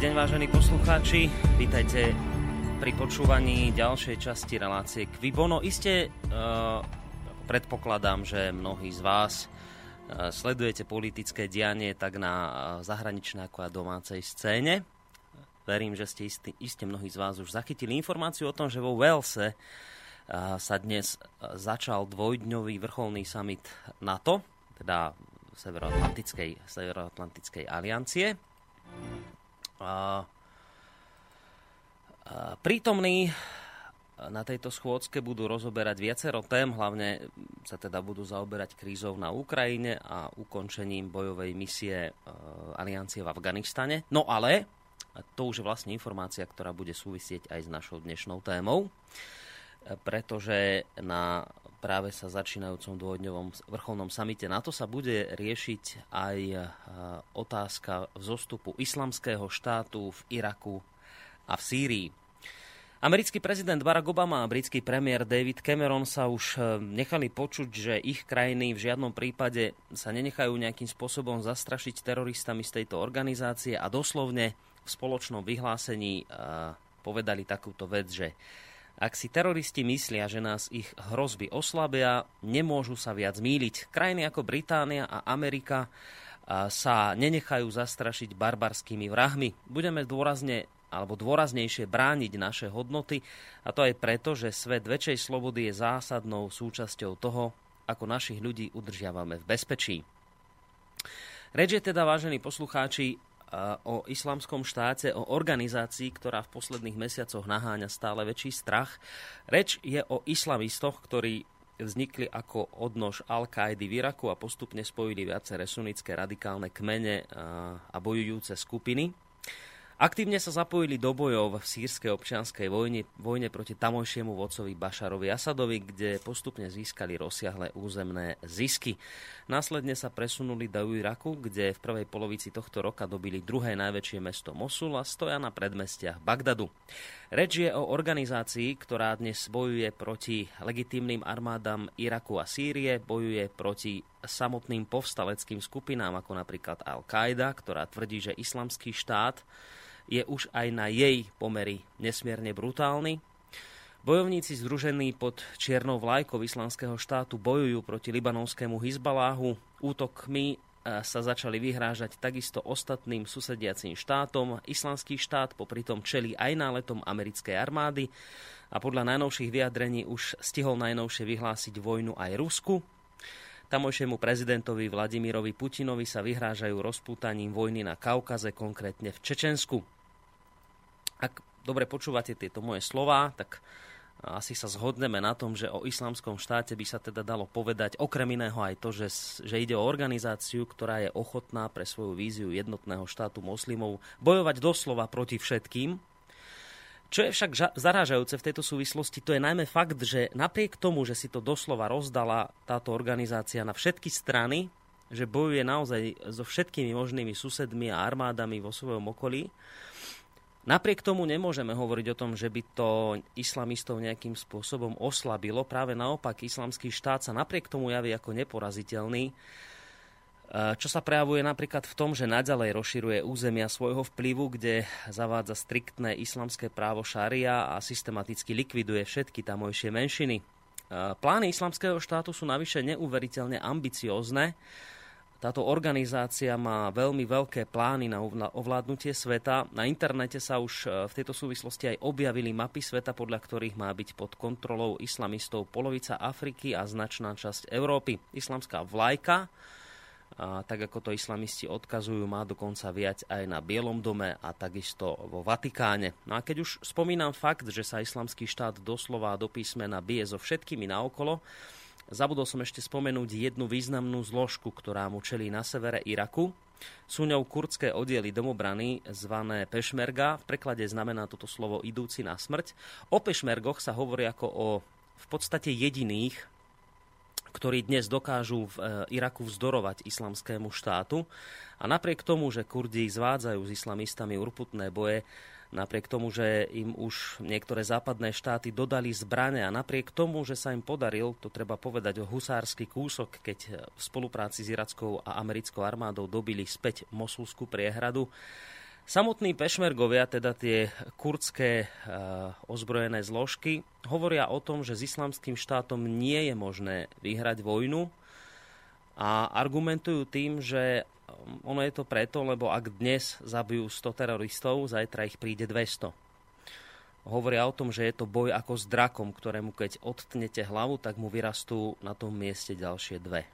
deň, vážení poslucháči. Vítajte pri počúvaní ďalšej časti relácie Kvibono. Iste uh, predpokladám, že mnohí z vás uh, sledujete politické dianie tak na uh, zahraničnej ako aj domácej scéne. Verím, že ste istý, iste mnohí z vás už zachytili informáciu o tom, že vo Walese uh, sa dnes začal dvojdňový vrcholný summit NATO, teda Severoatlantickej, Severoatlantickej aliancie. Prítomní na tejto schôdzke budú rozoberať viacero tém, hlavne sa teda budú zaoberať krízou na Ukrajine a ukončením bojovej misie e, aliancie v Afganistane. No ale, to už je vlastne informácia, ktorá bude súvisieť aj s našou dnešnou témou, e, pretože na práve sa začínajúcom dôvodňovom vrcholnom samite. Na to sa bude riešiť aj e, otázka vzostupu islamského štátu v Iraku a v Sýrii. Americký prezident Barack Obama a britský premiér David Cameron sa už e, nechali počuť, že ich krajiny v žiadnom prípade sa nenechajú nejakým spôsobom zastrašiť teroristami z tejto organizácie a doslovne v spoločnom vyhlásení e, povedali takúto vec, že ak si teroristi myslia, že nás ich hrozby oslabia, nemôžu sa viac míliť. Krajiny ako Británia a Amerika sa nenechajú zastrašiť barbarskými vrahmi. Budeme dôrazne alebo dôraznejšie brániť naše hodnoty a to aj preto, že svet väčšej slobody je zásadnou súčasťou toho, ako našich ľudí udržiavame v bezpečí. Reč je teda, vážení poslucháči, o islamskom štáte, o organizácii, ktorá v posledných mesiacoch naháňa stále väčší strach. Reč je o islamistoch, ktorí vznikli ako odnož Al-Kaidi v Iraku a postupne spojili viaceré sunnické radikálne kmene a bojujúce skupiny. Aktívne sa zapojili do bojov v sírskej občianskej vojne, vojne proti tamojšiemu vodcovi Bašarovi Asadovi, kde postupne získali rozsiahle územné zisky. Následne sa presunuli do Iraku, kde v prvej polovici tohto roka dobili druhé najväčšie mesto Mosul a stoja na predmestiach Bagdadu. Reč je o organizácii, ktorá dnes bojuje proti legitímnym armádam Iraku a Sýrie, bojuje proti samotným povstaleckým skupinám, ako napríklad Al-Qaida, ktorá tvrdí, že islamský štát je už aj na jej pomery nesmierne brutálny. Bojovníci združení pod čiernou vlajkou islamského štátu bojujú proti libanonskému Hizbaláhu. Útokmi e, sa začali vyhrážať takisto ostatným susediacím štátom. Islamský štát popri tom čelí aj náletom americkej armády a podľa najnovších vyjadrení už stihol najnovšie vyhlásiť vojnu aj Rusku. Tamojšiemu prezidentovi Vladimirovi Putinovi sa vyhrážajú rozpútaním vojny na Kaukaze, konkrétne v Čečensku. Ak dobre počúvate tieto moje slova, tak asi sa zhodneme na tom, že o islamskom štáte by sa teda dalo povedať okrem iného aj to, že, že ide o organizáciu, ktorá je ochotná pre svoju víziu jednotného štátu moslimov bojovať doslova proti všetkým. Čo je však zarážajúce v tejto súvislosti, to je najmä fakt, že napriek tomu, že si to doslova rozdala táto organizácia na všetky strany, že bojuje naozaj so všetkými možnými susedmi a armádami vo svojom okolí, Napriek tomu nemôžeme hovoriť o tom, že by to islamistov nejakým spôsobom oslabilo. Práve naopak, islamský štát sa napriek tomu javí ako neporaziteľný, e, čo sa prejavuje napríklad v tom, že naďalej rozširuje územia svojho vplyvu, kde zavádza striktné islamské právo šaria a systematicky likviduje všetky tamojšie menšiny. E, plány islamského štátu sú navyše neuveriteľne ambiciózne táto organizácia má veľmi veľké plány na ovládnutie sveta. Na internete sa už e, v tejto súvislosti aj objavili mapy sveta, podľa ktorých má byť pod kontrolou islamistov polovica Afriky a značná časť Európy. Islamská vlajka, a tak ako to islamisti odkazujú, má dokonca viať aj na Bielom dome a takisto vo Vatikáne. No a keď už spomínam fakt, že sa islamský štát doslova do písmena bije so všetkými naokolo, Zabudol som ešte spomenúť jednu významnú zložku, ktorá mu čelí na severe Iraku. Sú ňou kurdské oddiely domobrany zvané Pešmerga. V preklade znamená toto slovo idúci na smrť. O Pešmergoch sa hovorí ako o v podstate jediných, ktorí dnes dokážu v e, Iraku vzdorovať islamskému štátu. A napriek tomu, že Kurdi zvádzajú s islamistami urputné boje, napriek tomu, že im už niektoré západné štáty dodali zbrane a napriek tomu, že sa im podaril, to treba povedať husársky kúsok, keď v spolupráci s irackou a americkou armádou dobili späť Mosulskú priehradu, Samotní pešmergovia, teda tie kurdské uh, ozbrojené zložky, hovoria o tom, že s islamským štátom nie je možné vyhrať vojnu a argumentujú tým, že ono je to preto, lebo ak dnes zabijú 100 teroristov, zajtra ich príde 200. Hovoria o tom, že je to boj ako s drakom, ktorému keď odtnete hlavu, tak mu vyrastú na tom mieste ďalšie dve.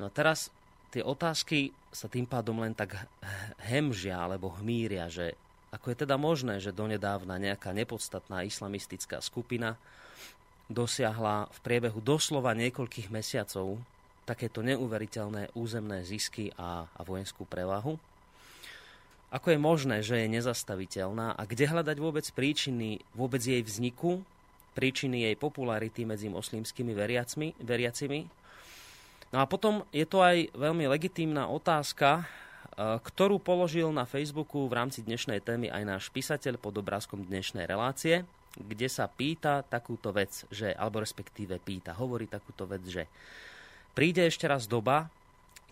No a teraz tie otázky sa tým pádom len tak hemžia alebo hmíria, že ako je teda možné, že donedávna nejaká nepodstatná islamistická skupina dosiahla v priebehu doslova niekoľkých mesiacov takéto neuveriteľné územné zisky a, a vojenskú prevahu? Ako je možné, že je nezastaviteľná a kde hľadať vôbec príčiny vôbec jej vzniku, príčiny jej popularity medzi moslimskými veriacmi, veriacimi No a potom je to aj veľmi legitímna otázka, e, ktorú položil na Facebooku v rámci dnešnej témy aj náš písateľ pod obrázkom dnešnej relácie, kde sa pýta takúto vec, že, alebo respektíve pýta, hovorí takúto vec, že príde ešte raz doba,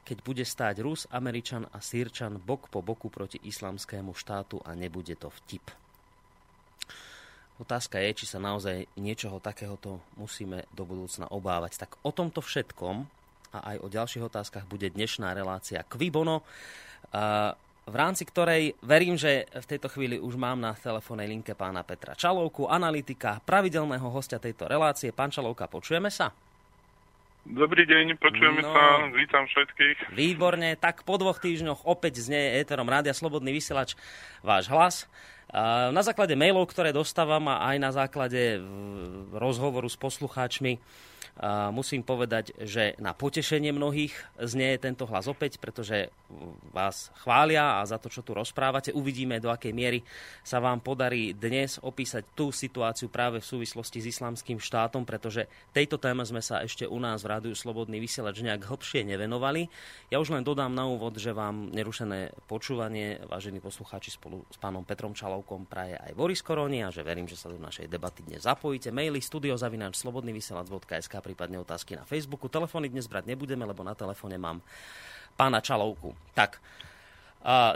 keď bude stáť Rus, Američan a Sýrčan bok po boku proti islamskému štátu a nebude to vtip. Otázka je, či sa naozaj niečoho takéhoto musíme do budúcna obávať. Tak o tomto všetkom a aj o ďalších otázkach bude dnešná relácia Quibono, v rámci ktorej verím, že v tejto chvíli už mám na telefónnej linke pána Petra Čalovku, analytika, pravidelného hostia tejto relácie. Pán Čalovka, počujeme sa? Dobrý deň, počujeme no, sa, vítam všetkých. Výborne, tak po dvoch týždňoch opäť znie éterom Rádia Slobodný vysielač váš hlas. Na základe mailov, ktoré dostávam a aj na základe rozhovoru s poslucháčmi, musím povedať, že na potešenie mnohých znie tento hlas opäť, pretože vás chvália a za to, čo tu rozprávate. Uvidíme, do akej miery sa vám podarí dnes opísať tú situáciu práve v súvislosti s islamským štátom, pretože tejto téme sme sa ešte u nás v Rádiu Slobodný vysielač nejak hlbšie nevenovali. Ja už len dodám na úvod, že vám nerušené počúvanie, vážení poslucháči, spolu s pánom Petrom Čalovkom praje aj Boris Koroni a že verím, že sa do našej debaty dnes zapojíte. Maily studiozavináč.slobodnyvysielac.sk prípadne otázky na Facebooku. Telefóny dnes brať nebudeme, lebo na telefóne mám pána Čalovku. Tak,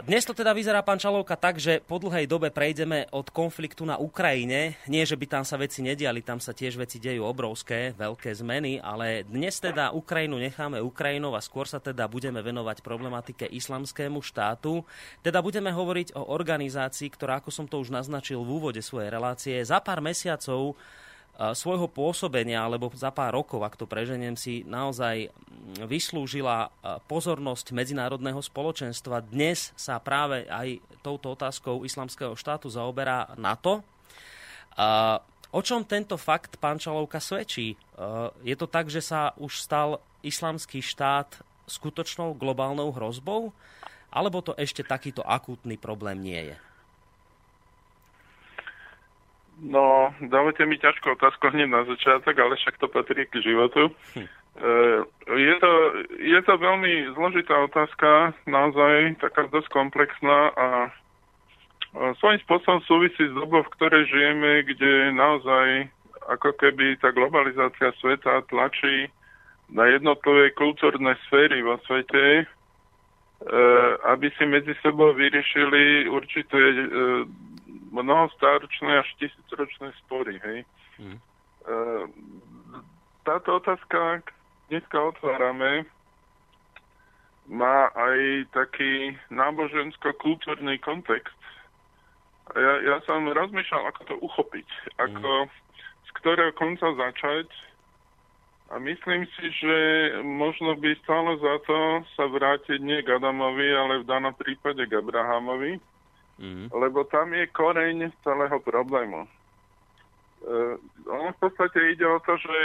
dnes to teda vyzerá, pán Čalovka, tak, že po dlhej dobe prejdeme od konfliktu na Ukrajine. Nie, že by tam sa veci nediali, tam sa tiež veci dejú obrovské, veľké zmeny, ale dnes teda Ukrajinu necháme Ukrajinou a skôr sa teda budeme venovať problematike islamskému štátu. Teda budeme hovoriť o organizácii, ktorá, ako som to už naznačil v úvode svojej relácie, za pár mesiacov svojho pôsobenia, alebo za pár rokov, ak to preženiem si, naozaj vyslúžila pozornosť medzinárodného spoločenstva. Dnes sa práve aj touto otázkou islamského štátu zaoberá NATO. O čom tento fakt pán Čalovka svedčí? Je to tak, že sa už stal islamský štát skutočnou globálnou hrozbou? Alebo to ešte takýto akútny problém nie je? No, dávate mi ťažkú otázku hneď na začiatok, ale však to patrí k životu. Hm. E, je, to, je to veľmi zložitá otázka, naozaj taká dosť komplexná a svojím spôsobom súvisí s dobou, v ktorej žijeme, kde naozaj ako keby tá globalizácia sveta tlačí na jednotlivé kultúrne sféry vo svete, e, aby si medzi sebou vyriešili určité e, mnohostáročné až tisícročné spory. Hej. Mm. Táto otázka, dneska otvárame, má aj taký nábožensko-kultúrny kontext. Ja, ja som rozmýšľal, ako to uchopiť, ako mm. z ktorého konca začať a myslím si, že možno by stalo za to sa vrátiť nie k Adamovi, ale v danom prípade k Abrahamovi mm. lebo tam je koreň celého problému. Uh, ono v podstate ide o to, že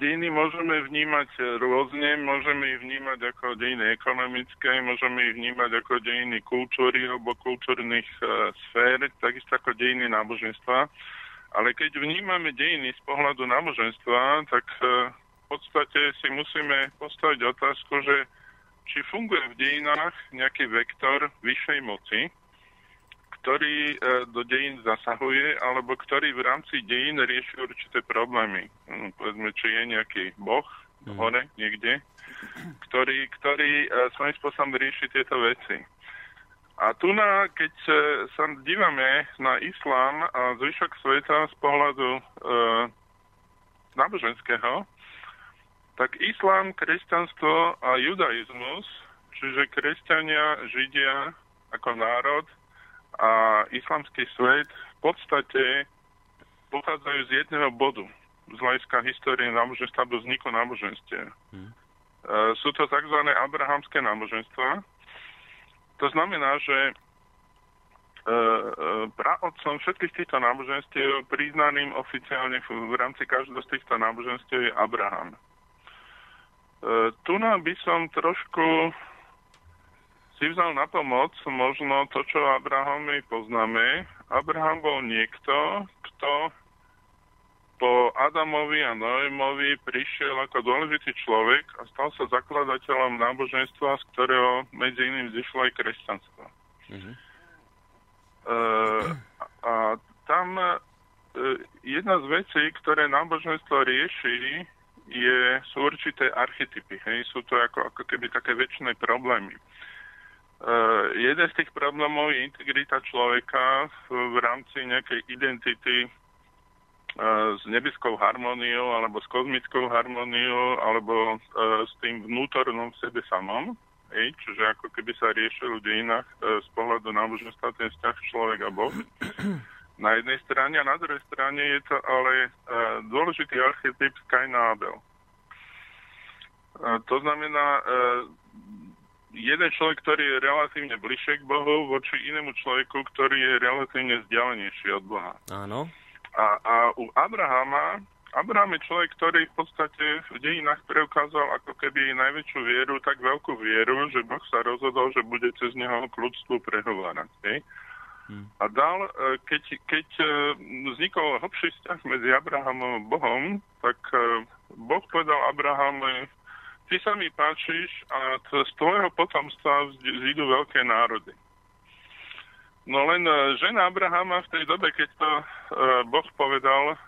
dejiny môžeme vnímať rôzne, môžeme ich vnímať ako dejiny ekonomické, môžeme ich vnímať ako dejiny kultúry alebo kultúrnych uh, sfér, takisto ako dejiny náboženstva. Ale keď vnímame dejiny z pohľadu náboženstva, tak uh, v podstate si musíme postaviť otázku, že či funguje v dejinách nejaký vektor vyššej moci, ktorý e, do dejín zasahuje, alebo ktorý v rámci dejín rieši určité problémy. No, povedzme, či je nejaký boh mm. hore niekde, ktorý, ktorý e, svojím spôsobom rieši tieto veci. A tu, na, keď sa dívame na islám a zvyšok sveta z pohľadu e, náboženského, tak islám, kresťanstvo a judaizmus, čiže kresťania, židia ako národ a islamský svet v podstate pochádzajú z jedného bodu z hľadiska histórie náboženstva do vzniku náboženstiev. Hmm. Sú to tzv. abrahamské náboženstva, to znamená, že e, e, praotcom všetkých týchto náboženstiev priznaným oficiálne v, rámci každého z týchto náboženstiev je Abraham. E, tu nám by som trošku si vzal na pomoc možno to, čo Abrahamovi poznáme. Abraham bol niekto, kto po Adamovi a Noémovi prišiel ako dôležitý človek a stal sa zakladateľom náboženstva, z ktorého medzi iným zišlo aj kresťanstvo. Mm-hmm. E, a tam e, jedna z vecí, ktoré náboženstvo rieši, je, sú určité archetypy. Hej? Sú to ako, ako keby také väčšie problémy. Uh, jeden z tých problémov je integrita človeka v, v rámci nejakej identity uh, s nebeskou harmóniou alebo s kozmickou harmóniou alebo uh, s tým vnútornom v sebe samom. Hej, čiže ako keby sa riešil v dejinách uh, z pohľadu náboženstva ten vzťah človek a Boh. Na jednej strane a na druhej strane je to ale uh, dôležitý archetyp Kain a Abel. Uh, to znamená, uh, jeden človek, ktorý je relatívne bližšie k Bohu voči inému človeku, ktorý je relatívne vzdialenejší od Boha. Áno. A, a u Abrahama, Abraham je človek, ktorý v podstate v dejinách preukázal ako keby najväčšiu vieru, tak veľkú vieru, že Boh sa rozhodol, že bude cez neho k ľudstvu prehovárať. Hej? A dal, e, keď, keď e, vznikol hlbší vzťah medzi Abrahamom a Bohom, tak e, Boh povedal Abrahamovi, ty sa mi páčiš a z tvojho potomstva zídu veľké národy. No len žena Abrahama v tej dobe, keď to Boh povedal,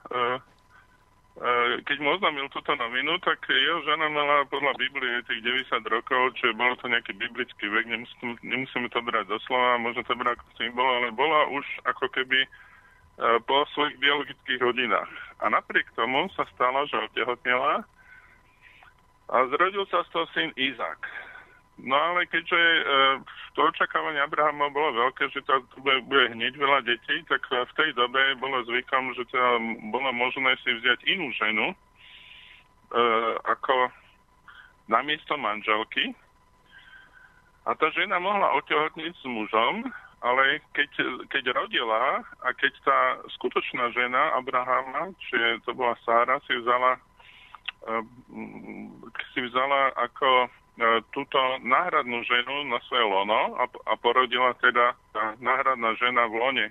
keď mu oznámil túto novinu, tak jeho žena mala podľa Biblie tých 90 rokov, čiže bolo to nejaký biblický vek, nemusíme, nemusíme to brať doslova, možno to brať ako symbol, ale bola už ako keby uh, po svojich biologických hodinách. A napriek tomu sa stalo, že otehotnila a zrodil sa z toho syn Izák. No ale keďže e, to očakávanie Abrahama bolo veľké, že to bude, bude hneď veľa detí, tak v tej dobe bolo zvykom, že teda bolo možné si vziať inú ženu e, ako namiesto manželky. A tá žena mohla otehotniť s mužom, ale keď, keď rodila a keď tá skutočná žena Abrahama, čiže to bola Sára, si vzala Ehm, si vzala ako e, túto náhradnú ženu na svoje lono a, a porodila teda tá náhradná žena v lone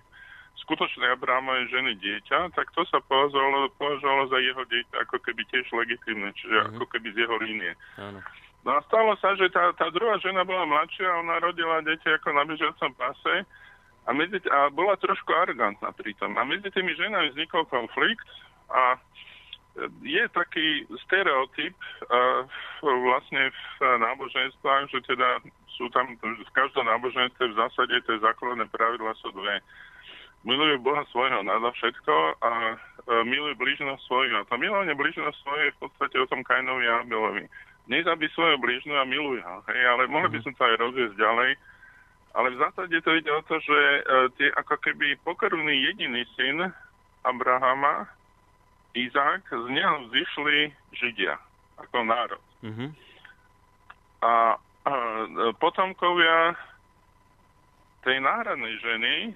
skutočnej Abrahamovej ženy dieťa, tak to sa považovalo, považovalo za jeho dieťa ako keby tiež legitimné, čiže uh-huh. ako keby z jeho línie. Uh-huh. No a stalo sa, že tá, tá druhá žena bola mladšia a ona rodila dieťa ako na bežiacom pase a, medzi, a bola trošku arrogantná pritom. A medzi tými ženami vznikol konflikt a je taký stereotyp uh, vlastne v náboženstvách, že teda sú tam v každom náboženstve v zásade tie základné pravidla sú dve. Milujú Boha svojho nada všetko a uh, milujú blížno svojho. A to milovanie blížno svoje je v podstate o tom Kainovi a Abelovi. Nezabí svojho blížno a miluj ho. Hej, ale mohli by mhm. som to aj rozviesť ďalej. Ale v zásade to ide o to, že uh, tie ako keby pokrvný jediný syn Abrahama, Izák, z neho vzýšli Židia ako národ. Mm-hmm. A, a potomkovia tej náhradnej ženy e,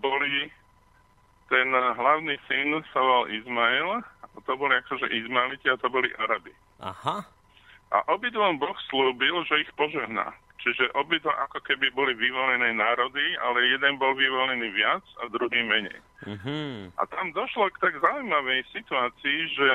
boli ten hlavný syn sa volal Izmael, a to boli akože Izmaeliti a to boli Arabi. Aha. A obidvom Boh slúbil, že ich požehná. Čiže obidva ako keby boli vyvolené národy, ale jeden bol vyvolený viac a druhý menej. Mm-hmm. A tam došlo k tak zaujímavej situácii, že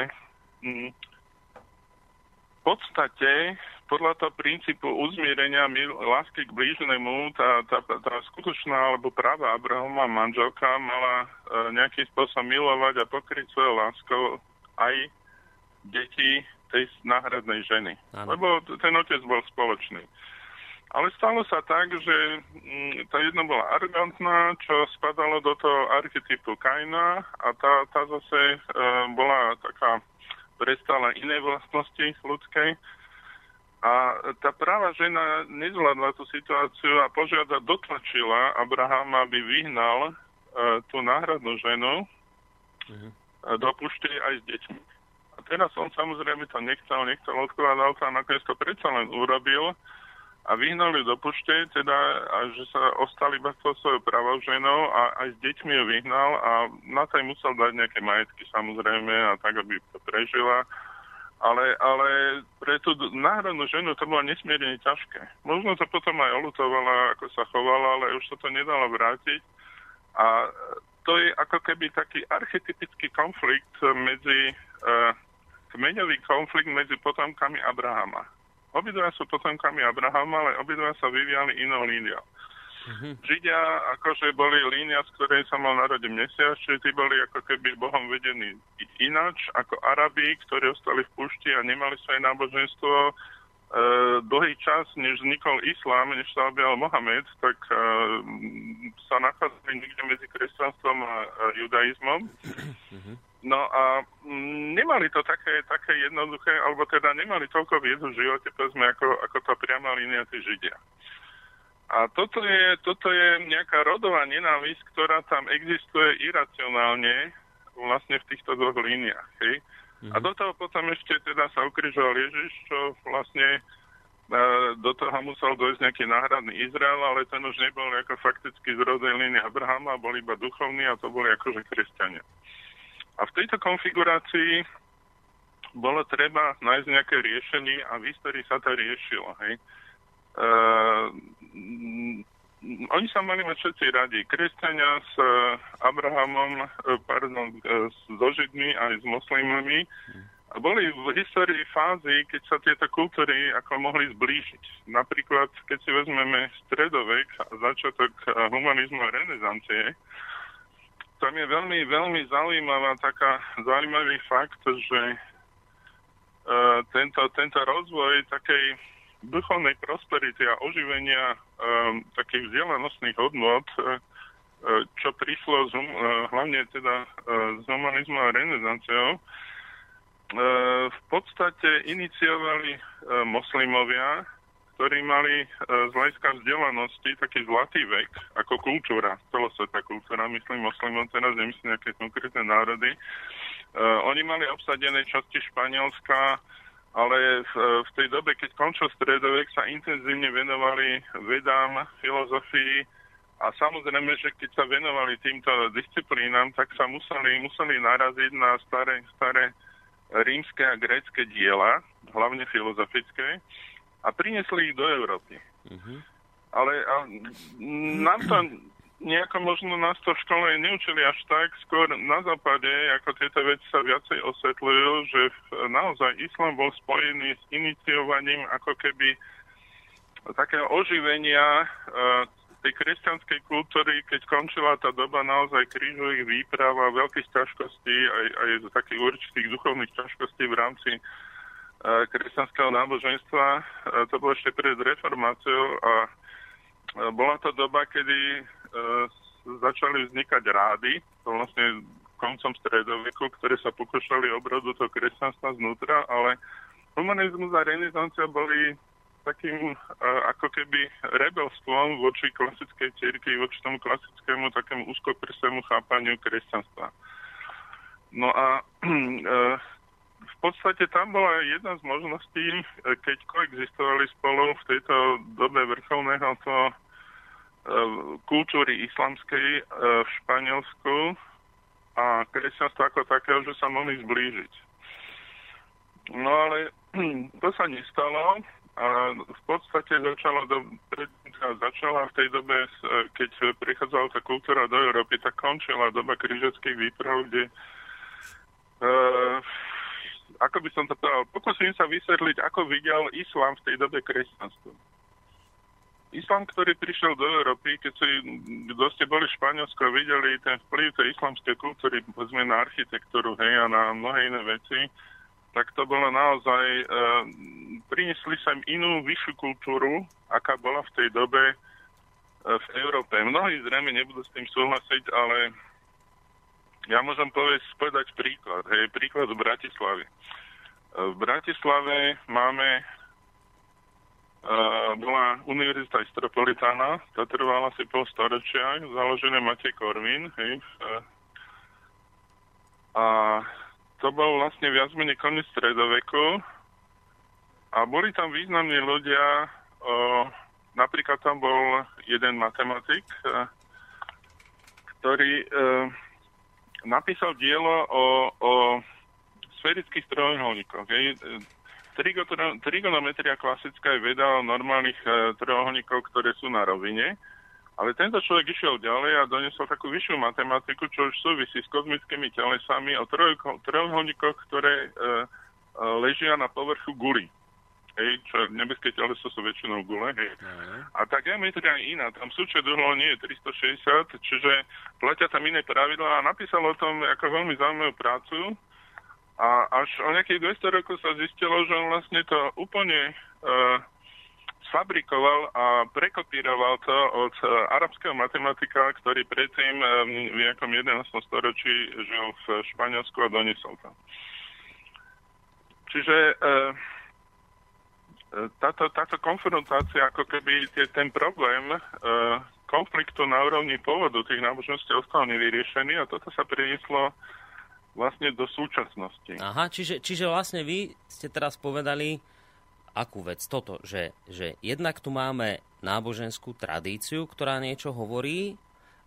mm, v podstate podľa toho princípu uzmierenia lásky k blížnemu, tá, tá, tá skutočná alebo práva Abrahama manželka mala e, nejakým spôsobom milovať a pokryť svojou láskou aj deti tej náhradnej ženy. Ano. Lebo ten otec bol spoločný. Ale stalo sa tak, že mm, tá jedna bola arrogantná, čo spadalo do toho archetypu Kaina a tá, tá zase e, bola taká prestala iné vlastnosti ľudskej. A tá práva žena nezvládla tú situáciu a požiada, dotlačila Abrahama, aby vyhnal e, tú náhradnú ženu mm-hmm. do pušte aj s deťmi. A teraz on samozrejme to nechcel, nechcel, odkladal a nakoniec to predsa len urobil a vyhnali do pušte, teda, a že sa ostali iba s svojou pravou ženou a aj s deťmi ju vyhnal a na to musel dať nejaké majetky samozrejme a tak, aby to prežila. Ale, ale pre tú náhradnú ženu to bolo nesmierne ťažké. Možno to potom aj olutovala, ako sa chovala, ale už sa to nedalo vrátiť. A to je ako keby taký archetypický konflikt medzi, uh, kmeňový konflikt medzi potomkami Abrahama Obidva sú potomkami Abrahama, ale obidva sa vyvíjali inou líniou. Mm-hmm. Židia akože boli línia, z ktorej sa mal narodiť mesiac, čiže tí boli ako keby Bohom vedení ináč ako Arabi, ktorí ostali v pušti a nemali svoje náboženstvo dlhý čas, než vznikol islám, než sa objavil Mohamed, tak e, sa nachádzali niekde medzi kresťanstvom a, judaizmom. No a mm, nemali to také, také jednoduché, alebo teda nemali toľko viedu v živote, povedzme, ako, ako tá priama línia tí Židia. A toto je, toto je nejaká rodová nenávisť, ktorá tam existuje iracionálne vlastne v týchto dvoch líniách. Hej? Mm-hmm. A do toho potom ešte teda sa ukrižoval Ježiš, čo vlastne e, do toho musel dojsť nejaký náhradný Izrael, ale ten už nebol ako fakticky z rodej línie Abrahama, bol iba duchovný a to boli akože kresťania. A v tejto konfigurácii bolo treba nájsť nejaké riešenie a v histórii sa to riešilo. Hej. Uh, oni sa mali mať všetci radi. Kresťania s uh, Abrahamom, uh, pardon, uh, so Židmi aj s moslimami. Boli v histórii fázy, keď sa tieto kultúry ako mohli zblížiť. Napríklad, keď si vezmeme stredovek a začiatok humanizmu a renesancie, tam je veľmi, veľmi zaujímavá taká, zaujímavý fakt, že tento, tento rozvoj takej duchovnej prosperity a oživenia takých vzdelanostných hodnot, uh, čo prišlo z, uh, hlavne teda z humanizmu a renesanciou, v podstate iniciovali moslimovia, ktorí mali e, z hľadiska vzdelanosti taký zlatý vek ako kultúra, celosvetá kultúra, myslím moslimom, teraz nemyslím nejaké konkrétne národy. Oni mali obsadené časti Španielska, ale v, v tej dobe, keď končil stredovek, sa intenzívne venovali vedám, filozofii a samozrejme, že keď sa venovali týmto disciplínam, tak sa museli, museli naraziť na staré, staré rímske a grécké diela, hlavne filozofické a priniesli ich do Európy. Uh-huh. Ale a, nám to nejako možno nás to v škole neučili až tak, skôr na západe, ako tieto veci sa viacej osvetľujú, že naozaj islám bol spojený s iniciovaním ako keby takého oživenia uh, tej kresťanskej kultúry, keď končila tá doba naozaj krížových výprav a veľkých ťažkostí, aj, aj takých určitých duchovných ťažkostí v rámci kresťanského náboženstva. To bolo ešte pred reformáciou a bola to doba, kedy začali vznikať rády, to vlastne koncom stredoveku, ktoré sa pokúšali obrodu toho kresťanstva znútra, ale humanizmus a renesancia boli takým ako keby rebelstvom voči klasickej cirkvi, voči tomu klasickému takému úzkoprstému chápaniu kresťanstva. No a v podstate tam bola jedna z možností, e, keď koexistovali spolu v tejto dobe vrcholného to, e, kultúry islamskej e, v Španielsku a kresťanstvo ako takého, že sa mohli zblížiť. No ale to sa nestalo a v podstate začala, do, začala v tej dobe, keď prichádzala tá kultúra do Európy, tak končila doba križeckých výprav, kde ako by som to povedal, pokúsim sa vysvetliť, ako videl islám v tej dobe kresťanstvo. Islám, ktorý prišiel do Európy, keď si, kto ste boli v Španielsku videli ten vplyv tej islamskej kultúry, povedzme na architektúru, hej, a na mnohé iné veci, tak to bolo naozaj e, priniesli sem inú vyššiu kultúru, aká bola v tej dobe v Európe. Mnohí zrejme nebudú s tým súhlasiť, ale ja môžem povedať, povedať príklad. Hej, príklad z Bratislavy. V Bratislave máme bola Univerzita Istropolitána, to trvala asi pol storočia, založené Matej Korvin, hej, a to bol vlastne viac menej koniec stredoveku a boli tam významní ľudia, uh, napríklad tam bol jeden matematik, uh, ktorý uh, napísal dielo o, o sferických trojuholníkoch. Trigonometria klasická je veda o normálnych e, trojuholníkov, ktoré sú na rovine, ale tento človek išiel ďalej a doniesol takú vyššiu matematiku, čo už súvisí s kozmickými telesami o trojuholníkoch, ktoré e, e, ležia na povrchu guly hej, čo nebeské teleso sú väčšinou gule, hej. Uh-huh. A tá geometria je iná, tam súčet uhlov nie je 360, čiže platia tam iné pravidlá a napísal o tom ako veľmi zaujímavú prácu a až o nejakých 200 rokov sa zistilo, že on vlastne to úplne uh, sfabrikoval a prekopíroval to od uh, arabského matematika, ktorý predtým uh, v nejakom 11. storočí žil v Španielsku a doniesol to. Čiže uh, táto, táto konfrontácia, ako keby tie, ten problém e, konfliktu na úrovni pôvodu tých náboženství ostal nevyriešený a toto sa prinieslo vlastne do súčasnosti. Aha, čiže, čiže vlastne vy ste teraz povedali akú vec, toto, že, že jednak tu máme náboženskú tradíciu, ktorá niečo hovorí,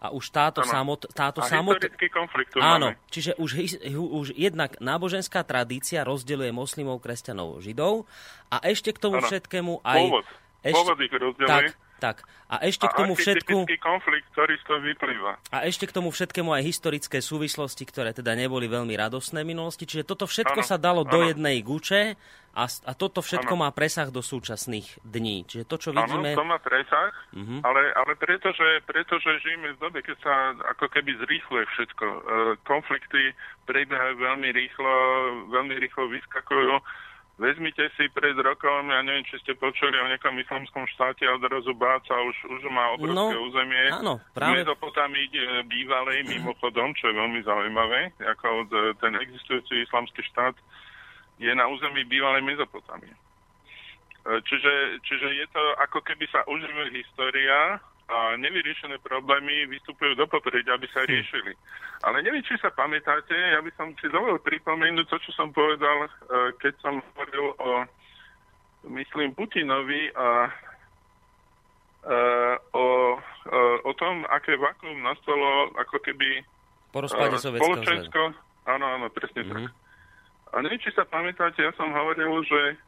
a už táto ano. samot... Táto a samot... konflikt Áno, máme. čiže už, už jednak náboženská tradícia rozdeluje moslimov, kresťanov, židov a ešte k tomu ano. všetkému aj... Pôvod. Ešte... Pôvod ich rozdeluje. Tak, tak. A ešte a k tomu všetku... konflikt, ktorý z toho vyplýva. A ešte k tomu všetkému aj historické súvislosti, ktoré teda neboli veľmi radosné v minulosti. Čiže toto všetko ano. sa dalo ano. do jednej guče a, a toto všetko ano. má presah do súčasných dní. Čiže to, čo vidíme... Áno, to má presah, uh-huh. ale, ale pretože, pretože žijeme v dobe, keď sa ako keby zrýchluje všetko. E, konflikty prebiehajú veľmi rýchlo, veľmi rýchlo vyskakujú. Vezmite si pred rokom, ja neviem, či ste počuli o nejakom islamskom štáte a odrazu báca už, už má obrovské no, územie. Áno, práve. Mezopotámii bývalej mimochodom, čo je veľmi zaujímavé, ako ten existujúci islamský štát je na území bývalej Mezopotámie. E, čiže, čiže je to ako keby sa uživuje história a nevyriešené problémy vystupujú do popredia, aby sa hm. riešili. Ale neviem, či sa pamätáte, ja by som si dovolil pripomenúť to, čo som povedal, e, keď som hovoril o, myslím, Putinovi a e, o, o tom, aké vakuum nastalo ako keby po rozpade Sovietskeho Áno, áno, presne mm-hmm. tak. Mhm. A neviem, či sa pamätáte, ja som hovoril, že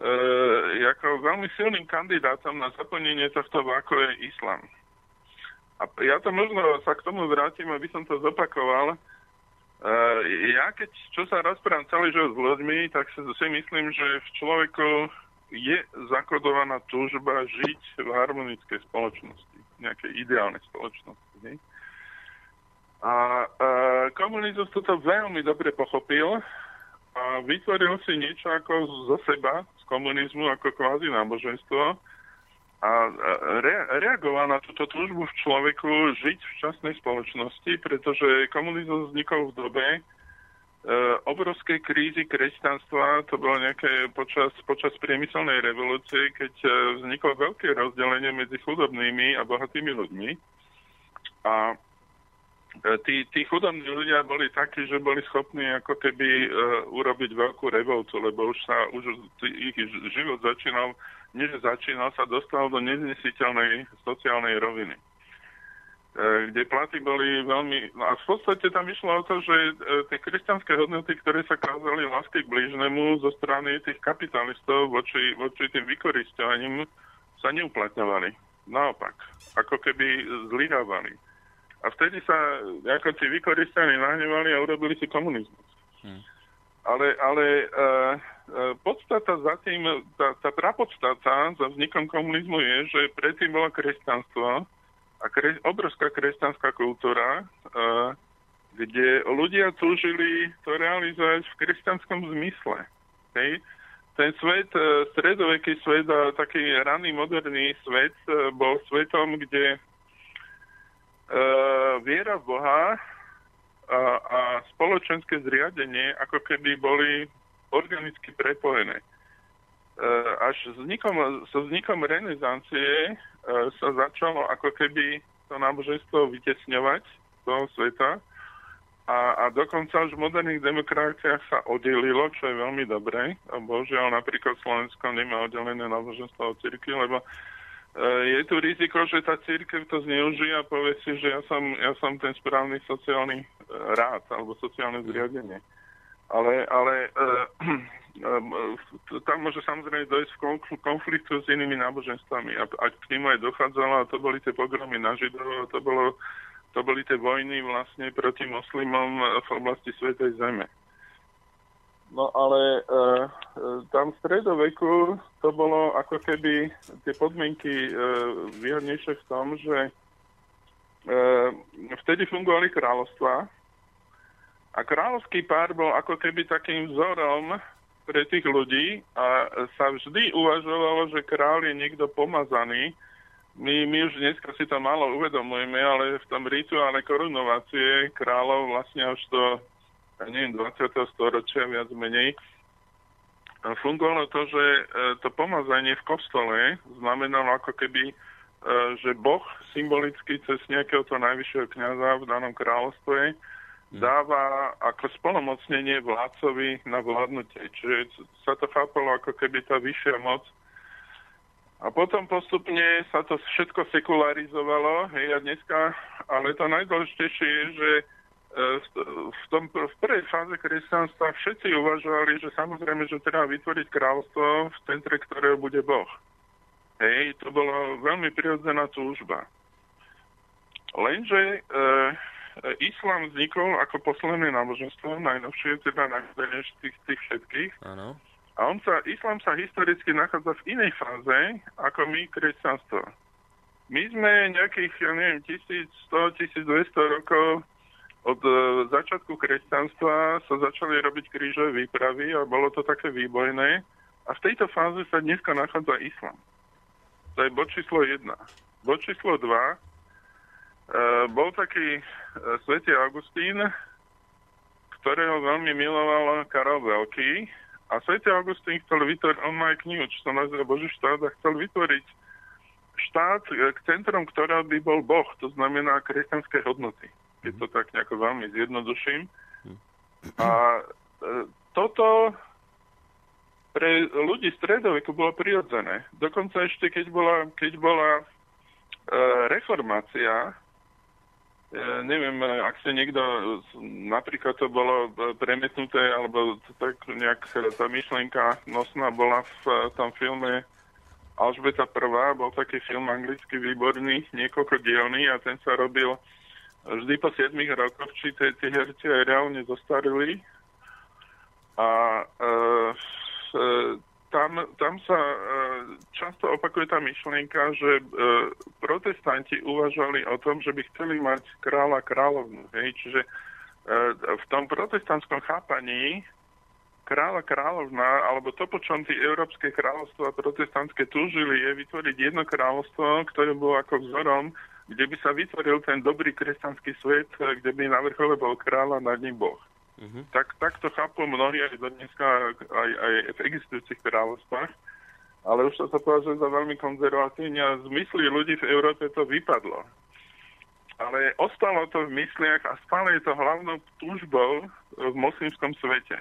e, ako veľmi silným kandidátom na zaplnenie tohto váku je islam. A ja to možno sa k tomu vrátim, aby som to zopakoval. E, ja keď, čo sa rozprávam celý život s ľuďmi, tak si myslím, že v človeku je zakodovaná túžba žiť v harmonickej spoločnosti, nejakej ideálnej spoločnosti. Nie? A e, komunizmus toto veľmi dobre pochopil a vytvoril si niečo ako zo seba, z komunizmu, ako kvázi náboženstvo a re- reagoval na túto túžbu v človeku žiť v časnej spoločnosti, pretože komunizmus vznikol v dobe e, obrovskej krízy kresťanstva, to bolo nejaké počas, počas priemyselnej revolúcie, keď e, vzniklo veľké rozdelenie medzi chudobnými a bohatými ľuďmi. A tí, tí chudobní ľudia boli takí, že boli schopní ako keby uh, urobiť veľkú revoltu, lebo už sa už ich život začínal, nie že začínal, sa dostal do neznesiteľnej sociálnej roviny. Uh, kde platy boli veľmi... No a v podstate tam išlo o to, že tie kresťanské hodnoty, ktoré sa kázali lásky k blížnemu zo strany tých kapitalistov voči, voči tým vykoristovaním sa neuplatňovali. Naopak, ako keby zlyhávali. A vtedy sa ako tí vykoristení nahnevali a urobili si komunizmus. Hmm. Ale, ale uh, podstata za tým, tá, tá prapodstata za vznikom komunizmu je, že predtým bolo kresťanstvo a kre, obrovská kresťanská kultúra, uh, kde ľudia túžili to realizovať v kresťanskom zmysle. Hej? ten svet, e, stredoveký svet a taký ranný moderný svet e, bol svetom, kde viera v Boha a, a spoločenské zriadenie ako keby boli organicky prepojené. Uh, až vznikom, so vznikom renesancie uh, sa začalo ako keby to náboženstvo vytesňovať z toho sveta a, a dokonca už v moderných demokraciách sa oddelilo, čo je veľmi dobré. A bohužiaľ napríklad Slovensko nemá oddelené náboženstvo od cirkvi, lebo e, je tu riziko, že tá církev to zneužije a povie si, že ja som, ja som ten správny sociálny e, rád alebo sociálne zriadenie. Ale, ale e, e, tam môže samozrejme dojsť v konfliktu s inými náboženstvami. A, a k ním aj dochádzalo, a to boli tie pogromy na Židov, to bolo to boli tie vojny vlastne proti moslimom v oblasti Svetej Zeme. No ale e, e, tam v stredoveku to bolo ako keby tie podmienky e, výhodnejšie v tom, že e, vtedy fungovali kráľovstva a kráľovský pár bol ako keby takým vzorom pre tých ľudí a sa vždy uvažovalo, že kráľ je niekto pomazaný, my, my už dneska si to málo uvedomujeme, ale v tom rituále korunovácie kráľov vlastne už to, ja neviem, 20. storočia viac menej, fungovalo to, že e, to pomazanie v kostole znamenalo ako keby, e, že Boh symbolicky cez nejakého to najvyššieho kniaza v danom kráľovstve hm. dáva ako spolomocnenie vládcovi na vládnutie. Čiže sa to chápalo ako keby tá vyššia moc a potom postupne sa to všetko sekularizovalo. Hej, a dneska, ale to najdôležitejšie je, že e, v, tom, v prvej fáze kresťanstva všetci uvažovali, že samozrejme, že treba vytvoriť kráľstvo, v centre ktorého bude Boh. Hej, to bolo veľmi prirodzená túžba. Lenže e, islám vznikol ako posledné náboženstvo, najnovšie, teda najmodernejšie tých, tých všetkých. Áno. A on sa, islám sa historicky nachádza v inej fáze ako my, kresťanstvo. My sme nejakých, ja neviem, 1100-1200 rokov od e, začiatku kresťanstva sa začali robiť krížové výpravy a bolo to také výbojné. A v tejto fáze sa dneska nachádza islám. To je bod číslo 1. Bod číslo 2. E, bol taký e, svätý Augustín, ktorého veľmi miloval Karol Veľký a svätý Augustín chcel vytvoriť, on má aj knihu, čo sa nazýva Boží štát, a chcel vytvoriť štát, e, k centrom ktorého by bol Boh, to znamená kresťanské hodnoty. Keď to tak nejako veľmi zjednoduším. A e, toto pre ľudí stredoveku bolo prirodzené. Dokonca ešte keď bola, keď bola e, reformácia, ja neviem, ak ste niekto, napríklad to bolo premietnuté, alebo tak nejak tá myšlienka nosná bola v tom filme Alžbeta I, bol taký film anglicky výborný, niekoľko dielný a ten sa robil vždy po 7 rokoch, či tie, tie herci aj reálne zostarili. A e, e, tam, tam sa e, často opakuje tá myšlienka, že e, protestanti uvažovali o tom, že by chceli mať kráľa kráľovnú. Hej? Čiže e, v tom protestantskom chápaní kráľa kráľovná, alebo to, po čom tí európske kráľovstva protestantské túžili, je vytvoriť jedno kráľovstvo, ktoré bolo ako vzorom, kde by sa vytvoril ten dobrý kresťanský svet, kde by na vrchole bol kráľ a nad ním Boh. Uh-huh. Tak, tak to chápu mnohí aj do dneska, aj, aj v existujúcich kráľovstvách. Ale už to sa považuje za veľmi konzervatívne a z myslí ľudí v Európe to vypadlo. Ale ostalo to v mysliach a stále je to hlavnou túžbou v moslimskom svete.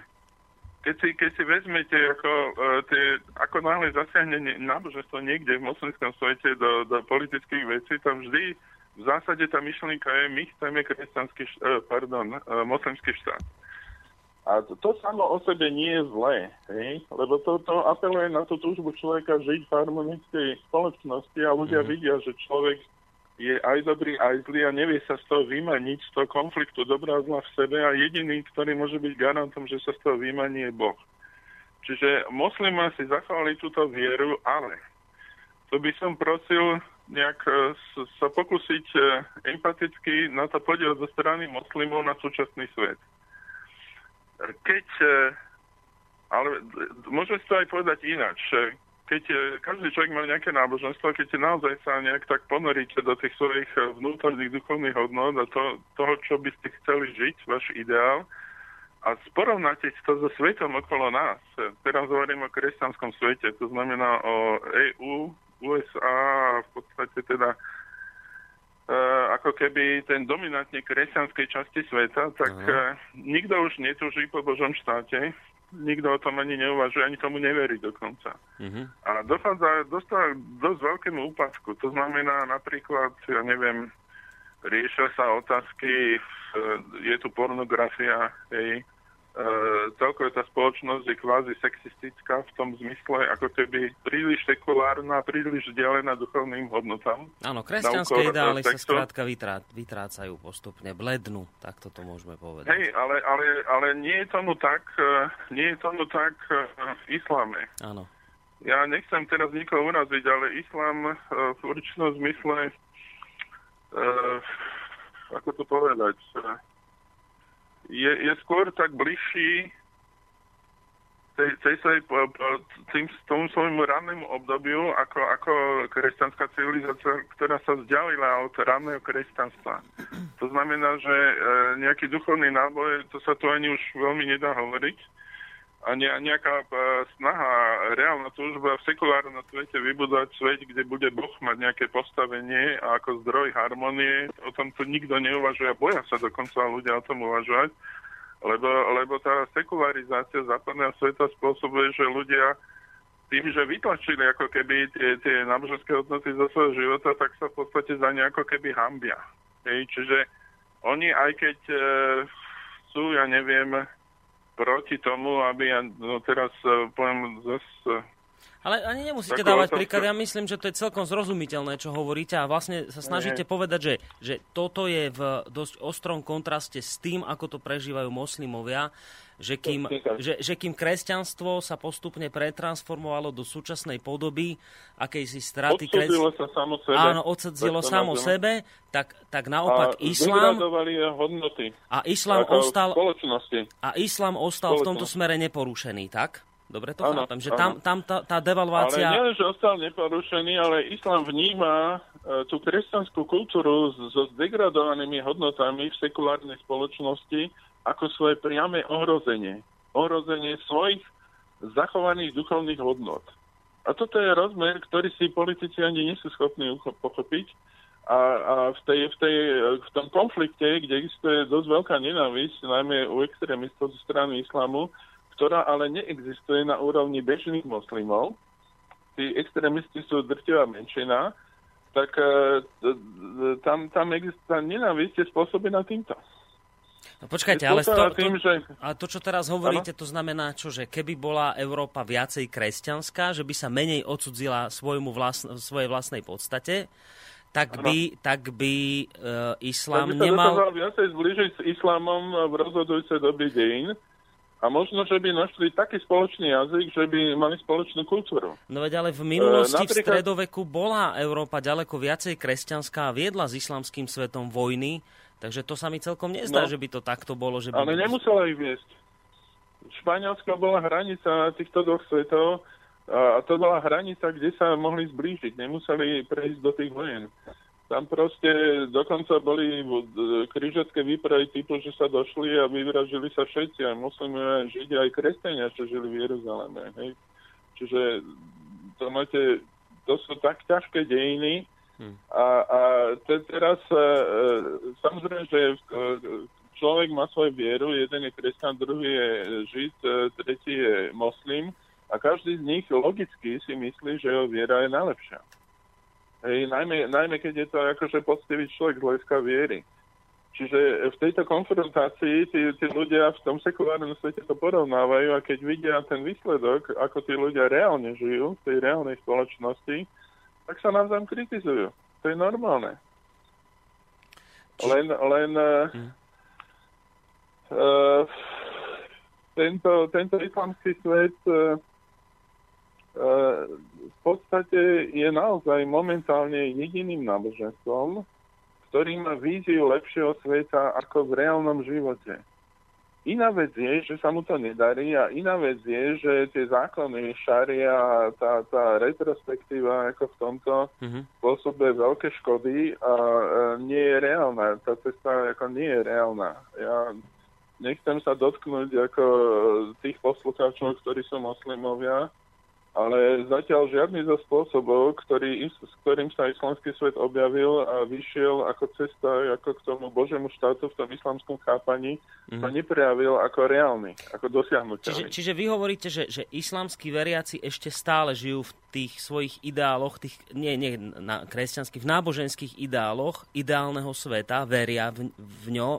Keď si, keď si vezmete, ako, uh, tie, ako náhle zasiahne náboženstvo niekde v moslimskom svete do, do politických vecí, tam vždy v zásade tá myšlienka je, my chceme kresťanský, uh, pardon, uh, moslimský štát. A to, to samo o sebe nie je zlé, hej? lebo to, to apeluje na tú túžbu človeka žiť v harmonickej spoločnosti a ľudia mm. vidia, že človek je aj dobrý, aj zlý a nevie sa z toho vymaniť, z toho konfliktu dobrá zla v sebe a jediný, ktorý môže byť garantom, že sa z toho vymaní, je Boh. Čiže moslima si zachovali túto vieru, ale to by som prosil nejak e, sa pokúsiť e, empaticky na to podiel zo strany moslimov na súčasný svet keď, e, ale môžeme to aj povedať ináč, keď každý človek má nejaké náboženstvo, keď naozaj sa nejak tak ponoríte do tých svojich vnútorných duchovných hodnot a to, toho, čo by ste chceli žiť, váš ideál, a porovnáte to so svetom okolo nás. Teraz hovorím o kresťanskom svete, to znamená o EU, USA a v podstate teda e, ako keby ten dominantne kresťanskej časti sveta, tak uh, nikto už netúží po Božom štáte, nikto o tom ani neuvažuje, ani tomu neverí dokonca. Uh-huh. A dochádza dostáva dosť veľkému úpadku. To znamená napríklad, ja neviem, riešia sa otázky, je tu pornografia, hej, celkovo tá spoločnosť je kvázi sexistická v tom zmysle, ako keby príliš sekulárna, príliš vzdialená duchovným hodnotám. Áno, kresťanské ideály sa skrátka vytrá, vytrácajú postupne, blednú, tak to môžeme povedať. Hej, ale, ale, ale nie je tomu tak, e, nie je tomu tak e, v islame. Áno. Ja nechcem teraz nikoho uraziť, ale islám e, v určitom zmysle, ako to povedať, je, je skôr tak bližší tej, tej tej, tým, tomu svojmu rannému obdobiu ako, ako kresťanská civilizácia, ktorá sa vzdialila od ranného kresťanstva. To znamená, že e, nejaký duchovný náboj, to sa tu ani už veľmi nedá hovoriť, a ne, nejaká e, snaha, reálna túžba v sekulárnom svete vybudovať svet, kde bude Boh mať nejaké postavenie ako zdroj harmonie, o tom tu nikto neuvažuje a boja sa dokonca ľudia o tom uvažovať, lebo, lebo tá sekularizácia západného sveta spôsobuje, že ľudia tým, že vytlačili ako keby tie, tie náboženské hodnoty zo svojho života, tak sa v podstate za ne ako keby hambia. Hej, čiže oni aj keď e, sú, ja neviem, proti tomu, aby ja no teraz uh, poviem zase ale ani nemusíte dávať príklad, ja myslím, že to je celkom zrozumiteľné, čo hovoríte a vlastne sa snažíte Nie. povedať, že, že toto je v dosť ostrom kontraste s tým, ako to prežívajú moslimovia, že kým, že, že kým kresťanstvo sa postupne pretransformovalo do súčasnej podoby akejsi straty... Odsúdilo kres... sa samo sebe. Áno, odsudzilo samo sebe, tak, tak naopak a islám... hodnoty. A islám ostal... A islám ostal v tomto smere neporušený, tak? Dobre to ano, chápem, že tam, tam tá, tá devalvácia... Ale nie, že ostal neporušený, ale islám vníma e, tú kresťanskú kultúru so zdegradovanými hodnotami v sekulárnej spoločnosti ako svoje priame ohrozenie. Ohrozenie svojich zachovaných duchovných hodnot. A toto je rozmer, ktorý si politici ani nie sú schopní pochopiť. A, a v, tej, v, tej, v tom konflikte, kde existuje dosť veľká nenávisť, najmä u extrémistov zo strany islamu, ktorá ale neexistuje na úrovni bežných moslimov, tí extrémisti sú drtivá menšina, tak uh, tam, tam existuje nenávisť je spôsobená týmto. No počkajte, ale to, to, tým, že... ale to, čo teraz hovoríte, ano? to znamená čo, že keby bola Európa viacej kresťanská, že by sa menej odsudzila svojmu vlastn- svojej vlastnej podstate, tak by, tak by uh, islám tak by sa nemal... viacej zbližiť s islámom v rozhodujúcej doby dejín, a možno, že by našli taký spoločný jazyk, že by mali spoločnú kultúru. No veď ale v minulosti, e, napríklad... v stredoveku bola Európa ďaleko viacej kresťanská a viedla s islamským svetom vojny, takže to sa mi celkom nezdá, no, že by to takto bolo. Že by... Ale nemusela ich viesť. Španielska bola hranica týchto dvoch svetov a to bola hranica, kde sa mohli zblížiť. Nemuseli prejsť do tých vojen. Tam proste dokonca boli krížacké výpravy typu, že sa došli a vyvražili sa všetci, aj muslimovia, židia, aj kresťania, čo žili v Jeruzaleme. Hej. Čiže to máte, to sú tak ťažké dejiny hmm. a, a te, teraz e, e samozrejme, že e, človek má svoju vieru, jeden je kresťan, druhý je žid, e, tretí je moslim a každý z nich logicky si myslí, že jeho viera je najlepšia. Hej, najmä, najmä keď je to akože poctivý človek z hľadiska viery. Čiže v tejto konfrontácii tí, tí ľudia v tom sekulárnom svete to porovnávajú a keď vidia ten výsledok, ako tí ľudia reálne žijú v tej reálnej spoločnosti, tak sa navzájom kritizujú. To je normálne. Len, len hmm. uh, tento, tento islamský svet uh, v podstate je naozaj momentálne jediným náboženstvom, ktorý má víziu lepšieho sveta ako v reálnom živote. Iná vec je, že sa mu to nedarí a iná vec je, že tie zákony šaria, tá, tá retrospektíva ako v tomto mm-hmm. spôsobuje veľké škody a e, nie je reálna. Tá cesta ako nie je reálna. Ja nechcem sa dotknúť ako tých poslucháčov, ktorí sú moslimovia, ale zatiaľ žiadny zo spôsobov, ktorý, s ktorým sa islamský svet objavil a vyšiel ako cesta ako k tomu Božemu štátu v tom islamskom chápaní, mm. sa neprejavil ako reálny, ako dosiahnuteľný. Čiže, čiže vy hovoríte, že, že islamskí veriaci ešte stále žijú v tých svojich ideáloch, tých, nie, nie na kresťanských, v náboženských ideáloch ideálneho sveta, veria v, v ňo,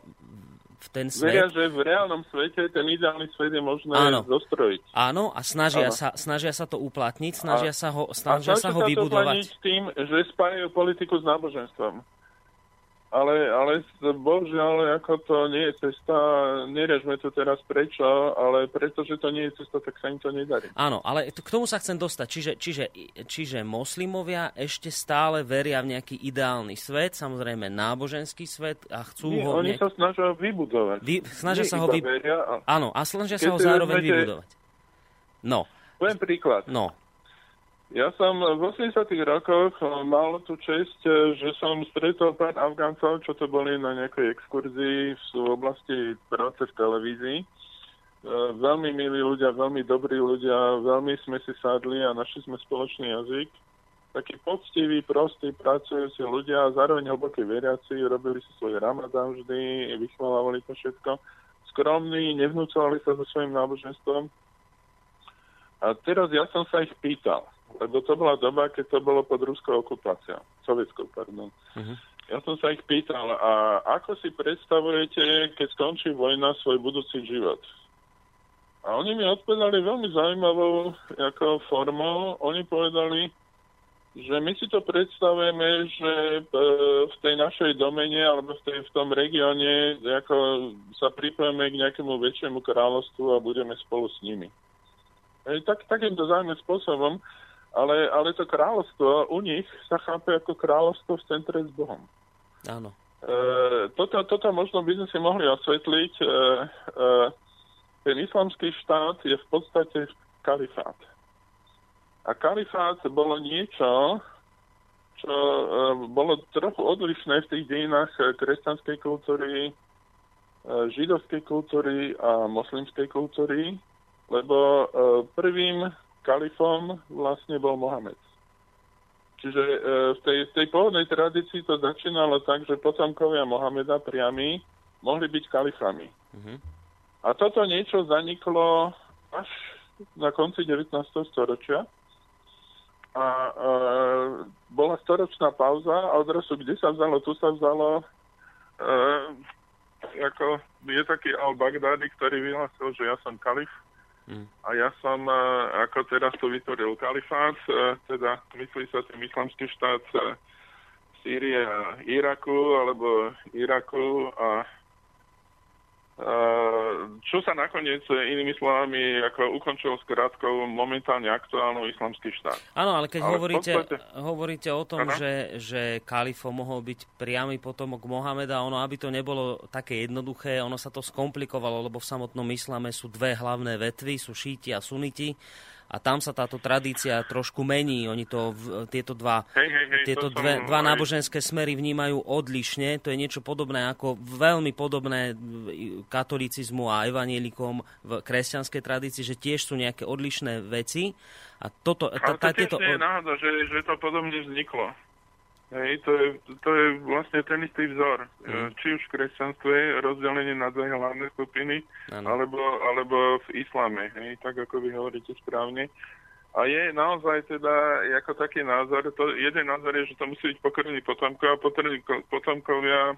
v ten svet. Veria, že v reálnom svete ten ideálny svet je možné Áno. zostrojiť. Áno, a snažia, Áno. Sa, snažia sa to uplatniť, snažia a, sa ho, snažia a sa ho vybudovať. A tým, že spájajú politiku s náboženstvom ale, ale bohužiaľ, ako to nie je cesta, nerežme to teraz prečo, ale pretože to nie je cesta, tak sa im to nedarí. Áno, ale k tomu sa chcem dostať. Čiže, čiže, čiže moslimovia ešte stále veria v nejaký ideálny svet, samozrejme náboženský svet a chcú nie, ho... Oni nejak... sa snažia vybudovať. Vy, snažia nie sa ho vybudovať. Áno, a snažia sa ho zároveň vezmete... vybudovať. No. Poviem príklad. No. Ja som v 80 rokoch eh, mal tú čest, eh, že som stretol pár Afgáncov, čo to boli na nejakej exkurzii v oblasti práce v televízii. Eh, veľmi milí ľudia, veľmi dobrí ľudia, veľmi sme si sadli a našli sme spoločný jazyk. Takí poctiví, prostí, pracujúci ľudia zároveň hlbokí veriaci, robili si svoj ramadán vždy, vychvalávali to všetko. Skromní, nevnúcovali sa so svojím náboženstvom. A teraz ja som sa ich pýtal, lebo to bola doba, keď to bolo pod ruskou okupáciou, sovietskou, pardon. Uh-huh. Ja som sa ich pýtal, a ako si predstavujete, keď skončí vojna, svoj budúci život? A oni mi odpovedali veľmi zaujímavou ako formou. Oni povedali, že my si to predstavujeme, že e, v tej našej domene alebo v, tej, v tom regióne ako sa pripojeme k nejakému väčšiemu kráľovstvu a budeme spolu s nimi. E, tak, takýmto zaujímavým spôsobom ale, ale to kráľovstvo u nich sa chápe ako kráľovstvo v centre s Bohom. Áno. E, toto, toto možno by sme si mohli osvetliť. E, e, ten islamský štát je v podstate kalifát. A kalifát bolo niečo, čo e, bolo trochu odlišné v tých dejinách kresťanskej kultúry, e, židovskej kultúry a moslimskej kultúry, lebo e, prvým kalifom vlastne bol Mohamed. Čiže e, v tej, tej pôvodnej tradícii to začínalo tak, že potomkovia Mohameda priami mohli byť kalifami. Mm-hmm. A toto niečo zaniklo až na konci 19. storočia. A e, bola storočná pauza a odrazu kde sa vzalo, tu sa vzalo. E, ako je taký al-Baghdadi, ktorý vyhlásil, že ja som kalif Mm. A ja som, e, ako teraz tu vytvoril kalifát, e, teda myslí sa tým islamský štát e, Sýrie a Iraku, alebo Iraku a čo sa nakoniec inými slovami ako ukončilo s krátkou momentálne aktuálnu islamský štát. Áno, ale keď ale hovoríte, podstate... hovoríte o tom, že, že kalifo mohol byť priamy potomok Mohameda, ono aby to nebolo také jednoduché, ono sa to skomplikovalo, lebo v samotnom islame sú dve hlavné vetvy, sú šíti a suniti a tam sa táto tradícia trošku mení. Oni to, tieto dva, hej, hej, hej, tieto dve, dva náboženské smery vnímajú odlišne. To je niečo podobné ako veľmi podobné katolicizmu a evanielikom v kresťanskej tradícii, že tiež sú nejaké odlišné veci. A toto, Ale to tiež nie je náhoda, že, že to podobne vzniklo. Hej, to je, to je vlastne ten istý vzor. Mm. Či už v kresťanstve rozdelenie na dve hlavné skupiny, alebo, alebo v islame, hej, tak ako vy hovoríte správne. A je naozaj teda ako taký názor, to, jeden názor je, že to musí byť pokrvní potomkovia, a potomkovia e,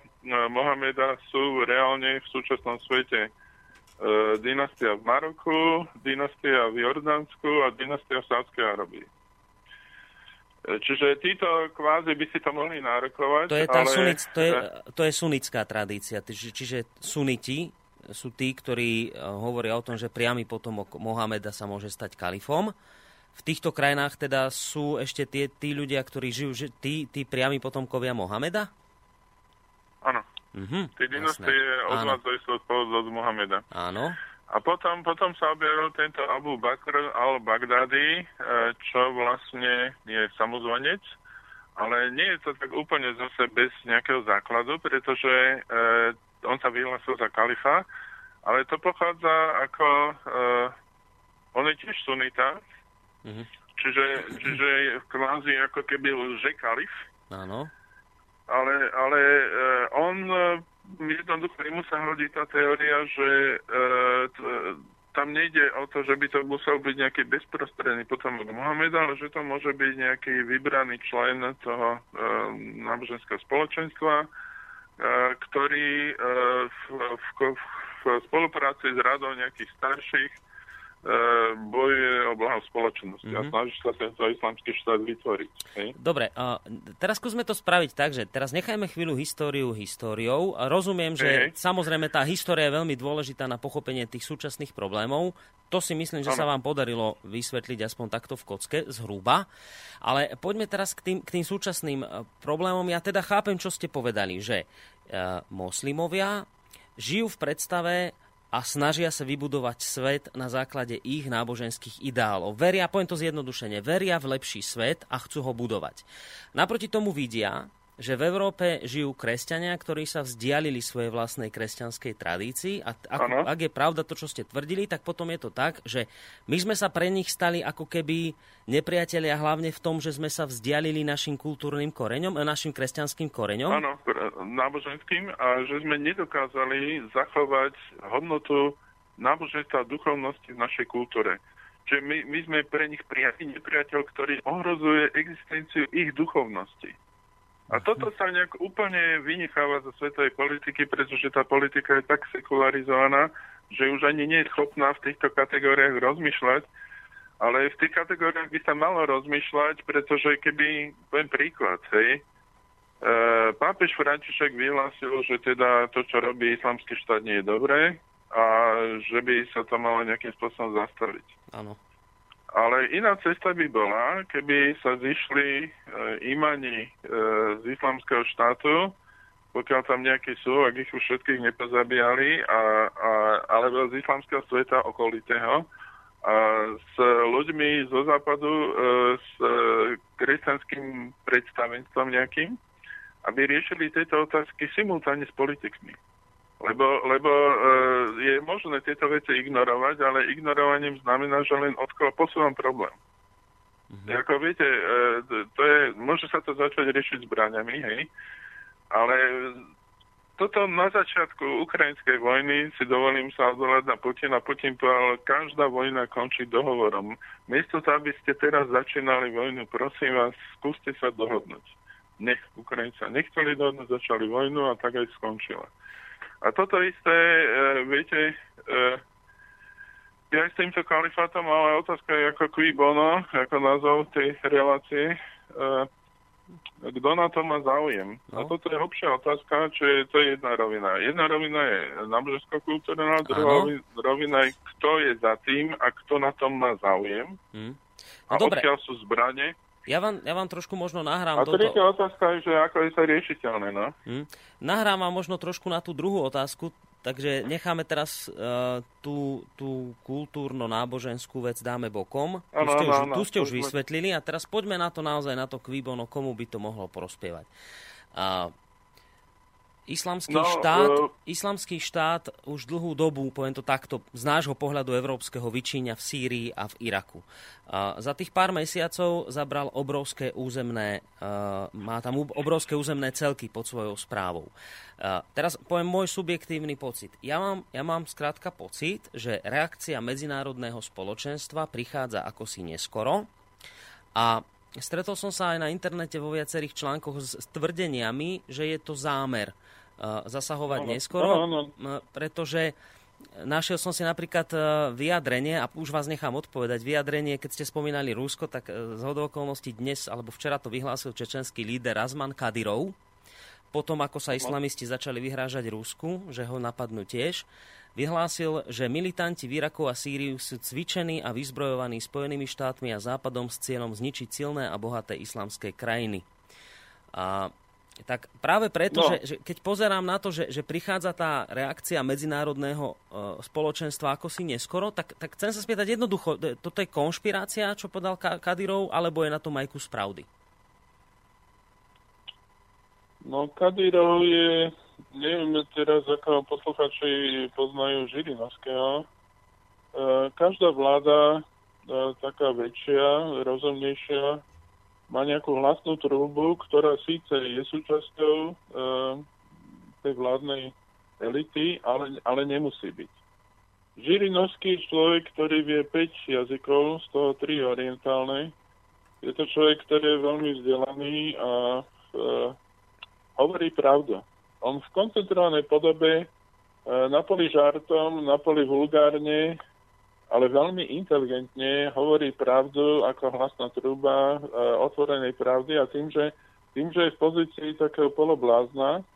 Mohameda sú reálne v súčasnom svete e, dynastia v Maroku, dynastia v Jordánsku a dynastia v Sádskej Arabii. Čiže títo kvázi by si to mohli nárokovať. To je, tá ale... sunic, to je, to je sunická tradícia, čiže suniti sú tí, ktorí eh, hovoria o tom, že priamy potomok Mohameda sa môže stať kalifom. V týchto krajinách teda sú ešte tie, tí ľudia, ktorí žijú, že tí, tí priami potomkovia Mohameda? Áno. Mm-hmm, Tie dynastie odvádzajú svoj pôvod od Mohameda. Áno. A potom, potom sa objavil tento Abu Bakr al-Baghdadi, e, čo vlastne je samozvanec, ale nie je to tak úplne zase bez nejakého základu, pretože e, on sa vyhlásil za kalifa, ale to pochádza ako... E, on je tiež sunita, mm-hmm. čiže, čiže kvázi ako keby lže kalif. Áno. Ale, ale on jednoducho mu sa hodí tá teória, že e, tam nejde o to, že by to musel byť nejaký bezprostredný potomok Mohameda, ale že to môže byť nejaký vybraný člen toho e, náboženského spoločenstva, e, ktorý e, v, v, v spolupráci s radou nejakých starších bojuje o blaho spoločnosti mm-hmm. a mhm. snaží sa tento islamský štát vytvoriť. Hej? Dobre, a teraz skúsme to spraviť tak, že teraz nechajme chvíľu históriu históriou. Rozumiem, že hey. samozrejme tá história je veľmi dôležitá na pochopenie tých súčasných problémov. To si myslím, že ano. sa vám podarilo vysvetliť aspoň takto v kocke, zhruba. Ale poďme teraz k tým, k tým súčasným e, problémom. Ja teda chápem, čo ste povedali, že uh, moslimovia žijú v predstave a snažia sa vybudovať svet na základe ich náboženských ideálov. Veria, poviem to zjednodušene, veria v lepší svet a chcú ho budovať. Naproti tomu vidia, že v Európe žijú kresťania, ktorí sa vzdialili svojej vlastnej kresťanskej tradícii a ak, ak je pravda to, čo ste tvrdili, tak potom je to tak, že my sme sa pre nich stali ako keby nepriatelia hlavne v tom, že sme sa vzdialili našim kultúrnym koreňom a našim kresťanským koreňom. Áno, náboženským a že sme nedokázali zachovať hodnotu náboženstva a duchovnosti v našej kultúre. Čiže my, my sme pre nich prijatý nepriateľ, ktorý ohrozuje existenciu ich duchovnosti. A toto sa nejak úplne vynicháva zo svetovej politiky, pretože tá politika je tak sekularizovaná, že už ani nie je schopná v týchto kategóriách rozmýšľať, ale v tých kategóriách by sa malo rozmýšľať, pretože keby, poviem príklad, hej, e, pápež František vyhlásil, že teda to, čo robí islamský štát, nie je dobré a že by sa to malo nejakým spôsobom zastaviť. Áno. Ale iná cesta by bola, keby sa zišli e, imani e, z islamského štátu, pokiaľ tam nejakí sú, ak ich už všetkých nepozabíjali, a, a, alebo z islamského sveta okolitého, a s ľuďmi zo západu, e, s e, kresťanským predstavenstvom nejakým, aby riešili tieto otázky simultáne s politikmi. Lebo, lebo e, je možné tieto veci ignorovať, ale ignorovaním znamená, že len odkolo posúvam problém. Mm-hmm. Ako viete, e, to je, môže sa to začať riešiť zbraniami, hej, ale toto na začiatku ukrajinskej vojny si dovolím sa odvolať na Putina. Putin povedal, každá vojna končí dohovorom. Miesto to, aby ste teraz začínali vojnu, prosím vás, skúste sa dohodnúť. Nech Ukrajinci nechceli dohodnúť, začali vojnu a tak aj skončila. A toto isté, e, viete, e, ja s týmto kalifátom, ale otázka je ako qui bono, ako názov tej relácie. E, kto na to má záujem? No. A toto je hlbšia otázka, čo je, to je jedna rovina. Jedna rovina je náboženská kultúra, druhá rovina je, kto je za tým a kto na tom má záujem. Hmm. No, a dobre. odkiaľ sú zbranie ja vám, ja vám trošku možno nahrám... A tretia toto... otázka je, že ako je to riešiteľné, no? Hm. Nahrám vám možno trošku na tú druhú otázku, takže necháme teraz uh, tú, tú kultúrno-náboženskú vec dáme bokom. Ano, tu ste, ano, už, ano, tu ste už vysvetlili a teraz poďme na to naozaj, na to kvíbono, komu by to mohlo prospievať. Uh, Islamský, no, štát, uh... islamský štát už dlhú dobu, poviem to takto, z nášho pohľadu európskeho vyčíňa v Sýrii a v Iraku. Uh, za tých pár mesiacov zabral obrovské územné, uh, má tam obrovské územné celky pod svojou správou. Uh, teraz poviem môj subjektívny pocit. Ja mám, ja mám skrátka pocit, že reakcia medzinárodného spoločenstva prichádza ako si neskoro a stretol som sa aj na internete vo viacerých článkoch s tvrdeniami, že je to zámer zasahovať ano, neskoro, ano, ano. pretože Našiel som si napríklad e, vyjadrenie, a už vás nechám odpovedať, vyjadrenie, keď ste spomínali Rusko, tak z okolností dnes, alebo včera to vyhlásil čečenský líder Razman Kadyrov, potom ako sa islamisti začali vyhrážať Rusku, že ho napadnú tiež, vyhlásil, že militanti v Iraku a Sýriu sú cvičení a vyzbrojovaní Spojenými štátmi a Západom s cieľom zničiť silné a bohaté islamské krajiny. A Tak práve preto, no. že, že keď pozerám na to, že, že prichádza tá reakcia medzinárodného e, spoločenstva ako si neskoro, tak, tak chcem sa spýtať jednoducho, toto je konšpirácia, čo podal Kadyrov, alebo je na tom aj kus pravdy? No Kadyrov je, neviem teraz, ako posluchači poznajú Žirinovského. E, každá vláda, e, taká väčšia, rozumnejšia, má nejakú hlasnú trúbu, ktorá síce je súčasťou e, tej vládnej elity, ale, ale nemusí byť. Žirinovský človek, ktorý vie 5 jazykov, z toho 3 orientálne. Je to človek, ktorý je veľmi vzdelaný a e, hovorí pravdu. On v koncentrovanej podobe e, na poli žartom, na poli vulgárne ale veľmi inteligentne hovorí pravdu ako hlasná truba e, otvorenej pravdy a tým, že, tým, že je v pozícii takého poloblázna,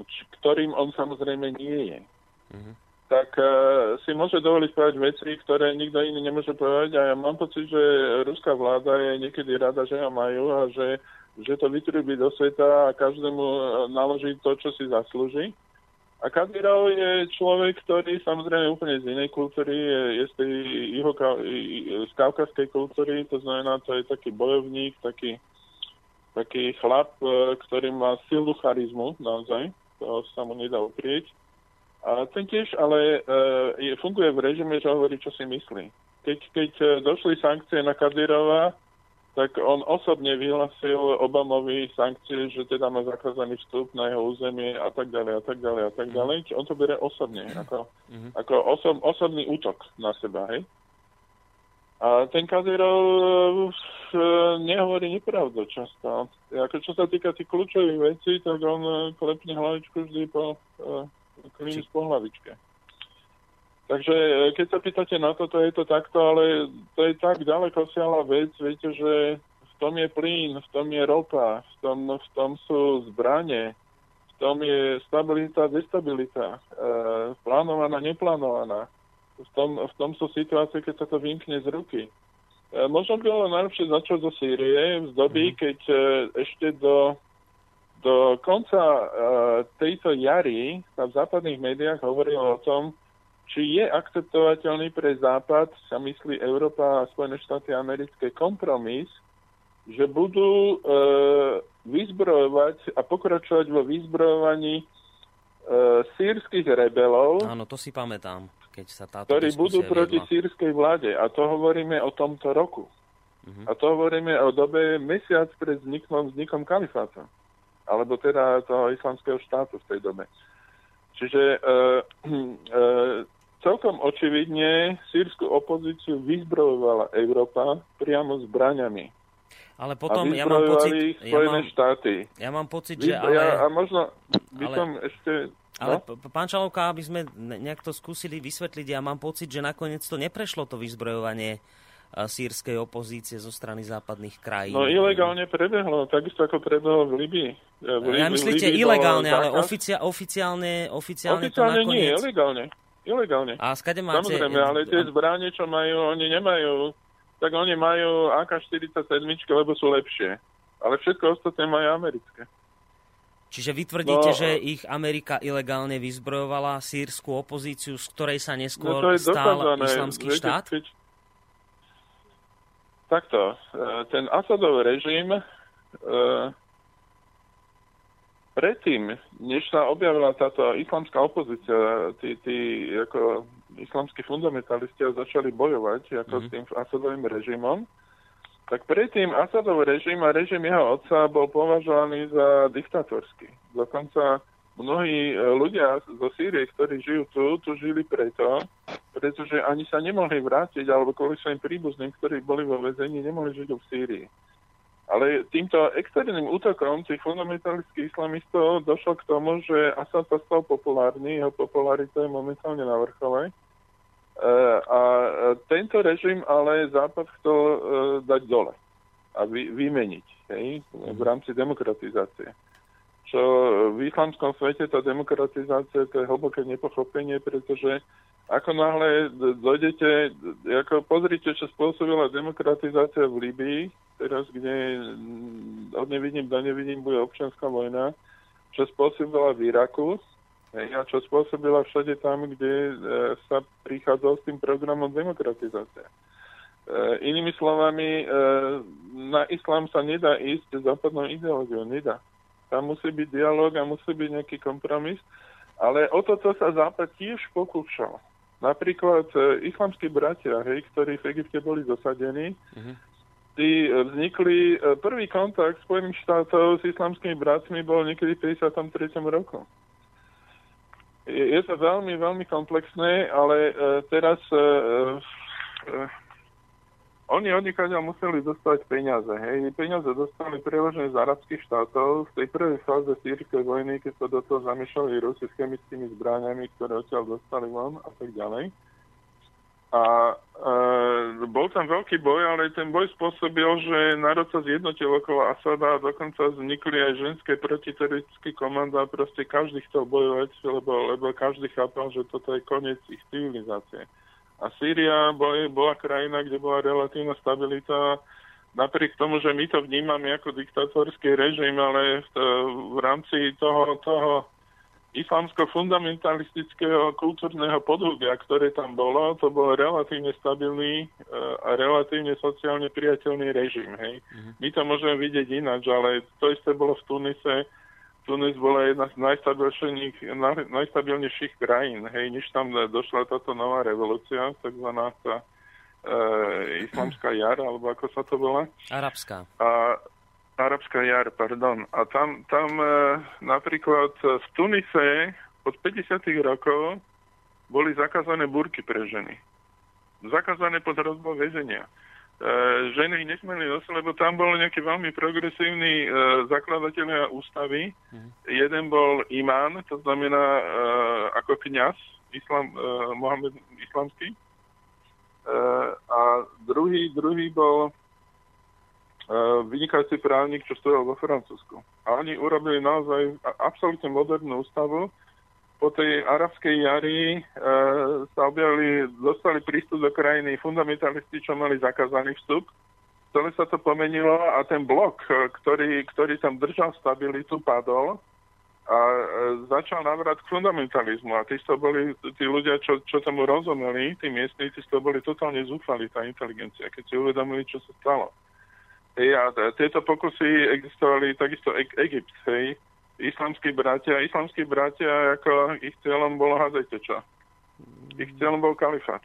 č- ktorým on samozrejme nie je, mm-hmm. tak e, si môže dovoliť povedať veci, ktoré nikto iný nemôže povedať a ja mám pocit, že ruská vláda je niekedy rada, že ho majú a že, že to vytrubí do sveta a každému e, naloží to, čo si zaslúži. A Kadyrov je človek, ktorý samozrejme úplne z inej kultúry, je, je z tej jeho, z kaukazskej kultúry, to znamená, to je taký bojovník, taký, taký chlap, e, ktorý má silnú charizmu, naozaj, to sa mu nedá uprieť. A ten tiež ale e, funguje v režime, že hovorí, čo si myslí. Keď, keď e, došli sankcie na Kadyrova, tak on osobne vyhlasil Obamovi sankcie, že teda má zakázaný vstup na jeho územie a tak ďalej a tak ďalej a tak ďalej. Čiže on to bere osobne, ako, mm-hmm. ako osob, osobný útok na seba, hej? A ten Kadyrov uh, nehovorí nepravdu často. Ako čo sa týka tých kľúčových vecí, tak on klepne hlavičku vždy po uh, klínu z hlavičke. Takže e, keď sa pýtate na toto, je to takto, ale to je tak ďaleko siahla vec, viete, že v tom je plyn, v tom je ropa, v tom, v tom sú zbranie, v tom je stabilita, destabilita, e, plánovaná, neplánovaná. V tom, v tom sú situácie, keď sa to vymkne z ruky. E, možno bolo najlepšie začať zo Sýrie, z doby, mm. keď e, ešte do, do konca e, tejto jary sa v západných médiách hovorilo o tom, či je akceptovateľný pre Západ, sa myslí Európa a Spojené štáty americké, kompromis, že budú e, vyzbrojovať a pokračovať vo vyzbrojovaní e, sírskych rebelov. Áno, to si pamätám, keď sa táto Ktorí budú proti viedla. sírskej vláde. A to hovoríme o tomto roku. Uh-huh. A to hovoríme o dobe mesiac pred vznikom, vznikom kalifáta. Alebo teda toho islamského štátu v tej dobe. Čiže e, e, celkom očividne sírsku opozíciu vyzbrojovala Európa priamo zbraňami. Ale potom ja mám pocit... Ja mám, štáty. Ja mám pocit, že ale... Ja, a možno by ale, som ešte... Ale no? pán Čalovka, aby sme nejak to skúsili vysvetliť, ja mám pocit, že nakoniec to neprešlo to vyzbrojovanie sírskej opozície zo strany západných krajín. No ilegálne prebehlo, takisto ako prebehlo v Libii. V Libii ja myslíte Libii ilegálne, ale oficia, oficiálne, oficiálne, oficiálne to nakoniec... nie, ilegálne. Ilegálne. A skade máte... Samozrejme, ale tie zbranie, čo majú, oni nemajú, tak oni majú AK-47, lebo sú lepšie. Ale všetko ostatné majú americké. Čiže vy tvrdíte, no, že ich Amerika ilegálne vyzbrojovala sírskú opozíciu, z ktorej sa neskôr no stal dokázané. islamský Viete, štát? Keď... Takto, e, ten Asadov režim e, predtým, než sa objavila táto islamská opozícia, tí, tí ako islamskí fundamentalisti začali bojovať ako mm-hmm. s tým Asadovým režimom, tak predtým Asadov režim a režim jeho otca bol považovaný za diktatorský. Dokonca mnohí e, ľudia zo Sýrie, ktorí žijú tu, tu žili preto, pretože ani sa nemohli vrátiť, alebo kvôli svojim príbuzným, ktorí boli vo väzení, nemohli žiť v Sýrii. Ale týmto externým útokom tých fundamentalických islamistov došlo k tomu, že Assad sa stal populárny, jeho popularita je momentálne na vrchole. E, a tento režim ale Západ chcel e, dať dole a vy, vymeniť hej, v rámci demokratizácie. V islamskom svete tá demokratizácia to je hlboké nepochopenie, pretože ako náhle dojdete, ako pozrite, čo spôsobila demokratizácia v Libii, teraz, kde od nevidím do nevidím bude občianská vojna, čo spôsobila v Iraku a čo spôsobila všade tam, kde sa prichádzal s tým programom demokratizácie. Inými slovami, na islám sa nedá ísť západnou ideológiou, nedá. Tam musí byť dialog a musí byť nejaký kompromis, ale o toto sa Západ tiež pokúšal. Napríklad e, islamskí bratia, hej, ktorí v Egypte boli dosadení, uh-huh. tí vznikli, e, prvý kontakt Spojených štátov s islamskými bratmi bol niekedy v 53. roku. Je, je to veľmi, veľmi komplexné, ale e, teraz e, e, oni odnikaďa museli dostať peniaze. Hej. Peniaze dostali prevažne z arabských štátov. V tej prvej fáze sírskej vojny, keď sa do toho zamiešali Rusi s chemickými zbraniami, ktoré odtiaľ dostali von a tak ďalej. A e, bol tam veľký boj, ale ten boj spôsobil, že národ sa zjednotil okolo Asada a dokonca vznikli aj ženské protiteroristické komanda. Proste každý chcel bojovať, lebo, lebo každý chápal, že toto je koniec ich civilizácie. A Sýria bola krajina, kde bola relatívna stabilita, napriek tomu, že my to vnímame ako diktatorský režim, ale v, v rámci toho, toho islamsko-fundamentalistického kultúrneho podhubia, ktoré tam bolo, to bol relatívne stabilný eh, a relatívne sociálne priateľný režim. Hej. Mm-hmm. My to môžeme vidieť ináč, ale to isté bolo v Tunise, Tunis bola jedna z najstabilnejších, najstabilnejších krajín, hej, než tam došla táto nová revolúcia, takzvaná tá e, islamská jar, alebo ako sa to volá? Arabská. A, arabská jar, pardon. A tam, tam e, napríklad v Tunise od 50. rokov boli zakázané burky pre ženy. Zakázané pod hrozbou väzenia. E, ženy nesmeli nosiť, lebo tam bol nejaký veľmi progresívny e, zakladatelia ústavy. Mm. Jeden bol imán, to znamená e, ako kňaz, islam, e, Mohamed islamský. E, a druhý, druhý bol e, vynikajúci právnik, čo stojil vo Francúzsku. A oni urobili naozaj absolútne modernú ústavu, po tej arabskej jari e, sa objavili, dostali prístup do krajiny fundamentalisti, čo mali zakázaný vstup. Celé sa to pomenilo a ten blok, e, ktorý, ktorý tam držal stabilitu, padol a e, začal navrat k fundamentalizmu. A tí, to boli, tí ľudia, čo, čo tomu rozumeli, tí miestníci, to boli totálne zúfali, tá inteligencia, keď si uvedomili, čo sa stalo. Hej, a tieto pokusy existovali takisto Egypt, hej, islamskí bratia. Islamskí bratia, ako ich cieľom bolo, hádajte čo? Ich cieľom bol kalifát.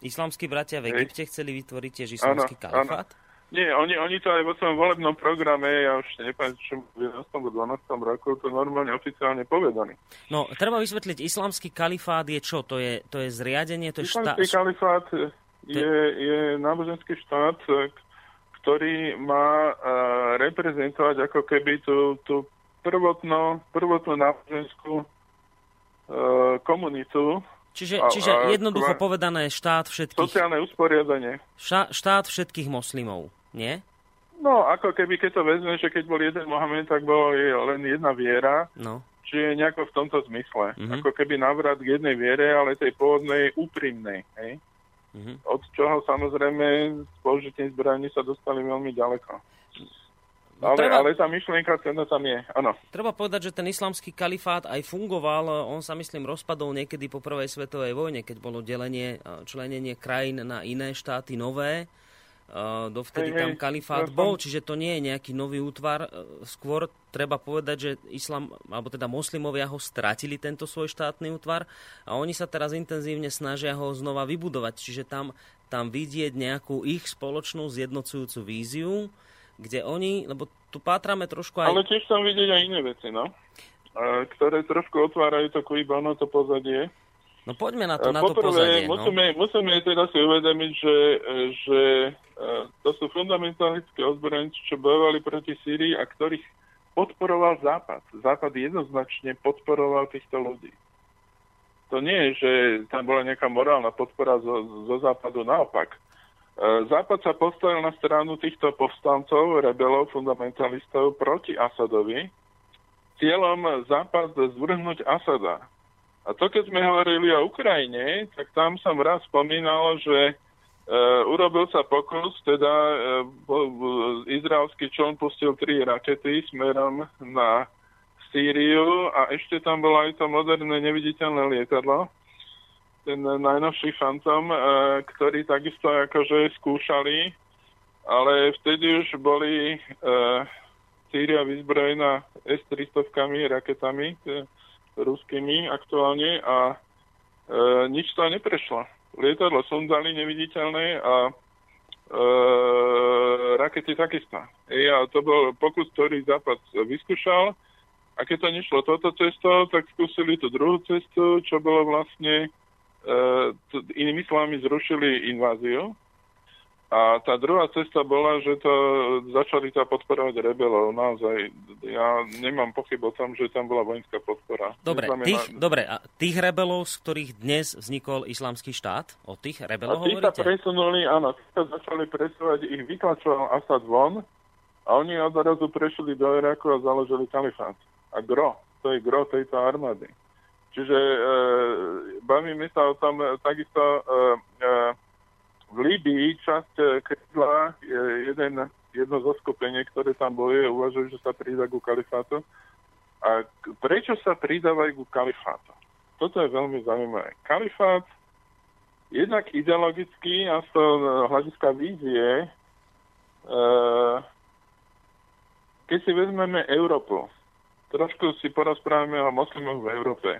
Islamskí bratia v Egypte chceli vytvoriť tiež islamský ano, kalifát? Ano. Nie, oni, oni to aj vo svojom volebnom programe, ja už neviem, čo v 11. 12. roku, to normálne oficiálne povedaní. No, treba vysvetliť, islamský kalifát je čo? To je, to je zriadenie, to je štát... Islamský kalifát je, je náboženský štát, ktorý má uh, reprezentovať ako keby tú, tú prvotnú, prvotnú náboženskú uh, komunitu. Čiže, a, čiže jednoducho kva, povedané štát všetkých... Sociálne usporiadanie. Ša, štát všetkých moslimov, nie? No, ako keby, keď to vezme, že keď bol jeden Mohamed, tak bol len jedna viera. No. Čiže nejako v tomto zmysle. Mm-hmm. Ako keby navrat k jednej viere, ale tej pôvodnej úprimnej. Hej? Mm-hmm. Od čoho samozrejme s použitím zbraní sa dostali veľmi ďaleko. No, ale, treba, ale tá myšlienka teda tam je, áno. Treba povedať, že ten islamský kalifát aj fungoval, on sa myslím rozpadol niekedy po prvej svetovej vojne, keď bolo delenie, členenie krajín na iné štáty nové dovtedy tam kalifát bol, čiže to nie je nejaký nový útvar. E, skôr treba povedať, že islam, alebo teda moslimovia ho stratili, tento svoj štátny útvar a oni sa teraz intenzívne snažia ho znova vybudovať. Čiže tam, tam vidieť nejakú ich spoločnú zjednocujúcu víziu, kde oni, lebo tu pátrame trošku aj... Ale tiež tam vidieť aj iné veci, no? ktoré trošku otvárajú to kuibano, to pozadie. No poďme na to, na Poprvé, to pozadie. No. Musíme, musíme teda si uvedomiť, že, že e, to sú fundamentalistické ozbrojenci, čo bojovali proti Sýrii a ktorých podporoval Západ. Západ jednoznačne podporoval týchto ľudí. To nie je, že tam bola nejaká morálna podpora zo, zo Západu, naopak. E, Západ sa postavil na stranu týchto povstancov, rebelov, fundamentalistov proti Asadovi. Cieľom Západ zvrhnúť Asada a to, keď sme hovorili o Ukrajine, tak tam som raz spomínal, že urobil sa pokus, teda uh, izraelský čln pustil tri rakety smerom na Sýriu a ešte tam bolo aj to moderné neviditeľné lietadlo, ten najnovší Phantom, uh, ktorý takisto akože skúšali, ale vtedy už boli uh, Sýria vyzbrojená S-300 raketami uh, ruskými aktuálne a uh, nič to neprešlo. Lietadlo sundali neviditeľné a e, rakety takisto. Ja, to bol pokus, ktorý Západ vyskúšal a keď to nešlo toto cesto, tak skúsili tú druhú cestu, čo bolo vlastne, e, inými slovami zrušili inváziu. A tá druhá cesta bola, že to začali sa podporovať rebelov. Naozaj, ja nemám pochyb o tom, že tam bola vojenská podpora. Dobre, tých, dobre a tých rebelov, z ktorých dnes vznikol islamský štát, o tých rebelov a tí hovoríte? sa presunuli, áno, tí sa začali presúvať, ich vytlačoval Asad von a oni odrazu prešli do Iraku a založili kalifát a gro. To je gro tejto armády. Čiže e, bavíme sa o tom e, takisto e, e, v Líbii časť e, krídla je jeden, jedno zo ktoré tam bojuje, uvažujú, že sa prída ku kalifátu. A prečo sa pridávajú ku kalifátu? Toto je veľmi zaujímavé. Kalifát jednak ideologicky a z toho hľadiska vízie, e, keď si vezmeme Európu, trošku si porozprávame o moslimoch v Európe.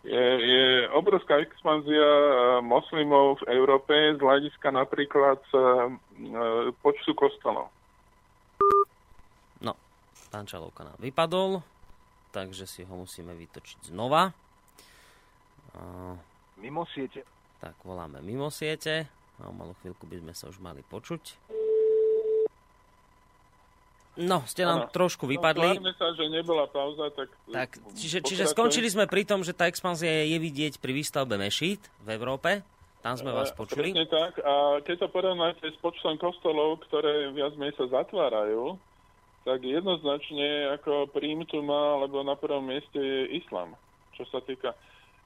Je, je obrovská expanzia e, moslimov v Európe z hľadiska napríklad z, e, počtu kostolov. No, pán Čalovka nám vypadol, takže si ho musíme vytočiť znova. Mimo siete. Tak, voláme mimo siete. A o malú chvíľku by sme sa už mali počuť. No, ste nám ano. trošku no, vypadli. No, sa, že nebola pauza, tak... tak čiže, čiže skončili sme pri tom, že tá expanzia je vidieť pri výstavbe mešít v Európe. Tam sme vás počuli. Presne tak. A keď to porovnáte s počtom kostolov, ktoré viac menej sa zatvárajú, tak jednoznačne ako príjm tu má, lebo na prvom mieste je islam. Čo sa týka...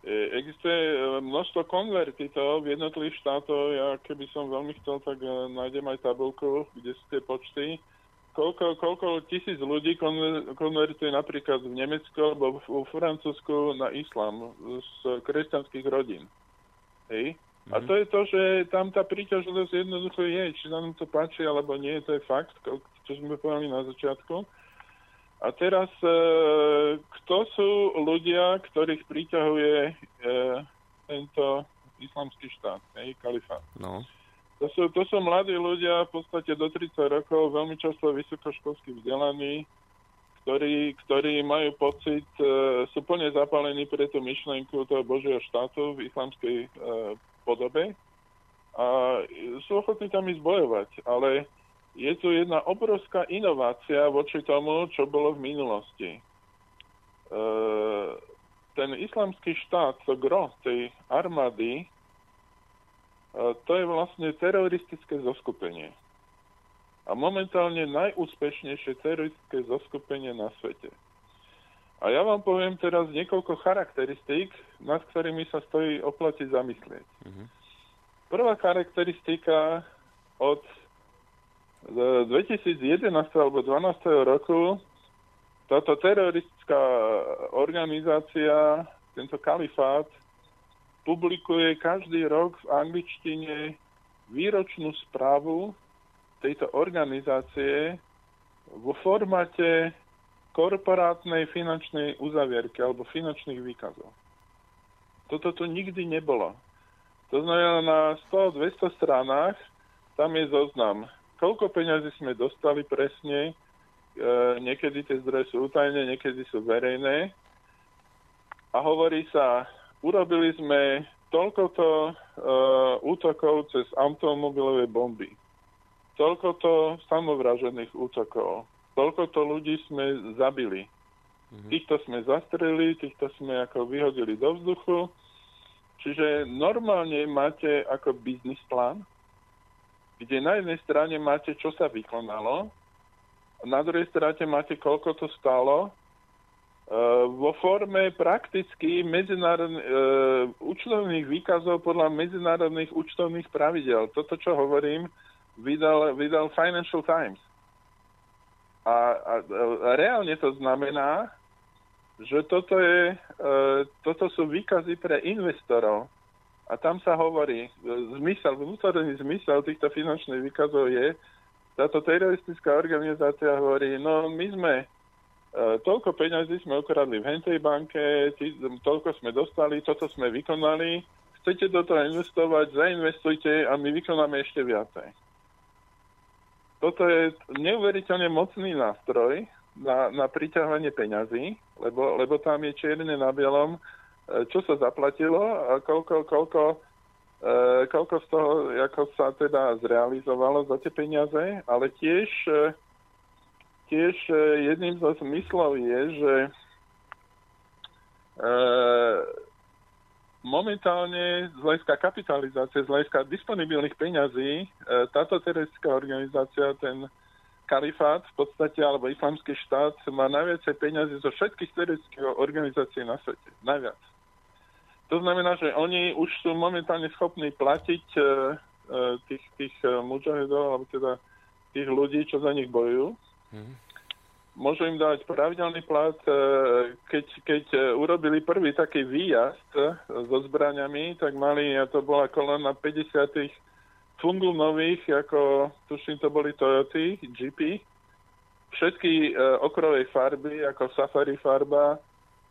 E, existuje e, množstvo konvertitov v jednotlivých štátoch. Ja keby som veľmi chcel, tak e, nájdem aj tabulku, kde sú tie počty koľko, koľko tisíc ľudí konvertuje napríklad v Nemecku alebo v, v Francúzsku na islám z kresťanských rodín. Hej? Mm-hmm. A mhm. to je to, že tam tá príťažlivosť jednoducho je, či nám to páči alebo nie, to je fakt, čo sme povedali na začiatku. A teraz, e, kto sú ľudia, ktorých priťahuje e, tento islamský štát, hej, kalifát? No. To sú, to sú mladí ľudia v podstate do 30 rokov, veľmi často vysokoškolsky vzdelaní, ktorí, ktorí majú pocit, e, sú plne zapálení pre tú myšlenku toho Božieho štátu v islamskej e, podobe a sú ochotní tam ísť bojovať, ale je tu jedna obrovská inovácia voči tomu, čo bolo v minulosti. E, ten islamský štát, to gro tej armády, to je vlastne teroristické zoskupenie. A momentálne najúspešnejšie teroristické zoskupenie na svete. A ja vám poviem teraz niekoľko charakteristík, nad ktorými sa stojí oplatiť zamyslieť. Mm-hmm. Prvá charakteristika od 2011 alebo 2012 roku táto teroristická organizácia, tento kalifát, publikuje každý rok v angličtine výročnú správu tejto organizácie vo formáte korporátnej finančnej uzavierky alebo finančných výkazov. Toto tu nikdy nebolo. To znamená, na 100-200 stranách tam je zoznam, koľko peňazí sme dostali presne, e, niekedy tie zdroje sú utajné, niekedy sú verejné. A hovorí sa, urobili sme toľkoto uh, útokov cez automobilové bomby, toľkoto samovražených útokov, toľkoto ľudí sme zabili. Mm-hmm. Týchto sme zastrelili, týchto sme ako vyhodili do vzduchu. Čiže normálne máte ako biznis plán, kde na jednej strane máte, čo sa vykonalo, na druhej strane máte, koľko to stalo vo forme prakticky uh, účtovných výkazov podľa medzinárodných účtovných pravidel. Toto, čo hovorím, vydal, vydal Financial Times. A, a, a reálne to znamená, že toto, je, uh, toto sú výkazy pre investorov. A tam sa hovorí, zmysel, vnútorný zmysel týchto finančných výkazov je, táto teroristická organizácia hovorí, no my sme E, toľko peňazí sme ukradli v hentej banke, toľko sme dostali, toto sme vykonali, chcete do toho investovať, zainvestujte a my vykonáme ešte viacej. Toto je neuveriteľne mocný nástroj na, na priťahovanie peňazí, lebo, lebo tam je čierne na bielom, e, čo sa zaplatilo a koľko, koľko, e, koľko z toho ako sa teda zrealizovalo za tie peniaze, ale tiež tiež e, jedným zo zmyslov je, že e, momentálne z hľadiska kapitalizácie, z hľadiska disponibilných peňazí, e, táto teroristická organizácia, ten kalifát v podstate, alebo islamský štát má najviacej peňazí zo všetkých teroristických organizácií na svete. Najviac. To znamená, že oni už sú momentálne schopní platiť e, e, tých, tých e, mužahedov, alebo teda tých ľudí, čo za nich bojujú. Mm. Môžu im dať pravidelný plat, e, keď, keď e, urobili prvý taký výjazd e, so zbraniami, tak mali, a to bola kolona 50 fungul nových, ako tuším to boli Toyoty, Jeepy, všetky okrovej farby, ako safari farba,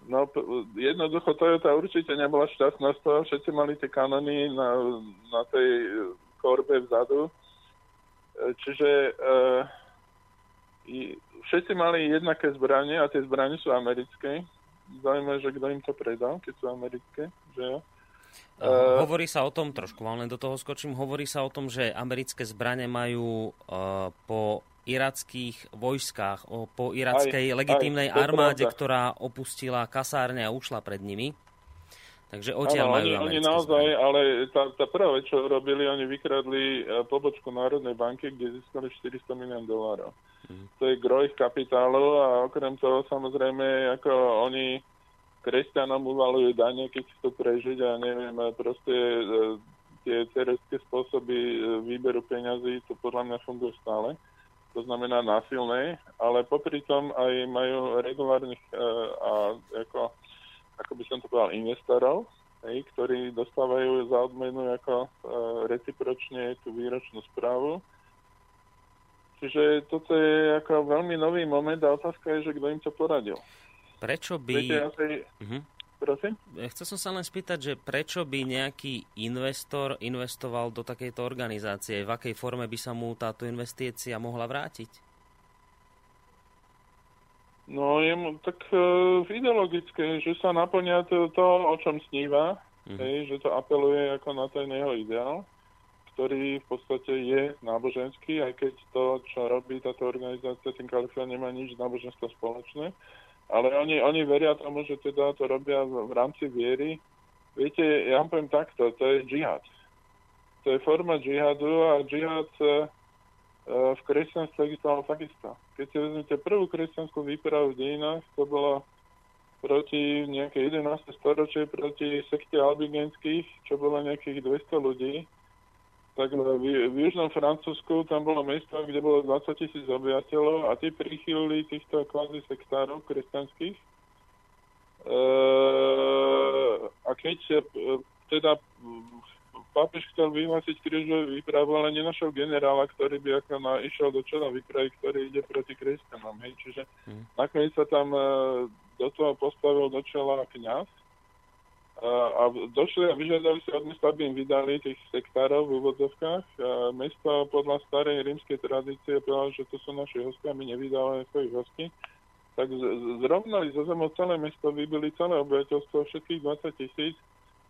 No, jednoducho Toyota určite nebola šťastná z toho, všetci mali tie kanony na, na tej korbe vzadu. Čiže všetci mali jednaké zbranie a tie zbranie sú americké. Zaujímavé, že kto im to predal, keď sú americké, že jo? Uh, hovorí sa o tom, trošku vám len do toho skočím, hovorí sa o tom, že americké zbranie majú uh, po irackých vojskách, o, po irackej aj, legitímnej aj, armáde, pravda. ktorá opustila kasárne a ušla pred nimi. Takže odtiaľ majú oni, oni naozaj, zbranie. ale tá, tá prvá vec, čo robili, oni vykradli pobočku Národnej banky, kde získali 400 milión dolárov. Mm. To je groj kapitálu a okrem toho samozrejme, ako oni kresťanom uvalujú dane, keď chcú prežiť a neviem, proste e, tie teroristické spôsoby e, výberu peňazí, to podľa mňa fungujú stále. To znamená násilné, ale popri tom aj majú regulárnych e, a ako, ako by som to povedal, investorov, hej, ktorí dostávajú za odmenu ako recipročne tú výročnú správu Čiže toto je ako veľmi nový moment a otázka je, že kto im to poradil. Prečo by... Viete, asi... uh-huh. Prosím? Chcel som sa len spýtať, že prečo by nejaký investor investoval do takejto organizácie? V akej forme by sa mu táto investícia mohla vrátiť? No, je mu tak uh, ideologické, že sa naplňa to, to o čom sníva, uh-huh. hej, že to apeluje ako na ten jeho ideál ktorý v podstate je náboženský, aj keď to, čo robí táto organizácia, tým kalifát nemá nič náboženstvo spoločné. Ale oni, oni veria tomu, že teda to robia v, v rámci viery. Viete, ja vám poviem takto, to je džihad. To je forma džihadu a džihad e, e v kresťanstve existoval takisto. Keď si vezmete prvú kresťanskú výpravu v dejinách, to bolo proti nejaké 11. storočie, proti sekte albigenských, čo bolo nejakých 200 ľudí tak v, v južnom Francúzsku tam bolo mesto, kde bolo 20 tisíc obyvateľov a tí prichýlili týchto kvázi sektárov kresťanských. E, a keď e, teda pápež chcel vyhlásiť krížovú výpravu, ale nenašiel generála, ktorý by ako na, išiel do čela výpravy, ktorý ide proti kresťanom. Hej. Čiže hmm. nakoniec sa tam e, do toho postavil do čela kňaz, a došli a vyžiadali si od mesta, aby im vydali tých sektárov v úvodzovkách. A mesto podľa starej rímskej tradície povedalo, že to sú naši hostia, my nevydávame svojich hostí. Tak zrovnali zo zemou celé mesto, vybili celé obyvateľstvo, všetkých 20 tisíc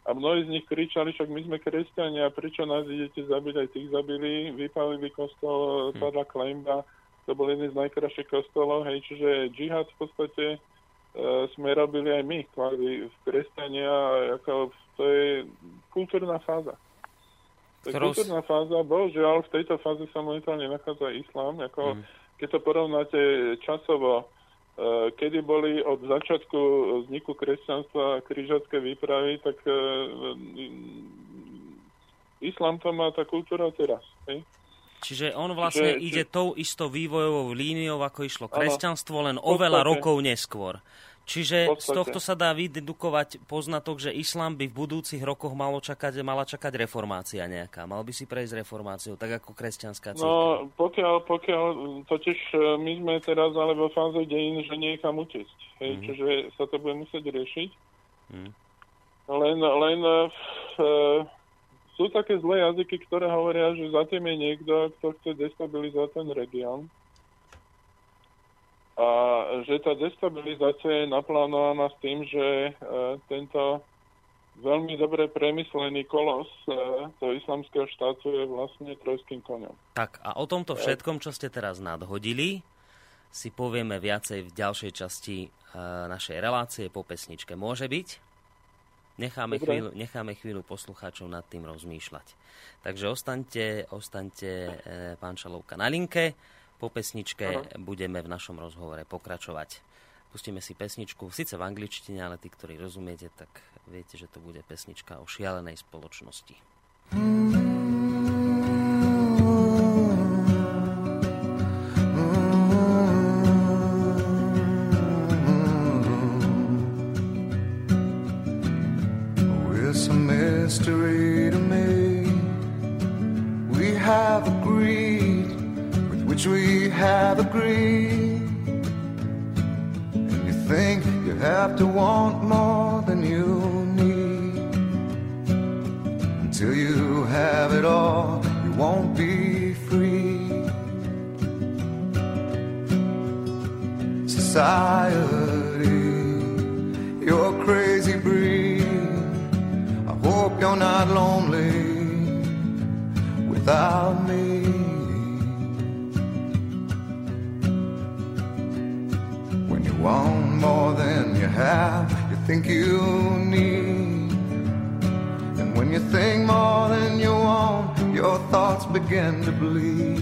a mnohí z nich kričali, však my sme kresťania, prečo nás idete zabiť, aj tých zabili, vypálili kostol, hm. padla klejmba, to bol jeden z najkrajších kostolov, hej, čiže džihad v podstate sme robili aj my, kvázi v kresťania, ako to je kultúrna fáza. To je kultúrna fáza, bohužiaľ v tejto fáze sa momentálne nachádza islám, ako mm. keď to porovnáte časovo kedy boli od začiatku vzniku kresťanstva križacké výpravy, tak islám to má tá kultúra teraz. Hej? Čiže on vlastne či, ide či... tou istou vývojovou líniou, ako išlo kresťanstvo, len oveľa rokov neskôr. Čiže z tohto sa dá vydedukovať poznatok, že islám by v budúcich rokoch malo čakať, mala čakať reformácia nejaká. Mal by si prejsť reformáciou, tak ako kresťanská církev. No, pokiaľ, pokiaľ, totiž e, my sme teraz ale vo fáze dejín, že niekam utiecť. Hej, mm. Čiže sa to bude musieť riešiť. Mm. Len, len uh, sú také zlé jazyky, ktoré hovoria, že za tým je niekto, kto chce destabilizovať ten región a že tá destabilizácia je naplánovaná s tým, že e, tento veľmi dobre premyslený kolos e, toho islamského štátu je vlastne trojským koňom. Tak a o tomto všetkom, čo ste teraz nadhodili, si povieme viacej v ďalšej časti e, našej relácie po pesničke. Môže byť? Necháme chvíľu, necháme chvíľu poslucháčov nad tým rozmýšľať. Takže ostaňte, ostaňte pán Šalovka na linke. Po pesničke Aha. budeme v našom rozhovore pokračovať. Pustíme si pesničku, síce v angličtine, ale tí, ktorí rozumiete, tak viete, že to bude pesnička o šialenej spoločnosti. mystery have agreed. And you think you have to want more than you need. Until you have it all, you won't be free. Society, you're a crazy breed. I hope you're not lonely without me. Want more than you have, you think you need. And when you think more than you want, your thoughts begin to bleed.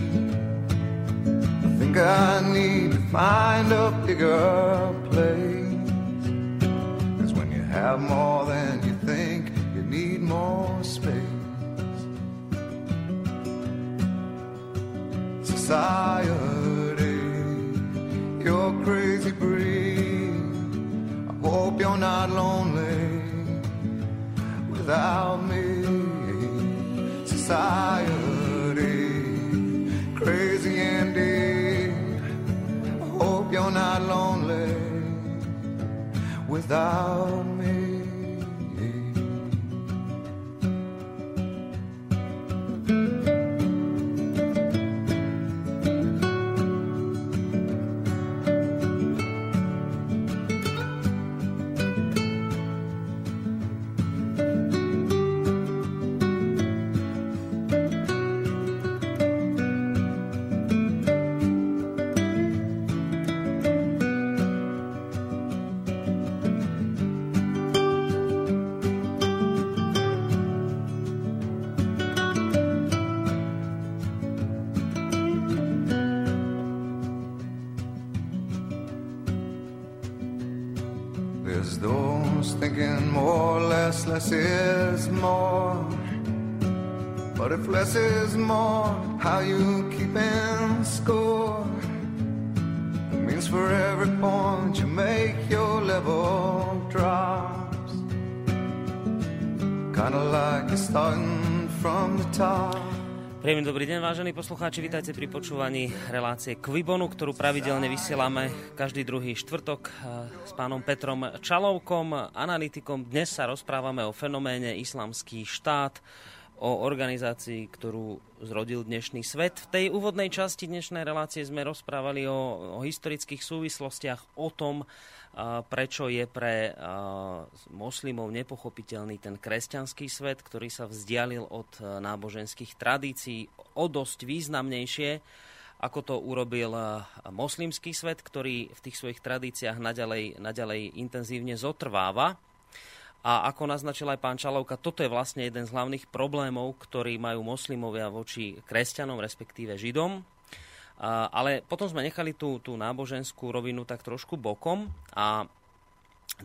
I think I need to find a bigger place. Cause when you have more than you think, you need more space. Society, you're crazy breed you're not lonely without me. Society, crazy indeed. I hope you're not lonely without me. Vážení poslucháči, vítajte pri počúvaní relácie Kvibonu, ktorú pravidelne vysielame každý druhý štvrtok eh, s pánom Petrom Čalovkom, analytikom. Dnes sa rozprávame o fenoméne Islamský štát, o organizácii, ktorú zrodil dnešný svet. V tej úvodnej časti dnešnej relácie sme rozprávali o, o historických súvislostiach, o tom, prečo je pre moslimov nepochopiteľný ten kresťanský svet, ktorý sa vzdialil od náboženských tradícií o dosť významnejšie, ako to urobil moslimský svet, ktorý v tých svojich tradíciách naďalej, naďalej intenzívne zotrváva. A ako naznačil aj pán Čalovka, toto je vlastne jeden z hlavných problémov, ktorý majú moslimovia voči kresťanom, respektíve židom. Ale potom sme nechali tú, tú náboženskú rovinu tak trošku bokom a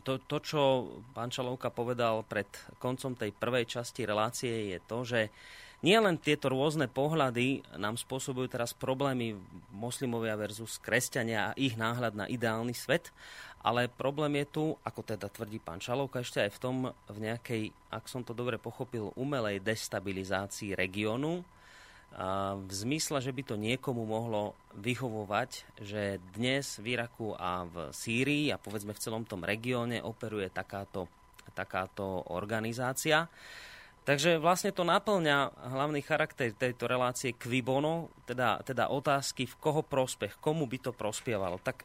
to, to, čo pán Čalovka povedal pred koncom tej prvej časti relácie, je to, že nie len tieto rôzne pohľady nám spôsobujú teraz problémy moslimovia versus kresťania a ich náhľad na ideálny svet, ale problém je tu, ako teda tvrdí pán Čalovka, ešte aj v tom, v nejakej, ak som to dobre pochopil, umelej destabilizácii regiónu, v zmysle, že by to niekomu mohlo vyhovovať, že dnes v Iraku a v Sýrii a povedzme v celom tom regióne operuje takáto, takáto organizácia. Takže vlastne to naplňa hlavný charakter tejto relácie kvibono, teda, teda otázky, v koho prospech, komu by to prospievalo. Tak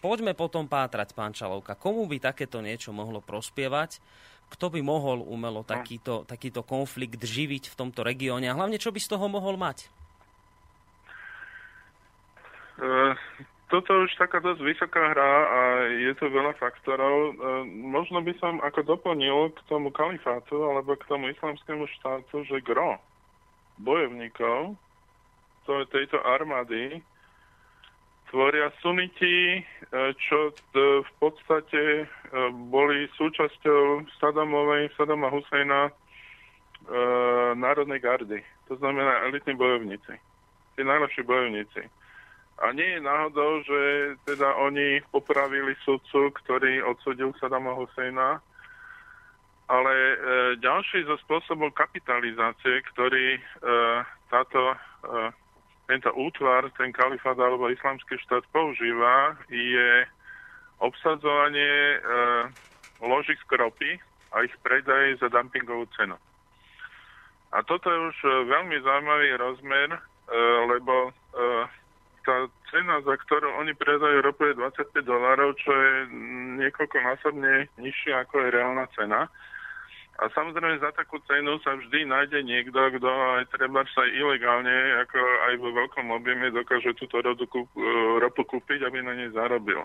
poďme potom pátrať, pán Čalovka, komu by takéto niečo mohlo prospievať, kto by mohol umelo no. takýto, takýto konflikt živiť v tomto regióne a hlavne čo by z toho mohol mať? Uh, toto už taká dosť vysoká hra a je to veľa faktorov. Uh, možno by som ako doplnil k tomu kalifátu alebo k tomu islamskému štátu, že gro bojovníkov to, tejto armády tvoria suniti, e, čo v podstate e, boli súčasťou Sadamovej, Sadama Husejna e, národnej gardy. To znamená elitní bojovníci. Tí najlepší bojovníci. A nie je náhodou, že teda oni popravili sudcu, ktorý odsudil Sadama Husejna, ale e, ďalší zo spôsobov kapitalizácie, ktorý e, táto e, tento útvar, ten kalifát alebo islamský štát používa, je obsadzovanie e, ložisk ropy a ich predaj za dumpingovú cenu. A toto je už veľmi zaujímavý rozmer, e, lebo e, tá cena, za ktorú oni predajú ropu je 25 dolárov, čo je niekoľkonásobne nižšia ako je reálna cena. A samozrejme za takú cenu sa vždy nájde niekto, kto aj treba sa ilegálne, ako aj vo veľkom objeme dokáže túto rodu e, ropu kúpiť, aby na nej zarobil.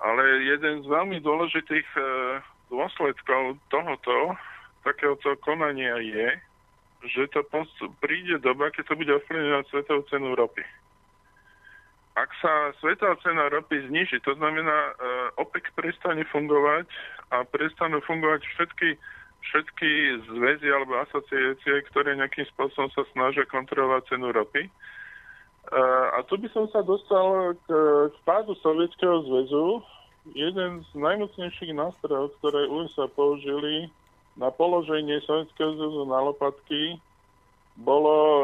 Ale jeden z veľmi dôležitých e, dôsledkov tohoto takéhoto konania je, že to príde doba, keď to bude ovplyvňovať svetovú cenu ropy. Ak sa svetová cena ropy zniží, to znamená, e, OPEC prestane fungovať a prestanú fungovať všetky, všetky zväzy alebo asociácie, ktoré nejakým spôsobom sa snažia kontrolovať cenu ropy. A tu by som sa dostal k, k pádu Sovietskeho zväzu. Jeden z najmocnejších nástrojov, ktoré USA použili na položenie Sovietskeho zväzu na lopatky, bolo e,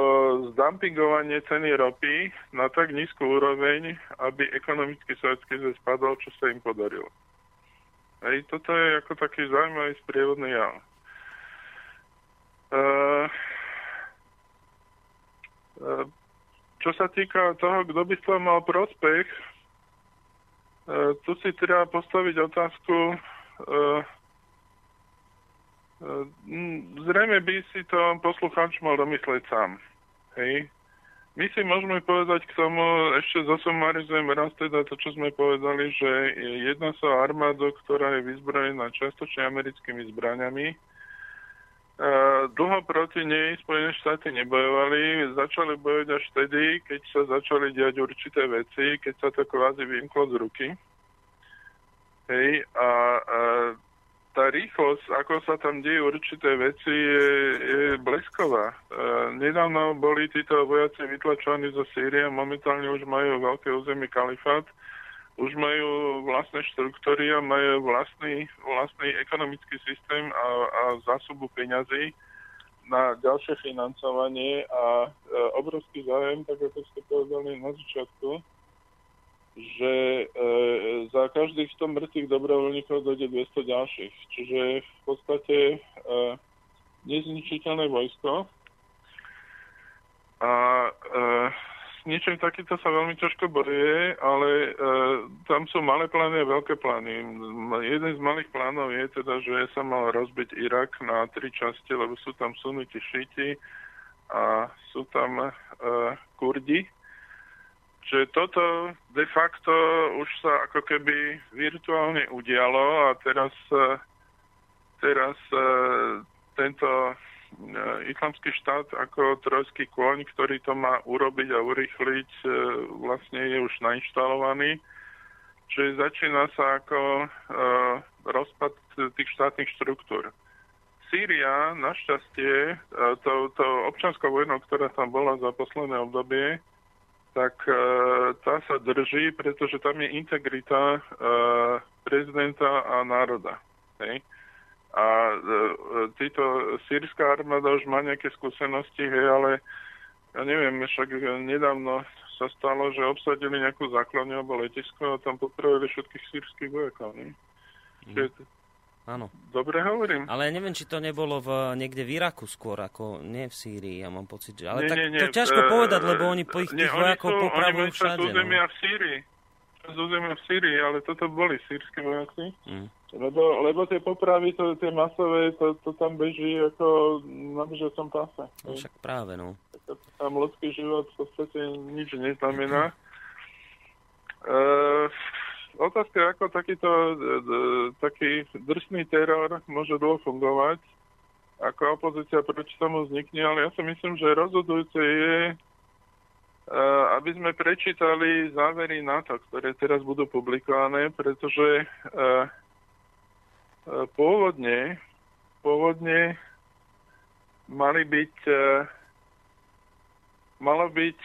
zdumpingovanie ceny ropy na tak nízku úroveň, aby ekonomický sovietský zväz padol, čo sa im podarilo. Hej, toto je ako taký zaujímavý sprievodný jav. Uh, uh, čo sa týka toho, kto by z toho mal prospech, tu si treba postaviť otázku, zrejme by si to poslucháč mal domyslieť sám. Hej? My si môžeme povedať k tomu, ešte zosumarizujem raz teda to, čo sme povedali, že jedna sa armádu, ktorá je vyzbrojená častočne americkými zbraniami. Dlho proti nej Spojené štáty nebojovali, začali bojovať až vtedy, keď sa začali diať určité veci, keď sa to kvázi vymklo z ruky. Hej, a, a tá rýchlosť, ako sa tam dejú určité veci, je, je blesková. E, nedávno boli títo vojaci vytlačovaní zo Sýrie, momentálne už majú veľké územie kalifát, už majú vlastné štruktúry a majú vlastný, vlastný ekonomický systém a, a zásobu peňazí na ďalšie financovanie a e, obrovský zájem, tak ako ste povedali na začiatku, že e, za každých 100 mŕtvych dobrovoľníkov dojde 200 ďalších. Čiže v podstate e, nezničiteľné vojsko. A e, s niečím takýmto sa veľmi ťažko bojuje, ale e, tam sú malé plány a veľké plány. Jeden z malých plánov je teda, že sa mal rozbiť Irak na tri časti, lebo sú tam suniti šíti a sú tam e, kurdi Čiže toto de facto už sa ako keby virtuálne udialo a teraz, e, teraz e, tento islamský štát ako trojský kôň, ktorý to má urobiť a urychliť, e, vlastne je už nainštalovaný. Čiže začína sa ako e, rozpad tých štátnych štruktúr. Sýria, našťastie, e, to, to občanskou vojnou, ktorá tam bola za posledné obdobie, tak e, tá sa drží, pretože tam je integrita e, prezidenta a národa. Hej? A e, títo sírska armáda už má nejaké skúsenosti, hej, ale ja neviem, však nedávno sa stalo, že obsadili nejakú základňu alebo letisko a tam popravili všetkých sírskych vojakov. Ne? Mm. Áno. Dobre hovorím. Ale neviem, či to nebolo v, niekde v Iraku skôr, ako nie v Sýrii, ja mám pocit. Že... Ale nie, tak nie, nie. to ťažko uh, povedať, lebo oni po ich tých vojakov popravujú všade. Oni no. v Sýrii. Z územia v Sýrii, ale toto boli sírsky vojaci. Mm. Lebo, lebo tie popravy, to, tie masové, to, to tam beží ako na bežiacom páse. No však práve, no. Tam ľudský život v podstate nič neznamená. Uh, otázka ako takýto taký drsný teror môže dlho fungovať, ako opozícia proti tomu vznikne, ale ja si myslím, že rozhodujúce je, aby sme prečítali závery NATO, ktoré teraz budú publikované, pretože pôvodne, pôvodne mali byť malo byť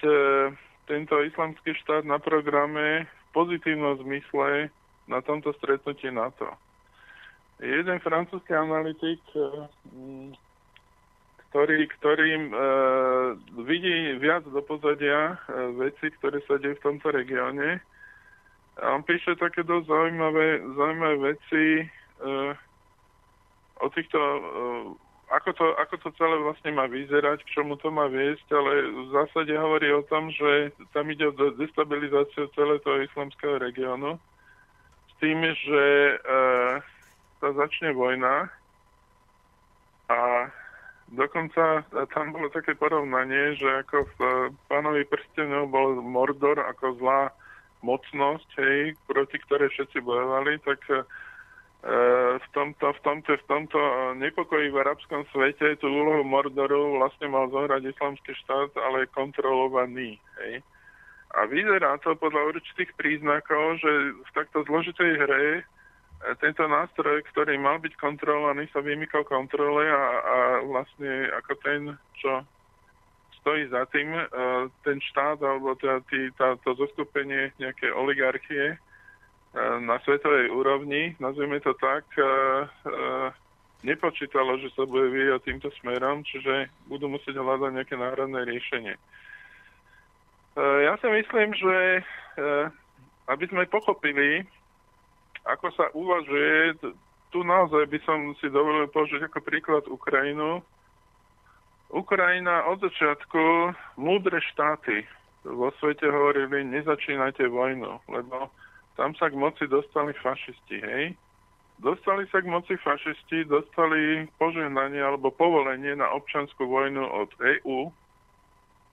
tento islamský štát na programe pozitívnom zmysle na tomto stretnutí NATO. Jeden francúzsky analytik, eh, ktorý, ktorým e, vidí viac do pozadia e, veci, ktoré sa dejú v tomto regióne, on píše také dosť zaujímavé, zaujímavé veci e, o týchto e, ako to, ako to celé vlastne má vyzerať, k čomu to má viesť, ale v zásade hovorí o tom, že tam ide o destabilizáciu celého toho islamského regiónu. S tým, že e, sa začne vojna a dokonca tam bolo také porovnanie, že ako v pánovi prstenov bol Mordor ako zlá mocnosť, hej, proti ktorej všetci bojovali, tak v tomto, v tomto, v tomto nepokoji v arabskom svete tú úlohu Mordoru vlastne mal zohrať islamský štát, ale kontrolovaný. Hej. A vyzerá to podľa určitých príznakov, že v takto zložitej hre e, tento nástroj, ktorý mal byť kontrolovaný, sa vymykal kontrole a, a vlastne ako ten, čo stojí za tým, e, ten štát alebo tá, tý, tá, to zoskupenie nejaké oligarchie, na svetovej úrovni, nazvime to tak, nepočítalo, že sa bude vyvíjať týmto smerom, čiže budú musieť hľadať nejaké národné riešenie. Ja si myslím, že aby sme pochopili, ako sa uvažuje, tu naozaj by som si dovolil použiť ako príklad Ukrajinu. Ukrajina od začiatku, múdre štáty vo svete hovorili, nezačínajte vojnu, lebo tam sa k moci dostali fašisti, hej? Dostali sa k moci fašisti, dostali požehnanie alebo povolenie na občanskú vojnu od EÚ,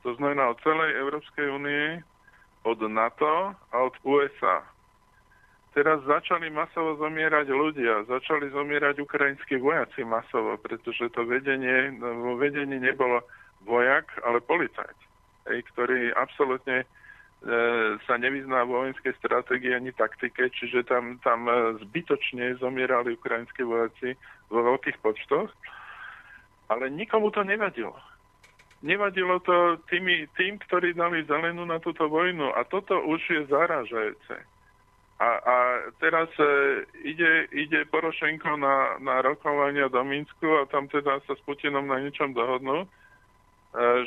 to znamená od celej Európskej únie, od NATO a od USA. Teraz začali masovo zomierať ľudia, začali zomierať ukrajinskí vojaci masovo, pretože to vedenie, vo vedení nebolo vojak, ale policajt, ktorý absolútne sa nevyzná vojenskej stratégii ani taktike, čiže tam, tam e, zbytočne zomierali ukrajinskí vojaci vo veľkých počtoch, ale nikomu to nevadilo. Nevadilo to tými, tým, ktorí dali zelenú na túto vojnu a toto už je zaražajúce. A, a teraz e, ide, ide Porošenko na, na rokovania do Minsku a tam teda sa s Putinom na niečom dohodnú E,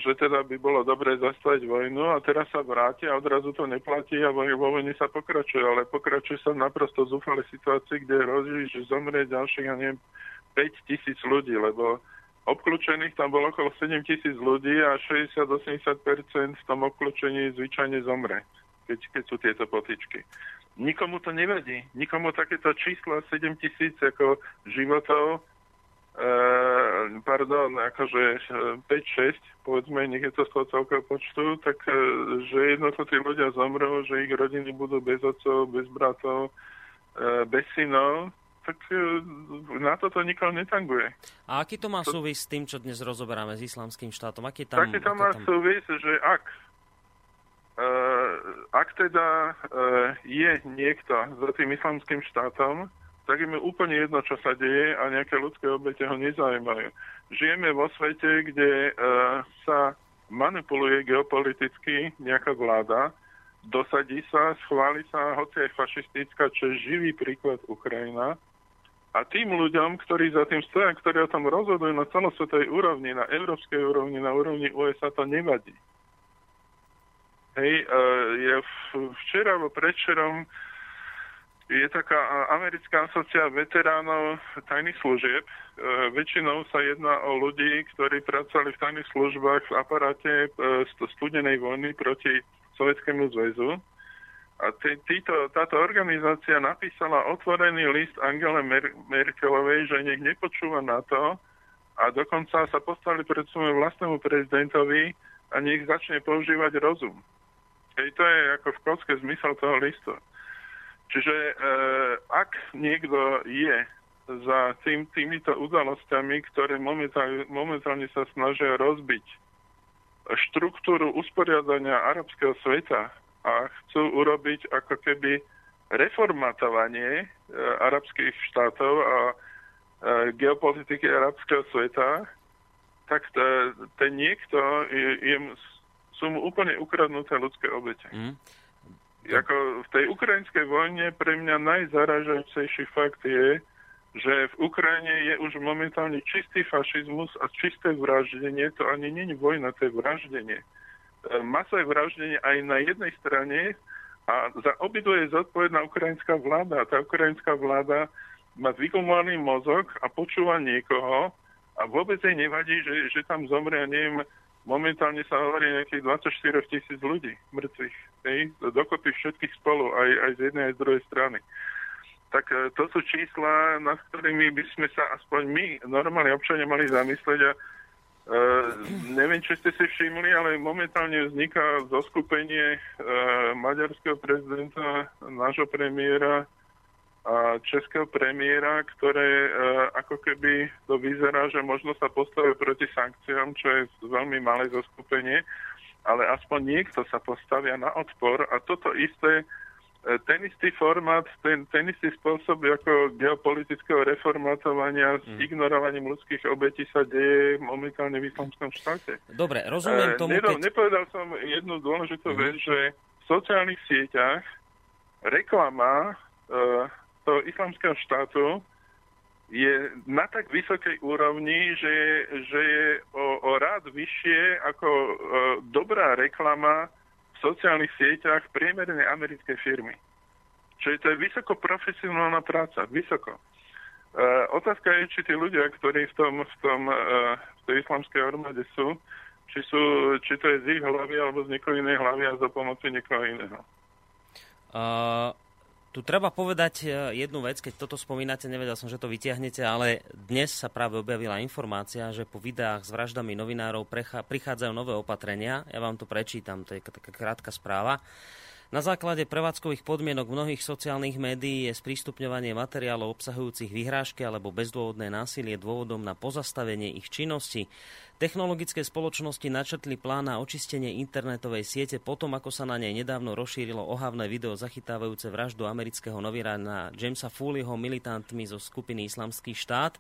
že teda by bolo dobre zastaviť vojnu a teraz sa vráti a odrazu to neplatí a vo vojne sa pokračuje, ale pokračuje sa naprosto zúfalej situácii, kde hrozí, že zomrie ďalších, ja neviem, 5 tisíc ľudí, lebo obklúčených tam bolo okolo 7 tisíc ľudí a 60-80% v tom obklúčení zvyčajne zomre, keď, keď sú tieto potičky. Nikomu to nevadí. Nikomu takéto čísla 7 tisíc ako životov pardon, akože 5-6, e, povedzme, nech je to z toho celkového počtu, tak uh, že jednoducho tí ľudia zomrú, že ich rodiny budú bez otcov, bez bratov, bez synov, tak na toto nikoho netanguje. A aký to má to... súvis s tým, čo dnes rozoberáme s islamským štátom? Aký tam, Taký to má tam... súvis, že ak ak teda je niekto za tým islamským štátom, tak im je úplne jedno, čo sa deje a nejaké ľudské obete ho nezaujímajú. Žijeme vo svete, kde uh, sa manipuluje geopoliticky nejaká vláda, dosadí sa, schváli sa, hoci aj fašistická, čo je živý príklad Ukrajina. A tým ľuďom, ktorí za tým stoja, ktorí o tom rozhodujú na celosvetovej úrovni, na európskej úrovni, na úrovni USA, to nevadí. Hej, uh, je včera alebo predčerom je taká americká asociácia veteránov tajných služieb. E, väčšinou sa jedná o ľudí, ktorí pracovali v tajných službách v aparáte e, studenej vojny proti Sovietskému zväzu. A týto, táto organizácia napísala otvorený list Angele Mer- Merkelovej, že nech nepočúva na to a dokonca sa postavili pred svojmu vlastnému prezidentovi a nech začne používať rozum. Hej, to je ako v kocke zmysel toho listu. Čiže e, ak niekto je za tým, týmito udalosťami, ktoré momentálne, momentálne sa snažia rozbiť štruktúru usporiadania arabského sveta a chcú urobiť ako keby reformatovanie e, arabských štátov a e, geopolitiky arabského sveta, tak ten niekto je, je, sú mu úplne ukradnuté ľudské obete. Mm. Ako v tej ukrajinskej vojne pre mňa najzaražajúcejší fakt je, že v Ukrajine je už momentálne čistý fašizmus a čisté vraždenie. To ani nie je vojna, to je vraždenie. E, masové vraždenie aj na jednej strane a za obidve je zodpovedná ukrajinská vláda. Tá ukrajinská vláda má vykomovaný mozog a počúva niekoho a vôbec jej nevadí, že, že tam zomrie, neviem, momentálne sa hovorí nejakých 24 tisíc ľudí mŕtvych. Hej? Dokopy všetkých spolu, aj, aj z jednej, aj z druhej strany. Tak e, to sú čísla, nad ktorými by sme sa aspoň my, normálni občania, mali zamyslieť a Uh, neviem, či ste si všimli, ale momentálne vzniká zoskupenie uh, maďarského prezidenta, nášho premiéra a českého premiéra, ktoré e, ako keby to vyzerá, že možno sa postaví proti sankciám, čo je veľmi malé zoskupenie, ale aspoň niekto sa postavia na odpor a toto isté, e, ten istý formát, ten, ten istý spôsob ako geopolitického reformatovania mm. s mhm. ignorovaním ľudských obetí sa deje momentálne v islamskom štáte. Dobre, rozumiem e, tomu, keď... Nepovedal som jednu dôležitú mm. vec, že v sociálnych sieťach reklama toho islamského štátu je na tak vysokej úrovni, že, že je o, o rád vyššie ako e, dobrá reklama v sociálnych sieťach priemernej americkej firmy. Čiže to je vysoko profesionálna práca, vysoko. Uh, otázka je, či tí ľudia, ktorí v, tom, v, tom, uh, v tej islamskej armáde sú, či, sú, či to je z ich hlavy alebo z niekoho inej hlavy a za pomoci niekoho iného. Uh, tu treba povedať e, jednu vec, keď toto spomínate, nevedel som, že to vytiahnete, ale dnes sa práve objavila informácia, že po videách s vraždami novinárov prichádzajú nové opatrenia. Ja vám to prečítam, to je taká krátka správa. Na základe prevádzkových podmienok mnohých sociálnych médií je sprístupňovanie materiálov obsahujúcich vyhrážky alebo bezdôvodné násilie dôvodom na pozastavenie ich činnosti. Technologické spoločnosti načrtli plán na očistenie internetovej siete potom, ako sa na nej nedávno rozšírilo ohavné video zachytávajúce vraždu amerického novinára Jamesa Fooleyho militantmi zo skupiny Islamský štát.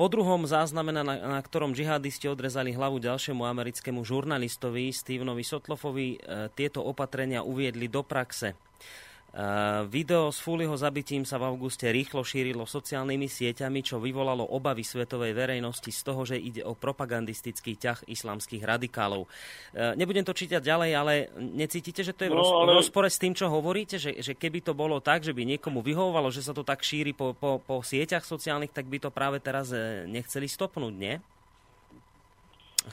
Po druhom zázname, na, na ktorom džihadisti odrezali hlavu ďalšiemu americkému žurnalistovi Stevenovi Sotlofovi, e, tieto opatrenia uviedli do praxe. Video s Fúliho zabitím sa v auguste rýchlo šírilo sociálnymi sieťami, čo vyvolalo obavy svetovej verejnosti z toho, že ide o propagandistický ťah islamských radikálov. Nebudem to čítať ďalej, ale necítite, že to je v no, ale... rozpore s tým, čo hovoríte? Že, že keby to bolo tak, že by niekomu vyhovovalo, že sa to tak šíri po, po, po sieťach sociálnych, tak by to práve teraz e, nechceli stopnúť, nie?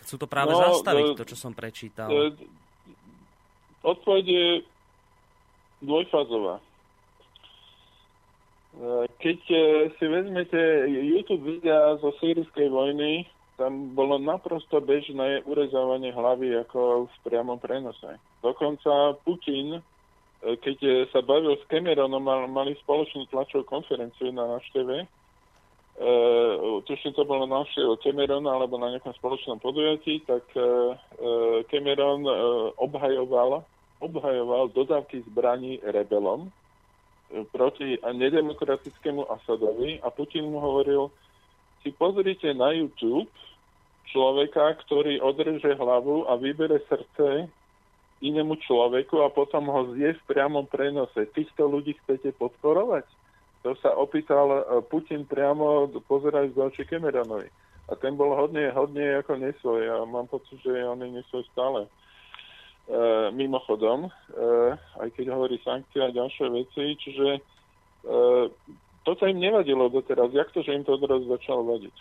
Chcú to práve no, zastaviť, to, čo som prečítal. Odpoveď je dvojfázová. E, keď e, si vezmete YouTube videa zo sírijskej vojny, tam bolo naprosto bežné urezávanie hlavy ako v priamom prenose. Dokonca Putin keď sa bavil s Cameronom, mal, mali spoločnú tlačovú konferenciu na návšteve. Uh, tuším, to bolo návštevu Camerona alebo na nejakom spoločnom podujatí, tak uh, Cameron uh, obhajoval, obhajoval dodávky zbraní rebelom proti nedemokratickému Asadovi a Putin mu hovoril, si pozrite na YouTube človeka, ktorý odreže hlavu a vybere srdce inému človeku a potom ho zje v priamom prenose. Týchto ľudí chcete podporovať? To sa opýtal e, Putin priamo pozerať z oči Cameronovi. A ten bol hodne, hodne ako nesvoj. Ja mám pocit, že on je nesvoj stále. E, mimochodom, e, aj keď hovorí sankcie a ďalšie veci, čiže e, to sa im nevadilo doteraz. Jak to, že im to odraz začalo vadiť?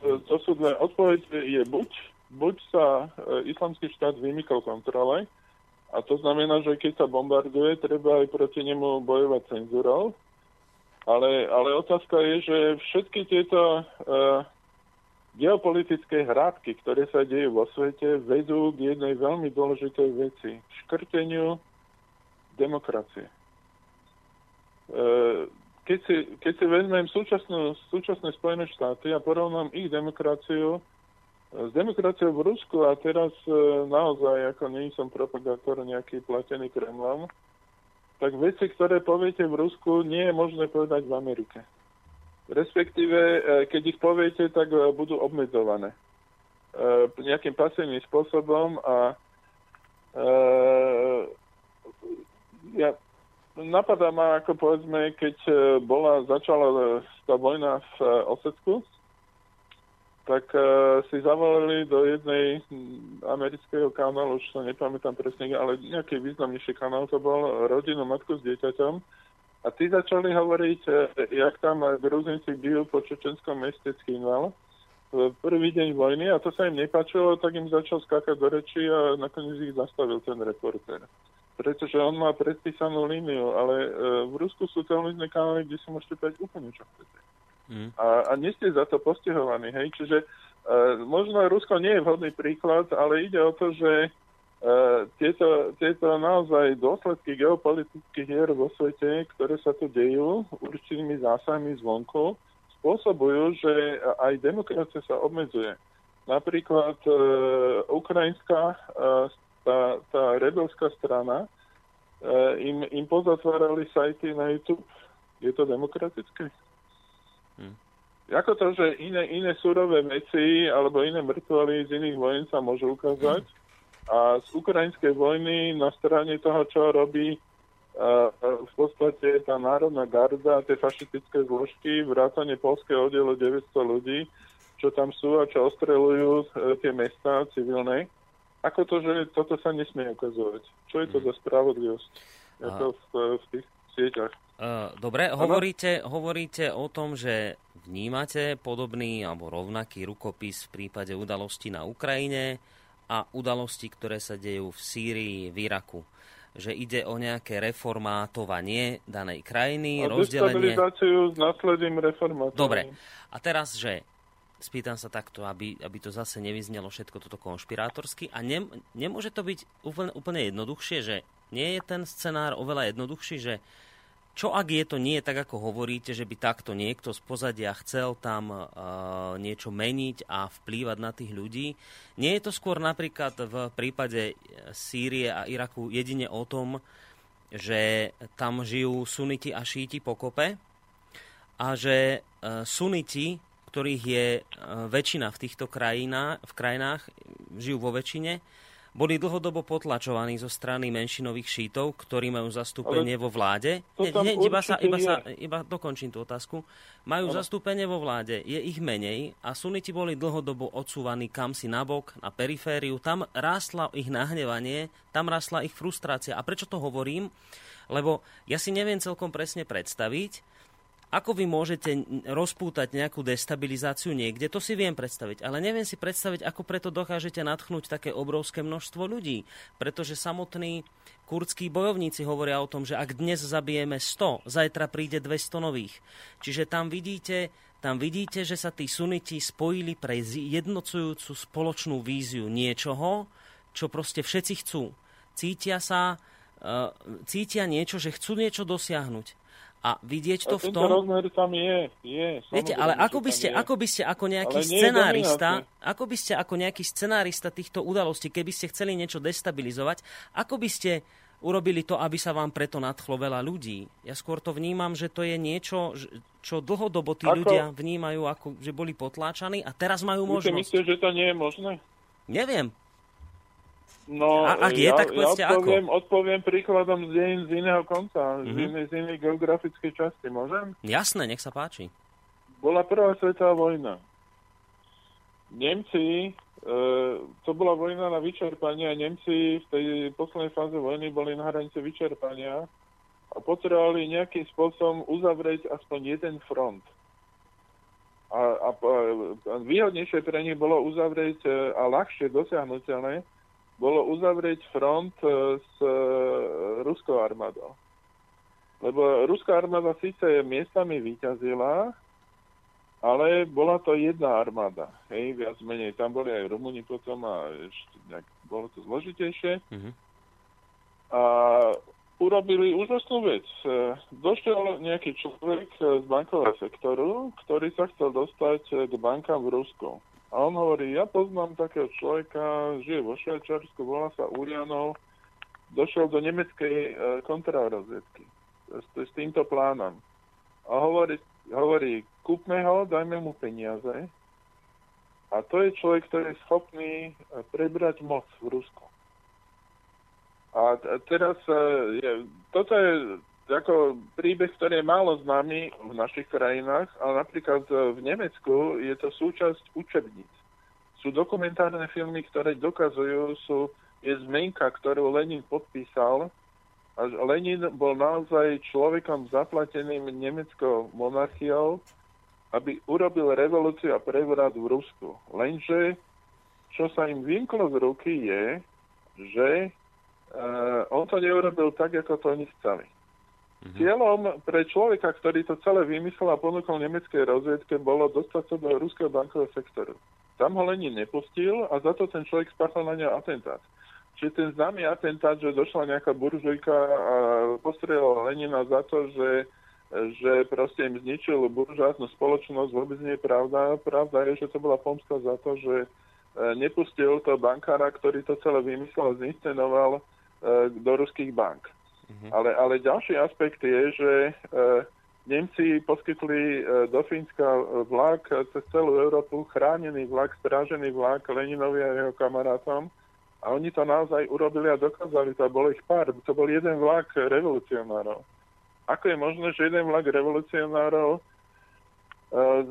To, to sú dve. Odpoveď je buď, buď sa e, islamský štát vymykal kontrole, a to znamená, že keď sa bombarduje, treba aj proti nemu bojovať cenzúrou. Ale, ale otázka je, že všetky tieto e, geopolitické hrádky, ktoré sa dejú vo svete, vedú k jednej veľmi dôležitej veci. Škrteniu demokracie. E, keď si, keď si vezmem súčasnú, súčasné Spojené štáty a porovnám ich demokraciu e, s demokraciou v Rusku a teraz e, naozaj, ako nie som propagátor nejaký platený Kremlom, tak veci, ktoré poviete v Rusku, nie je možné povedať v Amerike. Respektíve, e, keď ich poviete, tak budú obmedzované nejakým pasívnym spôsobom a ja napadá ma, ako povedzme, keď e, bola, začala e, tá vojna v e, Osecku, tak uh, si zavolali do jednej amerického kanálu, už sa nepamätám presne, ale nejaký významnejší kanál to bol, rodinu, matku s dieťaťom. A tí začali hovoriť, jak tam Gruzinci bijú po čečenskom meste Chinval v prvý deň vojny a to sa im nepačilo, tak im začal skákať do reči a nakoniec ich zastavil ten reportér pretože on má predpísanú líniu, ale e, v Rusku sú televízne kanály, kde si môžete povedať úplne čo chcete. Mm. A, a nie ste za to postihovaní, hej, čiže e, možno Rusko nie je vhodný príklad, ale ide o to, že e, tieto, tieto naozaj dôsledky geopolitických hier vo svete, ktoré sa tu dejú určitými zásahmi zvonku, spôsobujú, že aj demokracia sa obmedzuje. Napríklad e, ukrajinská e, tá, tá rebelská strana, e, im, im pozatvárali sajty na YouTube. Je to demokratické? Hm. Ako to, že iné, iné surové veci alebo iné mŕtvoly z iných vojen sa môžu ukázať hm. A z ukrajinskej vojny na strane toho, čo robí v podstate tá národná garda, tie fašistické zložky, vrátane polského oddielu 900 ľudí, čo tam sú a čo ostrelujú uh, tie mesta civilné, ako to, že toto sa nesmie ukazovať? Čo je to mm. za spravodlivosť? Je to v, v tých sieťach. Dobre, hovoríte, hovoríte o tom, že vnímate podobný alebo rovnaký rukopis v prípade udalostí na Ukrajine a udalosti, ktoré sa dejú v Sýrii, v Iraku. Že ide o nejaké reformátovanie danej krajiny, a rozdelenie... s následným reformátovaním. Dobre. A teraz, že spýtam sa takto, aby, aby to zase nevyznelo všetko toto konšpirátorsky. A ne, nemôže to byť úplne, úplne jednoduchšie, že nie je ten scenár oveľa jednoduchší, že čo ak je to nie tak, ako hovoríte, že by takto niekto z pozadia chcel tam uh, niečo meniť a vplývať na tých ľudí? Nie je to skôr napríklad v prípade Sýrie a Iraku jedine o tom, že tam žijú suniti a šíti pokope a že uh, suniti ktorých je e, väčšina v týchto krajinách, v krajinách, žijú vo väčšine, boli dlhodobo potlačovaní zo strany menšinových šítov, ktorí majú zastúpenie Ale vo vláde. Nie, nie, iba, sa, iba, sa, iba dokončím tú otázku. Majú Ale. zastúpenie vo vláde, je ich menej a suniti boli dlhodobo odsúvaní kam si nabok, na perifériu. Tam rástla ich nahnevanie, tam rástla ich frustrácia. A prečo to hovorím? Lebo ja si neviem celkom presne predstaviť, ako vy môžete rozpútať nejakú destabilizáciu niekde, to si viem predstaviť. Ale neviem si predstaviť, ako preto dokážete natchnúť také obrovské množstvo ľudí. Pretože samotní kurdskí bojovníci hovoria o tom, že ak dnes zabijeme 100, zajtra príde 200 nových. Čiže tam vidíte, tam vidíte, že sa tí suniti spojili pre jednocujúcu spoločnú víziu niečoho, čo proste všetci chcú. Cítia sa cítia niečo, že chcú niečo dosiahnuť. A vidieť to a v tom... rozmer tam je, je. Viete, ale ako by, ste, ako by ste ako nejaký scenárista, ako by ste ako nejaký scenárista týchto udalostí, keby ste chceli niečo destabilizovať, ako by ste urobili to, aby sa vám preto nadchlo veľa ľudí. Ja skôr to vnímam, že to je niečo, čo dlhodobo tí ako... ľudia vnímajú, ako, že boli potláčaní a teraz majú možnosť. Myslíte, že to nie je možné? Neviem. No, a ak je, ja, tak povedzte ja odpoviem, ako. odpoviem príkladom z z iného konca, mm-hmm. z, inej, z inej geografickej časti. Môžem? Jasné, nech sa páči. Bola prvá svetová vojna. Nemci, e, to bola vojna na vyčerpanie a Nemci v tej poslednej fáze vojny boli na hranice vyčerpania a potrebovali nejakým spôsobom uzavrieť aspoň jeden front. A, a, a výhodnejšie pre nich bolo uzavrieť e, a ľahšie dosiahnutelné bolo uzavrieť front e, s e, ruskou armádou. Lebo ruská armáda síce miestami vyťazila, ale bola to jedna armáda. Hej, viac menej. Tam boli aj Rumúni potom a ešte nejak, bolo to zložitejšie. Mm-hmm. A urobili úžasnú vec. E, došiel nejaký človek z bankového sektoru, ktorý sa chcel dostať k bankám v Rusku. A on hovorí, ja poznám takého človeka, žije vo Švajčiarsku, volá sa Urianov, došiel do nemeckej e, kontrarozviedky s, s týmto plánom. A hovorí, hovorí, kúpme ho, dajme mu peniaze. A to je človek, ktorý je schopný e, prebrať moc v Rusku. A teraz, e, je, toto je ako príbeh, ktorý je málo známy v našich krajinách, ale napríklad v Nemecku je to súčasť učebníc. Sú dokumentárne filmy, ktoré dokazujú, sú, je zmenka, ktorú Lenin podpísal. A Lenin bol naozaj človekom zaplateným nemeckou monarchiou, aby urobil revolúciu a prevrat v Rusku. Lenže, čo sa im vymklo z ruky je, že uh, on to neurobil tak, ako to oni chceli. Mm-hmm. Cieľom pre človeka, ktorý to celé vymyslel a ponúkol nemeckej rozviedke, bolo dostať sa do ruského bankového sektoru. Tam ho Lenin nepustil a za to ten človek spáchal na neho atentát. Čiže ten známy atentát, že došla nejaká buržujka a postrelila Lenina za to, že, že proste im zničil buržátnu spoločnosť, vôbec nie je pravda. Pravda je, že to bola pomsta za to, že e, nepustil to bankára, ktorý to celé vymyslel a zinscenoval e, do ruských bank. Mm-hmm. Ale, ale ďalší aspekt je, že e, Nemci poskytli e, do Fínska vlak cez celú Európu, chránený vlak, strážený vlak Leninovi a jeho kamarátom. A oni to naozaj urobili a dokázali. To bolo ich pár. To bol jeden vlak revolucionárov. Ako je možné, že jeden vlak revolucionárov e,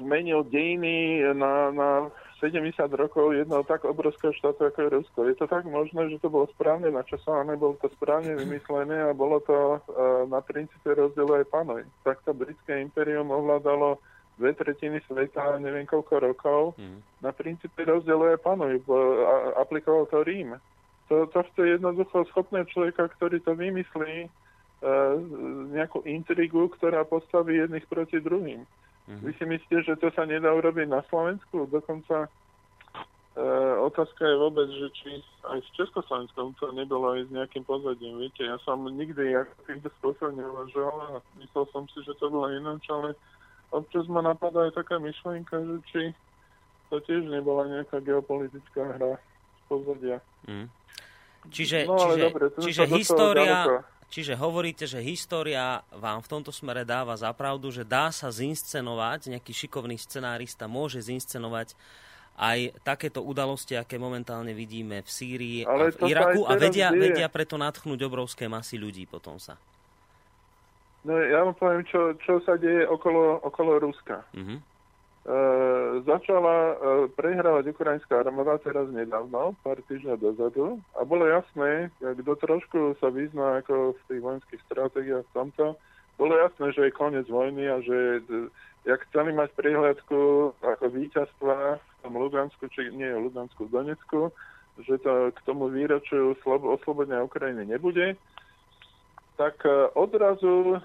zmenil dejiny na, na 70 rokov jedného tak obrovského štátu, ako je Rusko. Je to tak možné, že to bolo správne načasované, bolo to správne vymyslené a bolo to uh, na princípe rozdielu aj panuj. Takto britské imperium ovládalo dve tretiny sveta, neviem koľko rokov, mm. na princípe rozdielu aj panuj. A, aplikoval to Rím. To, to chce jednoducho schopné človeka, ktorý to vymyslí, uh, nejakú intrigu, ktorá postaví jedných proti druhým. Mm-hmm. Vy si myslíte, že to sa nedá urobiť na Slovensku? Dokonca e, otázka je vôbec, že či aj v Československom to nebolo aj s nejakým pozadím. Viete, ja som nikdy týmto spôsobom neuvažoval a myslel som si, že to bolo ináč, ale občas ma napadá aj taká myšlienka, že či to tiež nebola nejaká geopolitická hra z pozadia. Mm. Čiže, no, čiže, dobre, čiže história, ďaleko. Čiže hovoríte, že história vám v tomto smere dáva zapravdu, že dá sa zinscenovať, nejaký šikovný scenárista môže zinscenovať aj takéto udalosti, aké momentálne vidíme v Sýrii Ale a v Iraku a vedia, vedia preto natchnúť obrovské masy ľudí potom sa. No ja vám poviem, čo, čo sa deje okolo, okolo Ruska. Uh-huh. E, začala e, prehrávať ukrajinská armáda teraz nedávno, pár týždňov dozadu. A bolo jasné, kto trošku sa vyzná ako v tých vojenských stratégiách v tomto, bolo jasné, že je koniec vojny a že jak chceli mať prihľadku ako víťazstva v tom Lugansku, či nie v Lugansku, v Donecku, že to k tomu výročiu oslobodenia Ukrajiny nebude, tak e, odrazu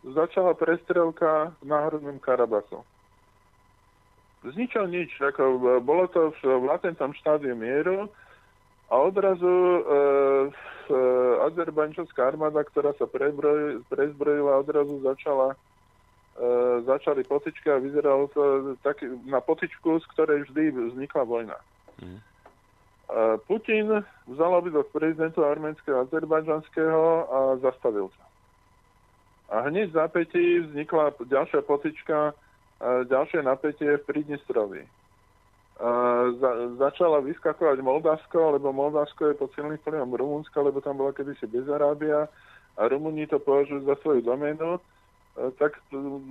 začala prestrelka v Národnom Karabachu z ničoho nič. Ako, bolo to v, v latentnom štádiu mieru A odrazu e, e, azerbajdžanská armáda, ktorá sa prebroj, prezbrojila, odrazu začala e, začali potičky a vyzeralo to tak, na potičku, z ktorej vždy vznikla vojna. Mm. Putin vzal obidvoch prezidentu arménskeho a azerbajdžanského a zastavil sa. A hneď v zapätí vznikla ďalšia potička, ďalšie napätie v Pridnestrovi. Za, začala vyskakovať Moldavsko, lebo Moldavsko je pod silným vplyvom Rumunska, lebo tam bola kedysi Bezarábia a Rumúni to považujú za svoju doménu. Tak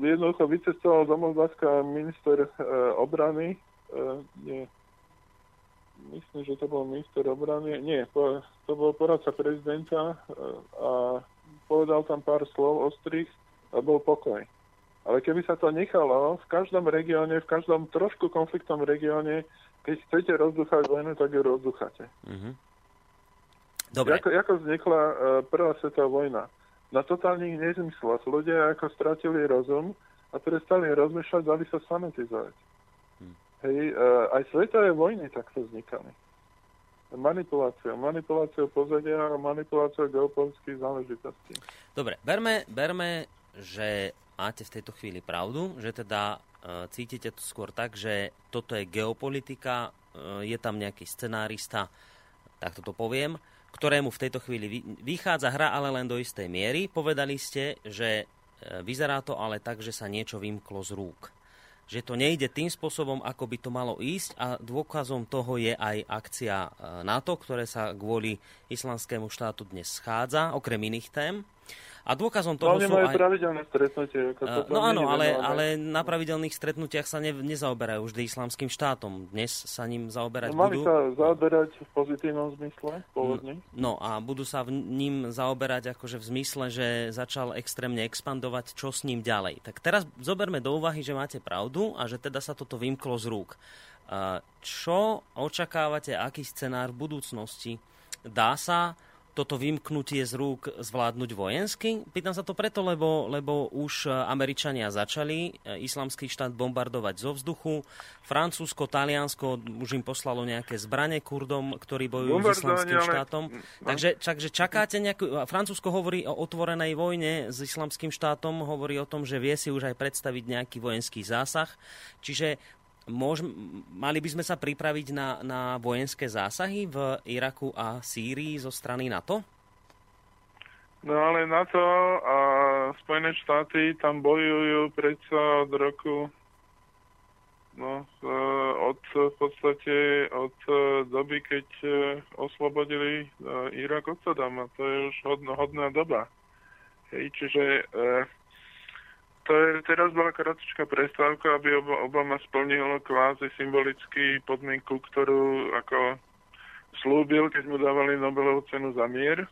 jednoducho vycestoval do Moldavska minister e, obrany, e, nie, myslím, že to bol minister obrany, nie, to bol poradca prezidenta e, a povedal tam pár slov ostrých a bol pokoj. Ale keby sa to nechalo v každom regióne, v každom trošku konfliktnom regióne, keď chcete rozduchať vojnu, tak ju rozduchate. Mm-hmm. Dobre. Ako, ako vznikla uh, Prvá svetová vojna? Na totálnych nezmysloch. Ľudia ako stratili rozum a prestali rozmýšľať, dali sa sanitizovať. Hej, uh, aj svetové vojny takto vznikali. Manipulácia, manipulácia pozadia a manipulácia geopolitických záležitostí. Dobre, berme, berme, že máte v tejto chvíli pravdu, že teda uh, cítite to skôr tak, že toto je geopolitika, uh, je tam nejaký scenárista, tak toto poviem, ktorému v tejto chvíli vychádza hra, ale len do istej miery. Povedali ste, že vyzerá to ale tak, že sa niečo vymklo z rúk že to nejde tým spôsobom, ako by to malo ísť a dôkazom toho je aj akcia e, NATO, ktoré sa kvôli islamskému štátu dnes schádza, okrem iných tém. A dôkazom toho no, sú aj... pravidelné stretnutie. To no áno, ale, ale na pravidelných stretnutiach sa ne, nezaoberajú vždy islamským štátom. Dnes sa ním zaoberať no, budú... Mali sa zaoberať v pozitívnom zmysle, pôvodne. No a budú sa v ním zaoberať akože v zmysle, že začal extrémne expandovať, čo s ním ďalej. Tak teraz zoberme do úvahy, že máte pravdu a že teda sa toto vymklo z rúk. Čo očakávate, aký scenár v budúcnosti? Dá sa toto vymknutie z rúk zvládnuť vojensky? Pýtam sa to preto, lebo, lebo už Američania začali e, islamský štát bombardovať zo vzduchu. Francúzsko, Taliansko už im poslalo nejaké zbranie Kurdom, ktorí bojujú s islamským štátom. Ale... Takže, takže čakáte nejakú... Francúzsko hovorí o otvorenej vojne s islamským štátom, hovorí o tom, že vie si už aj predstaviť nejaký vojenský zásah. Čiže Môž, mali by sme sa pripraviť na, na vojenské zásahy v Iraku a Sýrii zo strany NATO? No ale NATO a Spojené štáty tam bojujú predsa od roku no, od v podstate od doby, keď e, oslobodili e, Irak od Saddama. To je už hodná doba. Hej, čiže e, to je, teraz bola kratičká prestávka, aby Obama splnil kvázi symbolicky podmienku, ktorú ako slúbil, keď mu dávali Nobelovú cenu za mier.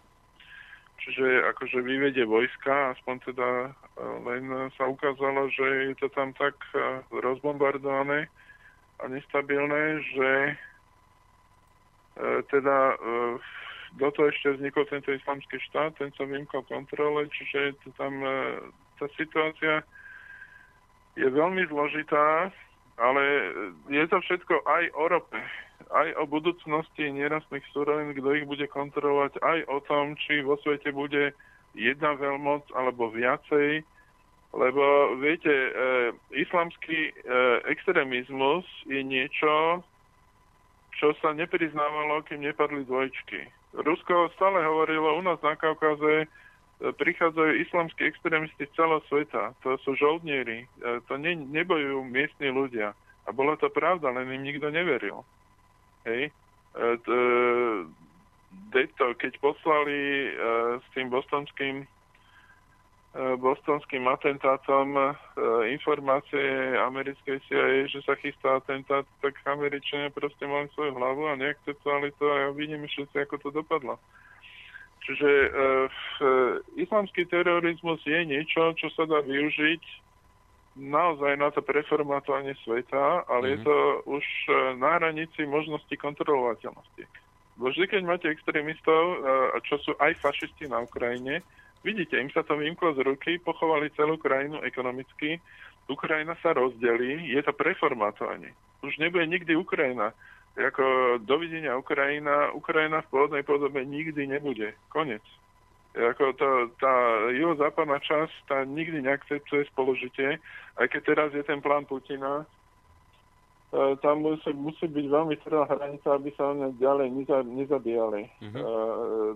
Čiže akože vyvedie vojska, aspoň teda e, len sa ukázalo, že je to tam tak e, rozbombardované a nestabilné, že e, teda do toho ešte vznikol tento islamský štát, ten sa vymkol kontrole, čiže to tam tá situácia je veľmi zložitá, ale je to všetko aj o rope, aj o budúcnosti nerastných súrovín, kto ich bude kontrolovať, aj o tom, či vo svete bude jedna veľmoc alebo viacej, lebo viete, e, islamský e, extrémizmus je niečo, čo sa nepriznávalo, kým nepadli dvojčky. Rusko stále hovorilo u nás na Kaukaze, prichádzajú islamskí extrémisti z celého sveta. To sú žoldnieri. E, to ne, nebojujú miestni ľudia. A bola to pravda, len im nikto neveril. Hej. Deto, e, keď poslali e, s tým bostonským bostonským atentátom informácie americkej CIA, že sa chystá atentát, tak Američania proste mali svoju hlavu a neakceptovali to a vidíme všetci, ako to dopadlo. Čiže e, e, islamský terorizmus je niečo, čo sa dá využiť naozaj na to preformatovanie sveta, ale mm-hmm. je mhm. to už e, na hranici možnosti kontrolovateľnosti. Bo vždy, keď máte extrémistov, e, čo sú aj fašisti na Ukrajine, vidíte, im sa to vymklo z ruky, pochovali celú krajinu ekonomicky, Ukrajina sa rozdelí, je to preformatovanie. Už nebude nikdy Ukrajina. Ako dovidenia Ukrajina, Ukrajina v pôvodnej podobe nikdy nebude. Konec. Ako to, tá juhozápadná časť tá nikdy neakceptuje spoložitie, aj keď teraz je ten plán Putina, e, tam musí, musí byť veľmi tvrdá hranica, aby sa oni ďalej neza, nezabíjali. Uh-huh.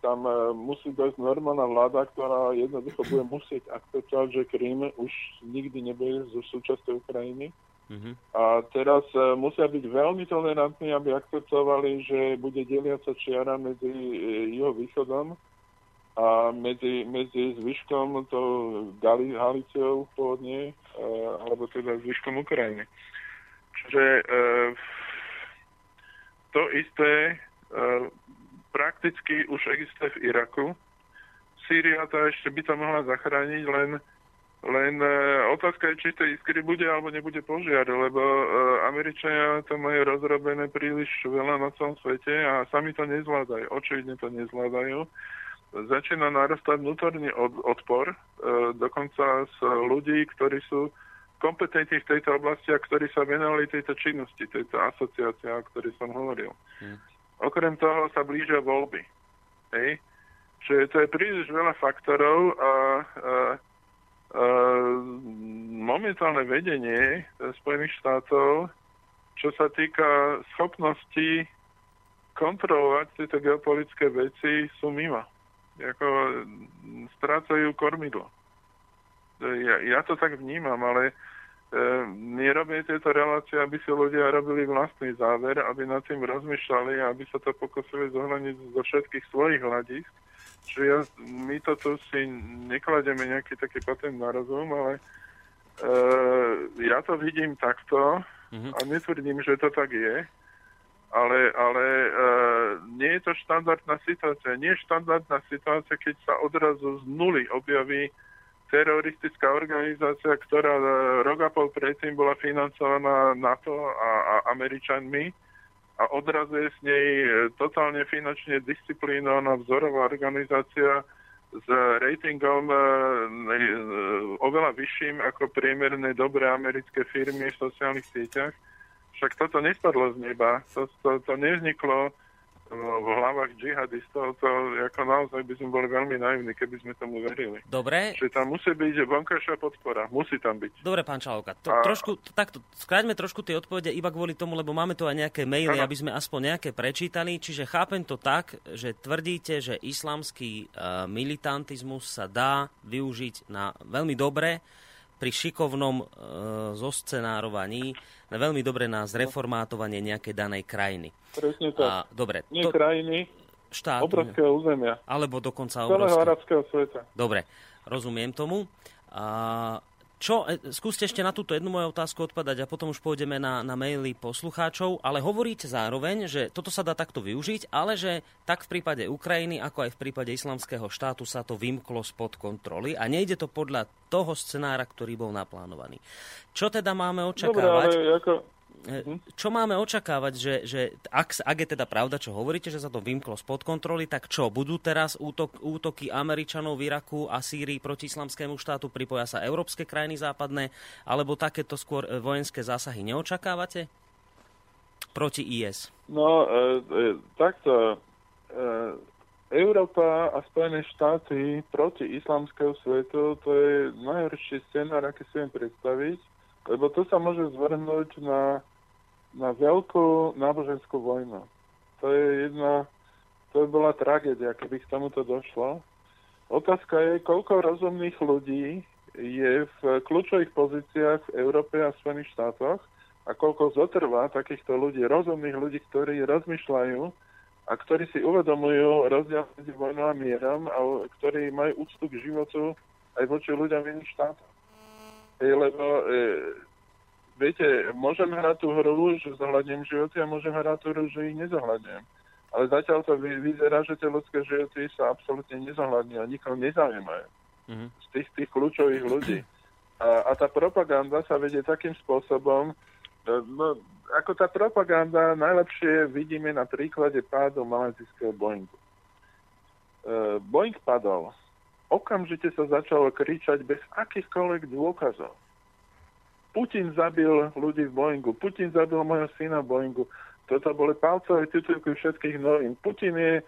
tam e, musí dojsť normálna vláda, ktorá jednoducho bude musieť akceptovať, že Krím už nikdy nebude zo súčasťou Ukrajiny. Uh-huh. A teraz uh, musia byť veľmi tolerantní, aby akceptovali, že bude deliaca čiara medzi uh, jeho východom a medzi, medzi zvyškom to Gali, Haliciou pôvodne, uh, alebo teda zvyškom Ukrajiny. Čiže to isté prakticky už existuje v Iraku. Sýria to ešte by to mohla zachrániť, len, len uh, otázka je, či to iskry bude alebo nebude požiar, lebo uh, Američania to majú rozrobené príliš veľa na celom svete a sami to nezvládajú. Očividne to nezvládajú začína narastať vnútorný odpor, e, dokonca z ľudí, ktorí sú kompetentní v tejto oblasti a ktorí sa venovali tejto činnosti, tejto asociácii, o ktorej som hovoril. Hmm. Okrem toho sa blížia voľby. Hej? Čiže to je príliš veľa faktorov a, a momentálne vedenie Spojených štátov, čo sa týka schopnosti kontrolovať tieto geopolitické veci, sú mimo ako strácajú kormidlo. Ja, ja to tak vnímam, ale e, nerobia tieto relácie, aby si ľudia robili vlastný záver, aby nad tým rozmýšľali a aby sa to pokosili zohľadniť zo všetkých svojich hľadisk. Čiže ja, my to tu si neklademe nejaký taký patent na rozum, ale e, ja to vidím takto mm-hmm. a netvrdím, že to tak je ale, ale e, nie je to štandardná situácia. Nie je štandardná situácia, keď sa odrazu z nuly objaví teroristická organizácia, ktorá e, rok a pol predtým bola financovaná NATO a, a Američanmi a odrazuje z nej e, totálne finančne disciplínovaná vzorová organizácia s ratingom e, e, oveľa vyšším ako priemerné dobré americké firmy v sociálnych sieťach. Však toto nespadlo z neba, to, to, to nevzniklo v hlavách džihadistov, to ako naozaj by sme boli veľmi naivní, keby sme tomu verili. Dobre. Že tam musí byť vonkajšia podpora, musí tam byť. Dobre, pán Čalovka, to, a... trošku, takto, skráťme trošku tie odpovede iba kvôli tomu, lebo máme tu aj nejaké maily, ano. aby sme aspoň nejaké prečítali, čiže chápem to tak, že tvrdíte, že islamský uh, militantizmus sa dá využiť na veľmi dobre, pri šikovnom e, zoscenárovaní veľmi dobre na zreformátovanie nejakej danej krajiny. Presne tak. A, dobre. Nie to, krajiny, štát, obrovského územia. Alebo dokonca obrovského. arabského sveta. Dobre, rozumiem tomu. A, čo, e, skúste ešte na túto jednu moju otázku odpadať a potom už pôjdeme na, na maily poslucháčov, ale hovoríte zároveň, že toto sa dá takto využiť, ale že tak v prípade Ukrajiny, ako aj v prípade islamského štátu sa to vymklo spod kontroly a nejde to podľa toho scenára, ktorý bol naplánovaný. Čo teda máme očakávať? Dobre, ale ako, čo máme očakávať, že, že ak, ak je teda pravda, čo hovoríte, že sa to vymklo spod kontroly, tak čo, budú teraz útok, útoky Američanov v Iraku a Sýrii proti islamskému štátu, pripoja sa európske krajiny západné, alebo takéto skôr e, vojenské zásahy neočakávate proti IS? No, e, e, takto. E, Európa a Spojené štáty proti islamského svetu, to je najhorší scenár, aký si viem predstaviť lebo to sa môže zvrhnúť na, na veľkú náboženskú vojnu. To je jedna, to by bola tragédia, keby k tomuto došlo. Otázka je, koľko rozumných ľudí je v kľúčových pozíciách v Európe a v Spojených štátoch a koľko zotrvá takýchto ľudí, rozumných ľudí, ktorí rozmýšľajú a ktorí si uvedomujú rozdiel medzi vojnou a mierom a ktorí majú úctu k životu aj voči ľuďom v iných štátoch. Lebo e, viete, môžem hrať tú hru, že zohľadním životy a môžem hrať tú hru, že ich nezohľadním. Ale zatiaľ to vyzerá, že tie ľudské životy sa absolútne nezohľadní a nikoho nezaujímajú. Mm-hmm. Z tých, tých kľúčových ľudí. A, a tá propaganda sa vedie takým spôsobom, e, no, ako tá propaganda najlepšie vidíme na príklade pádu malazijského Boeingu. E, Boeing padol okamžite sa začalo kričať bez akýchkoľvek dôkazov. Putin zabil ľudí v Boeingu, Putin zabil mojho syna v Boeingu. Toto boli palcové titulky všetkých novín. Putin je e,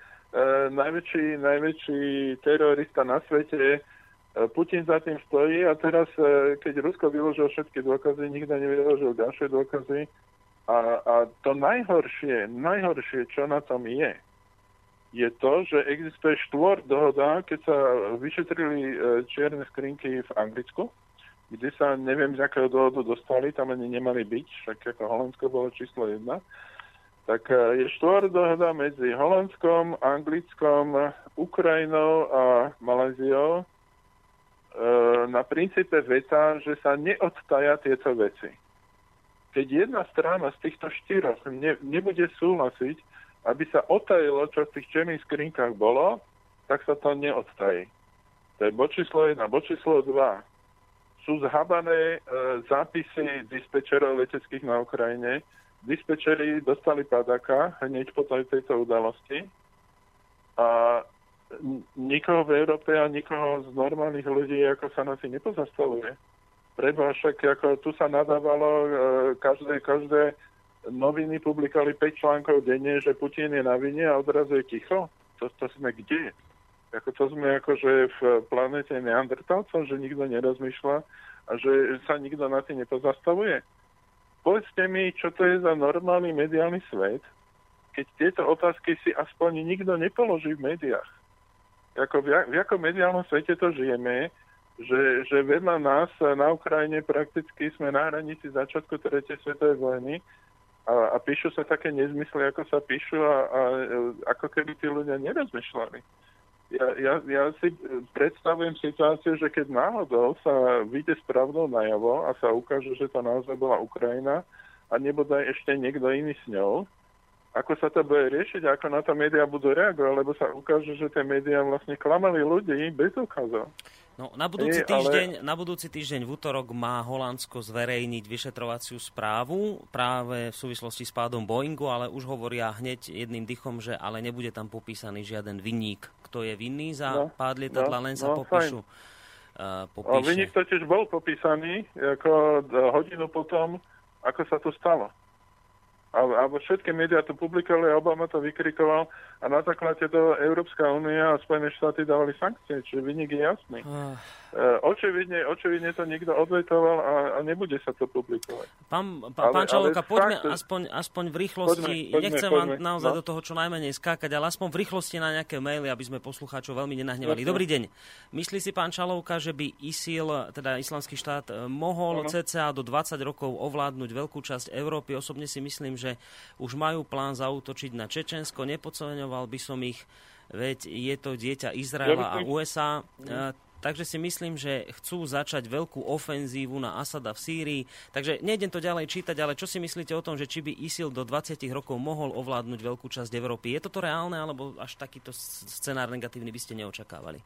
najväčší, najväčší terorista na svete. E, Putin za tým stojí a teraz, e, keď Rusko vyložil všetky dôkazy, nikto nevyložil ďalšie dôkazy. A, a to najhoršie, najhoršie, čo na tom je, je to, že existuje štvor dohoda, keď sa vyšetrili e, čierne skrinky v Anglicku, kde sa neviem z akého dôvodu dostali, tam ani nemali byť, však ako Holandsko bolo číslo jedna, tak e, je štvor dohoda medzi Holandskom, Anglickom, Ukrajinou a Maléziou e, na princípe veta, že sa neodtaja tieto veci. Keď jedna strana z týchto štyroch ne, nebude súhlasiť, aby sa otajilo, čo v tých černých skrinkách bolo, tak sa to neodtají. To je bod číslo 1. Bod číslo 2. Sú zhabané e, zápisy dispečerov leteckých na Ukrajine. Dispečeri dostali padaka hneď po tejto udalosti a nikoho v Európe a nikoho z normálnych ľudí ako sa na si nepozastavuje. Preba však ako tu sa nadávalo e, každé, každé noviny publikovali 5 článkov denne, že Putin je na vine a odrazu je ticho? To, to sme kde? Ako to sme akože v planete Neandertalcov, že nikto nerozmýšľa a že sa nikto na tým nepozastavuje? Povedzte mi, čo to je za normálny mediálny svet, keď tieto otázky si aspoň nikto nepoloží v médiách. Ako v, v akom mediálnom svete to žijeme, že, že vedľa nás na Ukrajine prakticky sme na hranici začiatku tretej svetovej vojny a, a píšu sa také nezmysly, ako sa píšu a, a ako keby tí ľudia nerozmýšľali. Ja, ja, ja si predstavujem situáciu, že keď náhodou sa vyjde s pravdou najavo a sa ukáže, že to naozaj bola Ukrajina a nebude ešte niekto iný s ňou, ako sa to bude riešiť, ako na to médiá budú reagovať, lebo sa ukáže, že tie médiá vlastne klamali ľudí bez ukazov. No, na budúci, týždeň, ale... na budúci týždeň v útorok má Holandsko zverejniť vyšetrovaciu správu práve v súvislosti s pádom Boeingu, ale už hovoria hneď jedným dychom, že ale nebude tam popísaný žiaden vinník. Kto je vinný za no, pád lietadla, no, len sa no, popíšu. Uh, popíše. Vinník totiž bol popísaný ako hodinu potom, ako sa to stalo alebo všetky médiá to publikovali, Obama to vykrikoval a na základe toho Európska únia a Spojené štáty dávali sankcie, čiže vynik je jasný. Uh. Očividne, očividne to niekto odvetoval a, a nebude sa to publikovať. Pán, pán, pán Čalovka, poďme fakt, aspoň, aspoň v rýchlosti, poďme, poďme, nechcem poďme, vám naozaj no. do toho čo najmenej skákať, ale aspoň v rýchlosti na nejaké maily, aby sme poslucháčov veľmi nenahnevali. Dobrý deň. Myslí si pán Čalovka, že by ISIL, teda islamský štát, e, mohol ano. cca do 20 rokov ovládnuť veľkú časť Európy? Osobne si myslím, že už majú plán zautočiť na Čečensko. Nepodceňoval by som ich, veď je to dieťa Izraela a USA. Takže si myslím, že chcú začať veľkú ofenzívu na Asada v Sýrii. Takže nejdem to ďalej čítať, ale čo si myslíte o tom, že či by ISIL do 20 rokov mohol ovládnuť veľkú časť Európy? Je toto reálne, alebo až takýto scenár negatívny by ste neočakávali?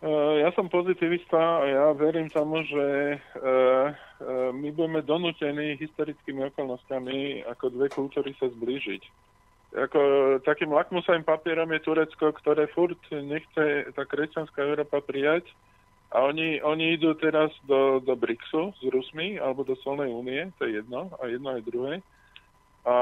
Eh, ja som pozitivista a ja verím tomu, že eh, eh, my budeme donútení historickými okolnostiami ako dve kultúry sa zblížiť ako takým lakmusovým papierom je Turecko, ktoré furt nechce tá kresťanská Európa prijať a oni, oni idú teraz do, do BRICSu s Rusmi alebo do Solnej únie, to je jedno, a jedno aj druhé. A, a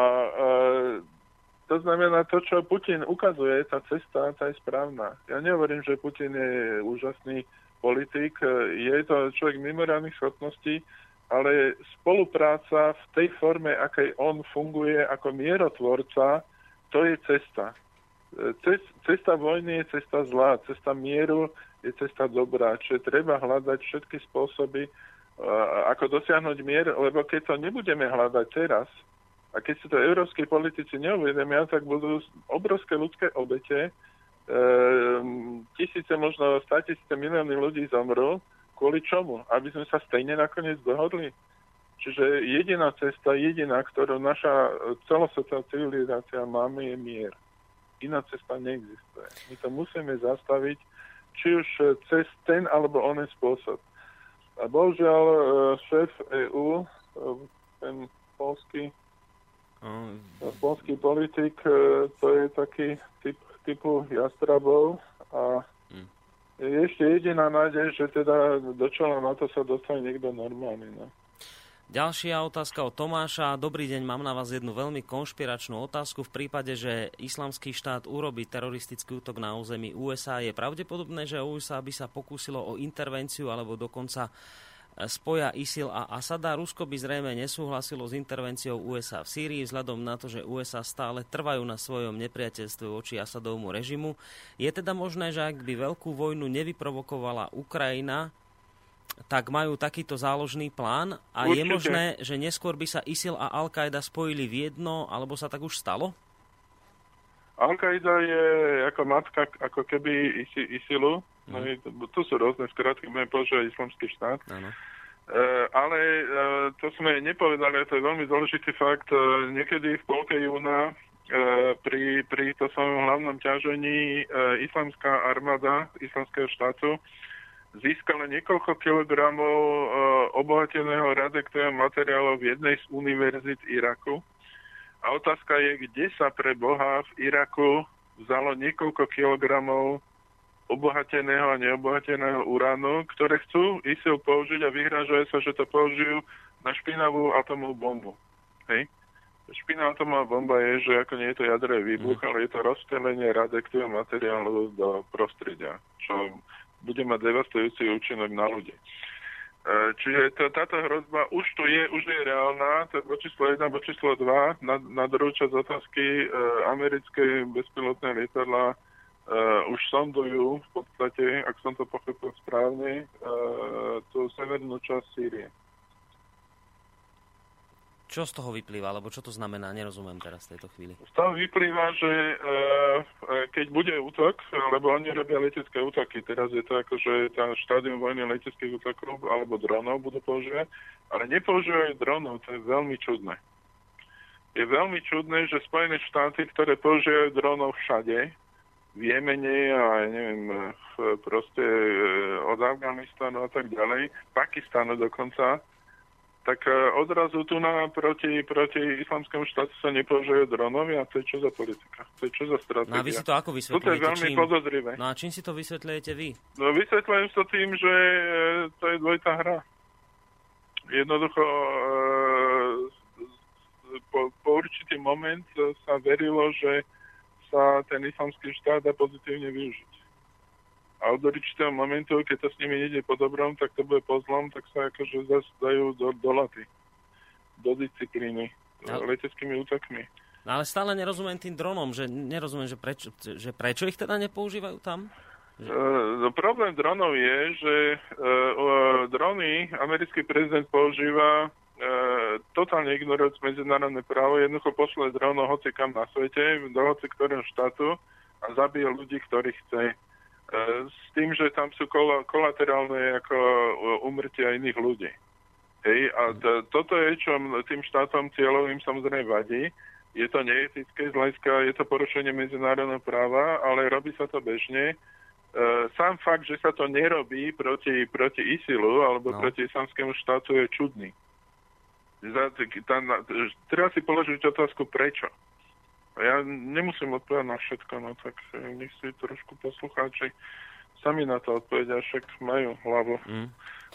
to znamená, to, čo Putin ukazuje, tá cesta, tá je správna. Ja nehovorím, že Putin je úžasný politik, je to človek mimoriadných schopností, ale spolupráca v tej forme, akej on funguje ako mierotvorca, to je cesta. Cesta vojny je cesta zlá, cesta mieru je cesta dobrá, čiže treba hľadať všetky spôsoby, ako dosiahnuť mier, lebo keď to nebudeme hľadať teraz, a keď si to európsky politici neuvedomia, tak budú obrovské ľudské obete, e, tisíce, možno tisíce milióny ľudí zomrú. Kvôli čomu? Aby sme sa stejne nakoniec dohodli. Čiže jediná cesta, jediná, ktorú naša celosvetová civilizácia máme, je mier. Iná cesta neexistuje. My to musíme zastaviť, či už cez ten alebo onen spôsob. A bohužiaľ e, šéf EU, e, ten polský, polský politik, e, to je taký typ, typu jastrabov a mm. je ešte jediná nádej, že teda do čela na to sa dostane niekto normálny. No. Ďalšia otázka od Tomáša. Dobrý deň, mám na vás jednu veľmi konšpiračnú otázku. V prípade, že islamský štát urobí teroristický útok na území USA, je pravdepodobné, že USA by sa pokúsilo o intervenciu alebo dokonca spoja ISIL a Asada. Rusko by zrejme nesúhlasilo s intervenciou USA v Sýrii vzhľadom na to, že USA stále trvajú na svojom nepriateľstve voči Asadovmu režimu. Je teda možné, že ak by veľkú vojnu nevyprovokovala Ukrajina, tak majú takýto záložný plán a Určite. je možné, že neskôr by sa ISIL a Al-Qaida spojili v jedno, alebo sa tak už stalo? Al-Qaida je ako matka, ako keby ISILu. No, mm. tu sú rôzne skratky, budeme používať islamský štát. Ano. Uh, ale uh, to sme nepovedali, to je veľmi dôležitý fakt. Uh, niekedy v polke júna pri, pri to svojom hlavnom ťažení islamská armáda islamského štátu získala niekoľko kilogramov obohateného radioaktivného materiálu v jednej z univerzit Iraku. A otázka je, kde sa pre Boha v Iraku vzalo niekoľko kilogramov obohateného a neobohateného uránu, ktoré chcú ISIL použiť a vyhrážajú sa, že to použijú na špinavú atomovú bombu. Hej? Špinavá atomová bomba je, že ako nie je to jadrový výbuch, mm. ale je to rozstelenie radioaktívneho materiálu do prostredia, čo bude mať devastujúci účinok na ľudí. E, čiže to, táto hrozba už tu je, už je reálna, to je bod číslo 1, bod číslo 2, na, na druhú časť otázky e, americké bezpilotné lietadla uh, už sondujú v podstate, ak som to pochopil správne, uh, tú severnú časť Sýrie. Čo z toho vyplýva, alebo čo to znamená? Nerozumiem teraz v tejto chvíli. Z toho vyplýva, že uh, keď bude útok, lebo oni robia letecké útoky, teraz je to ako, že tá štádium vojny leteckých útokov alebo dronov budú používať, ale nepoužívajú dronov, to je veľmi čudné. Je veľmi čudné, že Spojené štáty, ktoré používajú dronov všade, v Jemene a neviem, proste e, od Afganistanu a tak ďalej, Pakistanu dokonca, tak e, odrazu tu na proti, proti islamskému štátu sa nepoužijú dronovia. To je čo za politika? To je čo za stratégia? No a vy si to ako vysvetľujete? To je veľmi čím? podozrivé. No a čím si to vysvetľujete vy? No vysvetľujem to tým, že e, to je dvojitá hra. Jednoducho po, po určitý moment sa verilo, že sa ten islamský štát dá pozitívne využiť. A od určitého momentu, keď to s nimi nejde po dobrom, tak to bude po zlom, tak sa akože zase dajú do, do laty, do disciplíny, no. leteckými útokmi. No ale stále nerozumiem tým dronom, že nerozumiem, že prečo, že prečo ich teda nepoužívajú tam? Že... Uh, no, problém dronov je, že uh, uh, drony americký prezident používa e, totálne ignorujúc medzinárodné právo, jednoducho pošle dronov hoci kam na svete, do hoci ktorého štátu a zabije ľudí, ktorých chce. E, s tým, že tam sú kol- kolaterálne ako umrtia iných ľudí. Hej, a t- toto je, čo tým štátom cieľovým samozrejme vadí. Je to neetické z hľadiska, je to porušenie medzinárodného práva, ale robí sa to bežne. E, sám fakt, že sa to nerobí proti, proti ISILu alebo no. proti islamskému štátu je čudný. Treba si položiť otázku prečo. Ja nemusím odpovedať na všetko, no tak eh, nech si trošku poslucháči sami na to odpovedia, však majú hlavu. Mm.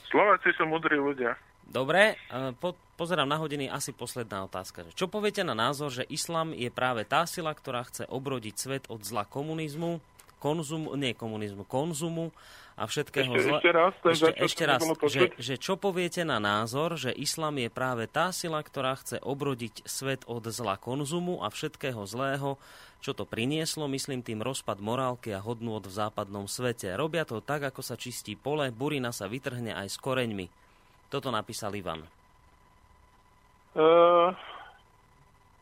Slováci sú mudrí ľudia. Dobre, eh, po, pozerám na hodiny, asi posledná otázka. Čo poviete na názor, že islam je práve tá sila, ktorá chce obrodiť svet od zla komunizmu, konzumu, nie komunizmu, konzumu a všetkého ešte, zla... Ešte raz, ešte, ešte raz že, že čo poviete na názor, že islam je práve tá sila, ktorá chce obrodiť svet od zla konzumu a všetkého zlého, čo to prinieslo, myslím tým rozpad morálky a hodnôt v západnom svete. Robia to tak, ako sa čistí pole, burina sa vytrhne aj s koreňmi. Toto napísal Ivan. Uh,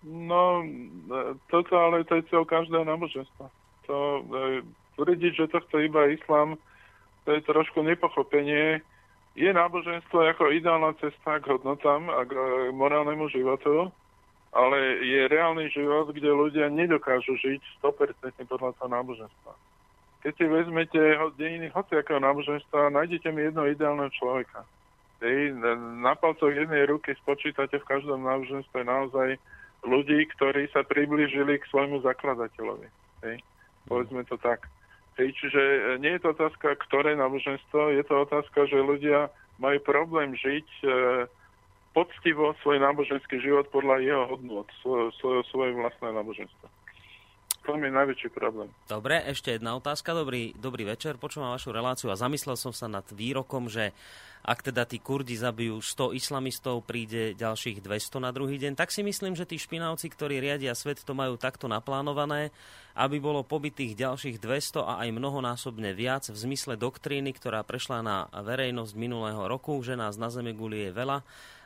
no, toto ale to je cel každého náboženstva. To uh, tvrdiť, že to chce iba islám, to je trošku nepochopenie. Je náboženstvo ako ideálna cesta k hodnotám a k e, morálnemu životu, ale je reálny život, kde ľudia nedokážu žiť 100% podľa toho náboženstva. Keď si vezmete dejiny hociakého náboženstva, nájdete mi jedno ideálneho človeka. Hej, na palcoch jednej ruky spočítate v každom náboženstve naozaj ľudí, ktorí sa priblížili k svojmu zakladateľovi. Hej. Povedzme to tak. Hej, čiže e, nie je to otázka, ktoré náboženstvo, je to otázka, že ľudia majú problém žiť e, poctivo svoj náboženský život podľa jeho hodnot, svoje, svoje, vlastné náboženstvo. To je najväčší problém. Dobre, ešte jedna otázka. Dobrý, dobrý večer, počúvam vašu reláciu a zamyslel som sa nad výrokom, že ak teda tí Kurdi zabijú 100 islamistov, príde ďalších 200 na druhý deň, tak si myslím, že tí špinavci, ktorí riadia svet, to majú takto naplánované, aby bolo pobytých ďalších 200 a aj mnohonásobne viac v zmysle doktríny, ktorá prešla na verejnosť minulého roku, že nás na Zeme guli je veľa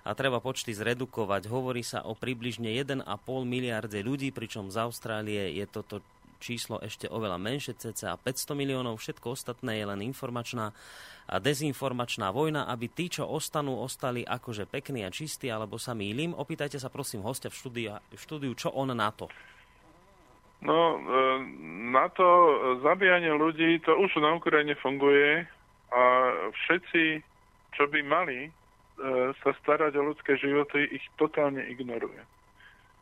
a treba počty zredukovať. Hovorí sa o približne 1,5 miliarde ľudí, pričom z Austrálie je toto číslo ešte oveľa menšie, cca 500 miliónov, všetko ostatné je len informačná a dezinformačná vojna, aby tí, čo ostanú, ostali akože pekní a čistí, alebo sa mýlim. Opýtajte sa prosím hostia v štúdiu, v štúdiu čo on na to. No, e, na to zabíjanie ľudí, to už na Ukrajine funguje a všetci, čo by mali sa starať o ľudské životy, ich totálne ignoruje.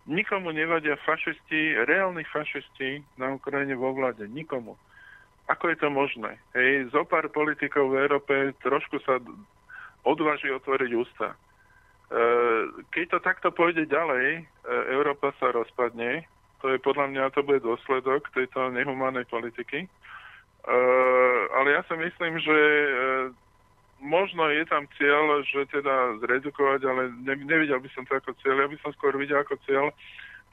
Nikomu nevadia fašisti, reálni fašisti na Ukrajine vo vláde. Nikomu. Ako je to možné? Hej, zo pár politikov v Európe trošku sa odváži otvoriť ústa. E, keď to takto pôjde ďalej, e, Európa sa rozpadne. To je podľa mňa, to bude dôsledok tejto nehumánnej politiky. Ale ja si myslím, že možno je tam cieľ, že teda zredukovať, ale ne, nevidel by som to ako cieľ. Ja by som skôr videl ako cieľ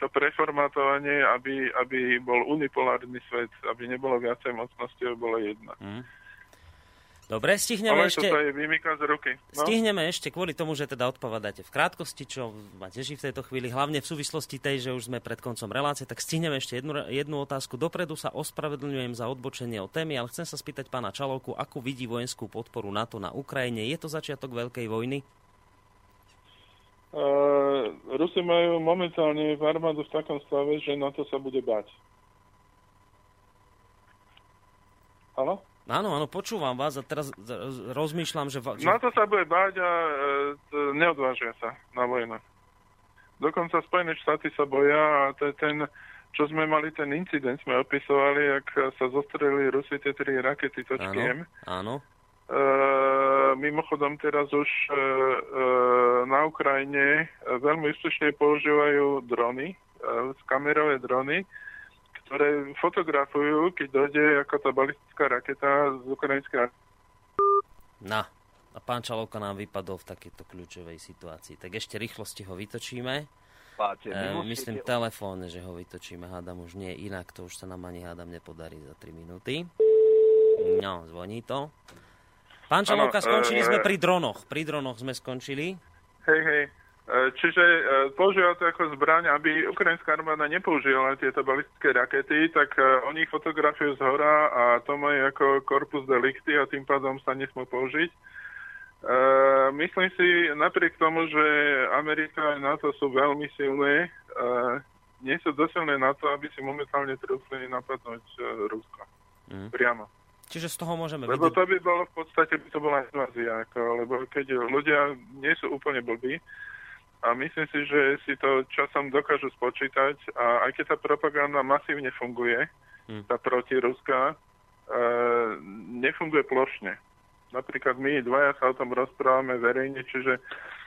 to preformátovanie, aby, aby bol unipolárny svet, aby nebolo viacej mocnosti, aby bola jedna. Mm. Dobre, stihneme Ale ešte... to z ruky. No? Stihneme ešte kvôli tomu, že teda odpovedáte v krátkosti, čo ma teší v tejto chvíli, hlavne v súvislosti tej, že už sme pred koncom relácie, tak stihneme ešte jednu, jednu otázku. Dopredu sa ospravedlňujem za odbočenie od témy, ale chcem sa spýtať pána Čalovku, ako vidí vojenskú podporu NATO na Ukrajine. Je to začiatok veľkej vojny? Uh, Rusi majú momentálne v armádu v takom stave, že na to sa bude bať. Halo? Áno, áno, počúvam vás a teraz rozmýšľam, že... že... Na to sa bude báť a e, neodvážia sa na vojnu. Dokonca Spojené štáty sa boja a to je ten, čo sme mali ten incident, sme opisovali, ak sa zostreli Rusi tie tri rakety točky áno, áno. E, mimochodom teraz už e, e, na Ukrajine veľmi úspešne používajú drony, e, kamerové drony, ktoré fotografujú, keď dojde ako tá balistická raketa z ukrajinskej Na, a pán Čalovka nám vypadol v takejto kľúčovej situácii. Tak ešte rýchlosti ho vytočíme. Páte, e, myslím musíte... telefónne, že ho vytočíme. Hádam už nie inak, to už sa nám ani hádam nepodarí za 3 minúty. No, zvoní to. Pán Čalovka, skončili e... sme pri dronoch. Pri dronoch sme skončili. Hej, hej. E, čiže e, používa to ako zbraň, aby ukrajinská armáda nepoužila tieto balistické rakety, tak e, oni ich fotografujú z hora a to majú ako korpus delikty a tým pádom sa nesmú použiť. Uh, myslím si, napriek tomu, že Amerika a NATO sú veľmi silné, uh, nie sú dosilné na to, aby si momentálne trúfli napadnúť uh, Rusko. Mm. Priamo. Čiže z toho môžeme Lebo vidieť... to by bolo v podstate, by to bola invázia, ako, lebo keď ľudia nie sú úplne blbí, a myslím si, že si to časom dokážu spočítať a aj keď tá propaganda masívne funguje, hmm. tá protiruská, e, nefunguje plošne. Napríklad my dvaja sa o tom rozprávame verejne, čiže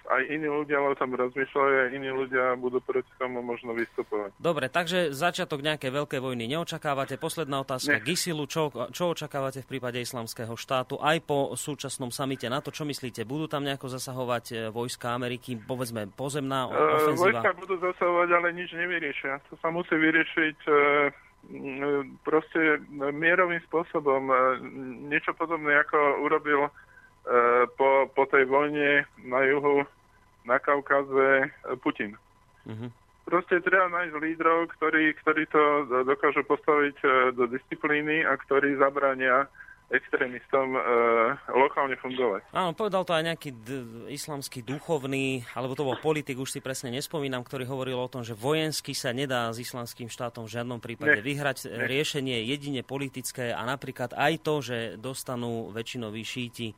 aj iní ľudia o tom rozmýšľajú a iní ľudia budú proti tomu možno vystupovať. Dobre, takže začiatok nejakej veľkej vojny neočakávate. Posledná otázka. Gisilu, čo, čo očakávate v prípade islamského štátu aj po súčasnom samite na to, čo myslíte? Budú tam nejako zasahovať e, vojska Ameriky, povedzme pozemná e, ofenzíva? Vojska budú zasahovať, ale nič nevyriešia. To sa musí vyriešiť e, proste mierovým spôsobom. Niečo podobné, ako urobil E, po, po tej vojne na juhu, na Kaukaze, e, Putin. Uh-huh. Proste treba nájsť lídrov, ktorí, ktorí to dokážu postaviť e, do disciplíny a ktorí zabrania extrémistom e, lokálne fungovať. Áno, povedal to aj nejaký d- islamský duchovný, alebo to bol politik, už si presne nespomínam, ktorý hovoril o tom, že vojensky sa nedá s islamským štátom v žiadnom prípade Nie. vyhrať. Nie. Riešenie jedine politické a napríklad aj to, že dostanú väčšinoví šíti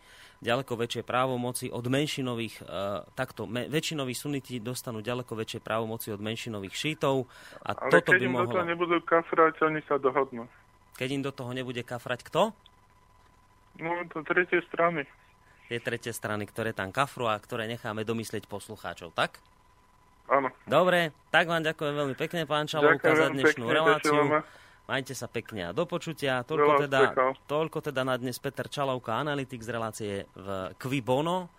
ďaleko väčšie právomoci od menšinových, uh, takto, väčšinoví suniti dostanú ďaleko väčšie právomoci od menšinových šítov. A Ale toto keď by im mohlo... do toho nebudú kafrať, oni sa dohodnú. Keď im do toho nebude kafrať kto? No, to tretie strany. tie tretie strany, ktoré tam kafru a ktoré necháme domyslieť poslucháčov, tak? Áno. Dobre, tak vám ďakujem veľmi pekne, pán Čalovka, za dnešnú pekne, reláciu. Majte sa pekne a do počutia. Toľko teda, toľko teda na dnes Peter Čalovka, analytik z relácie v Quibono.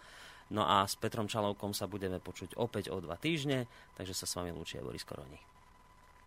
No a s Petrom Čalovkom sa budeme počuť opäť o dva týždne, takže sa s vami lúčia Boris Koroni.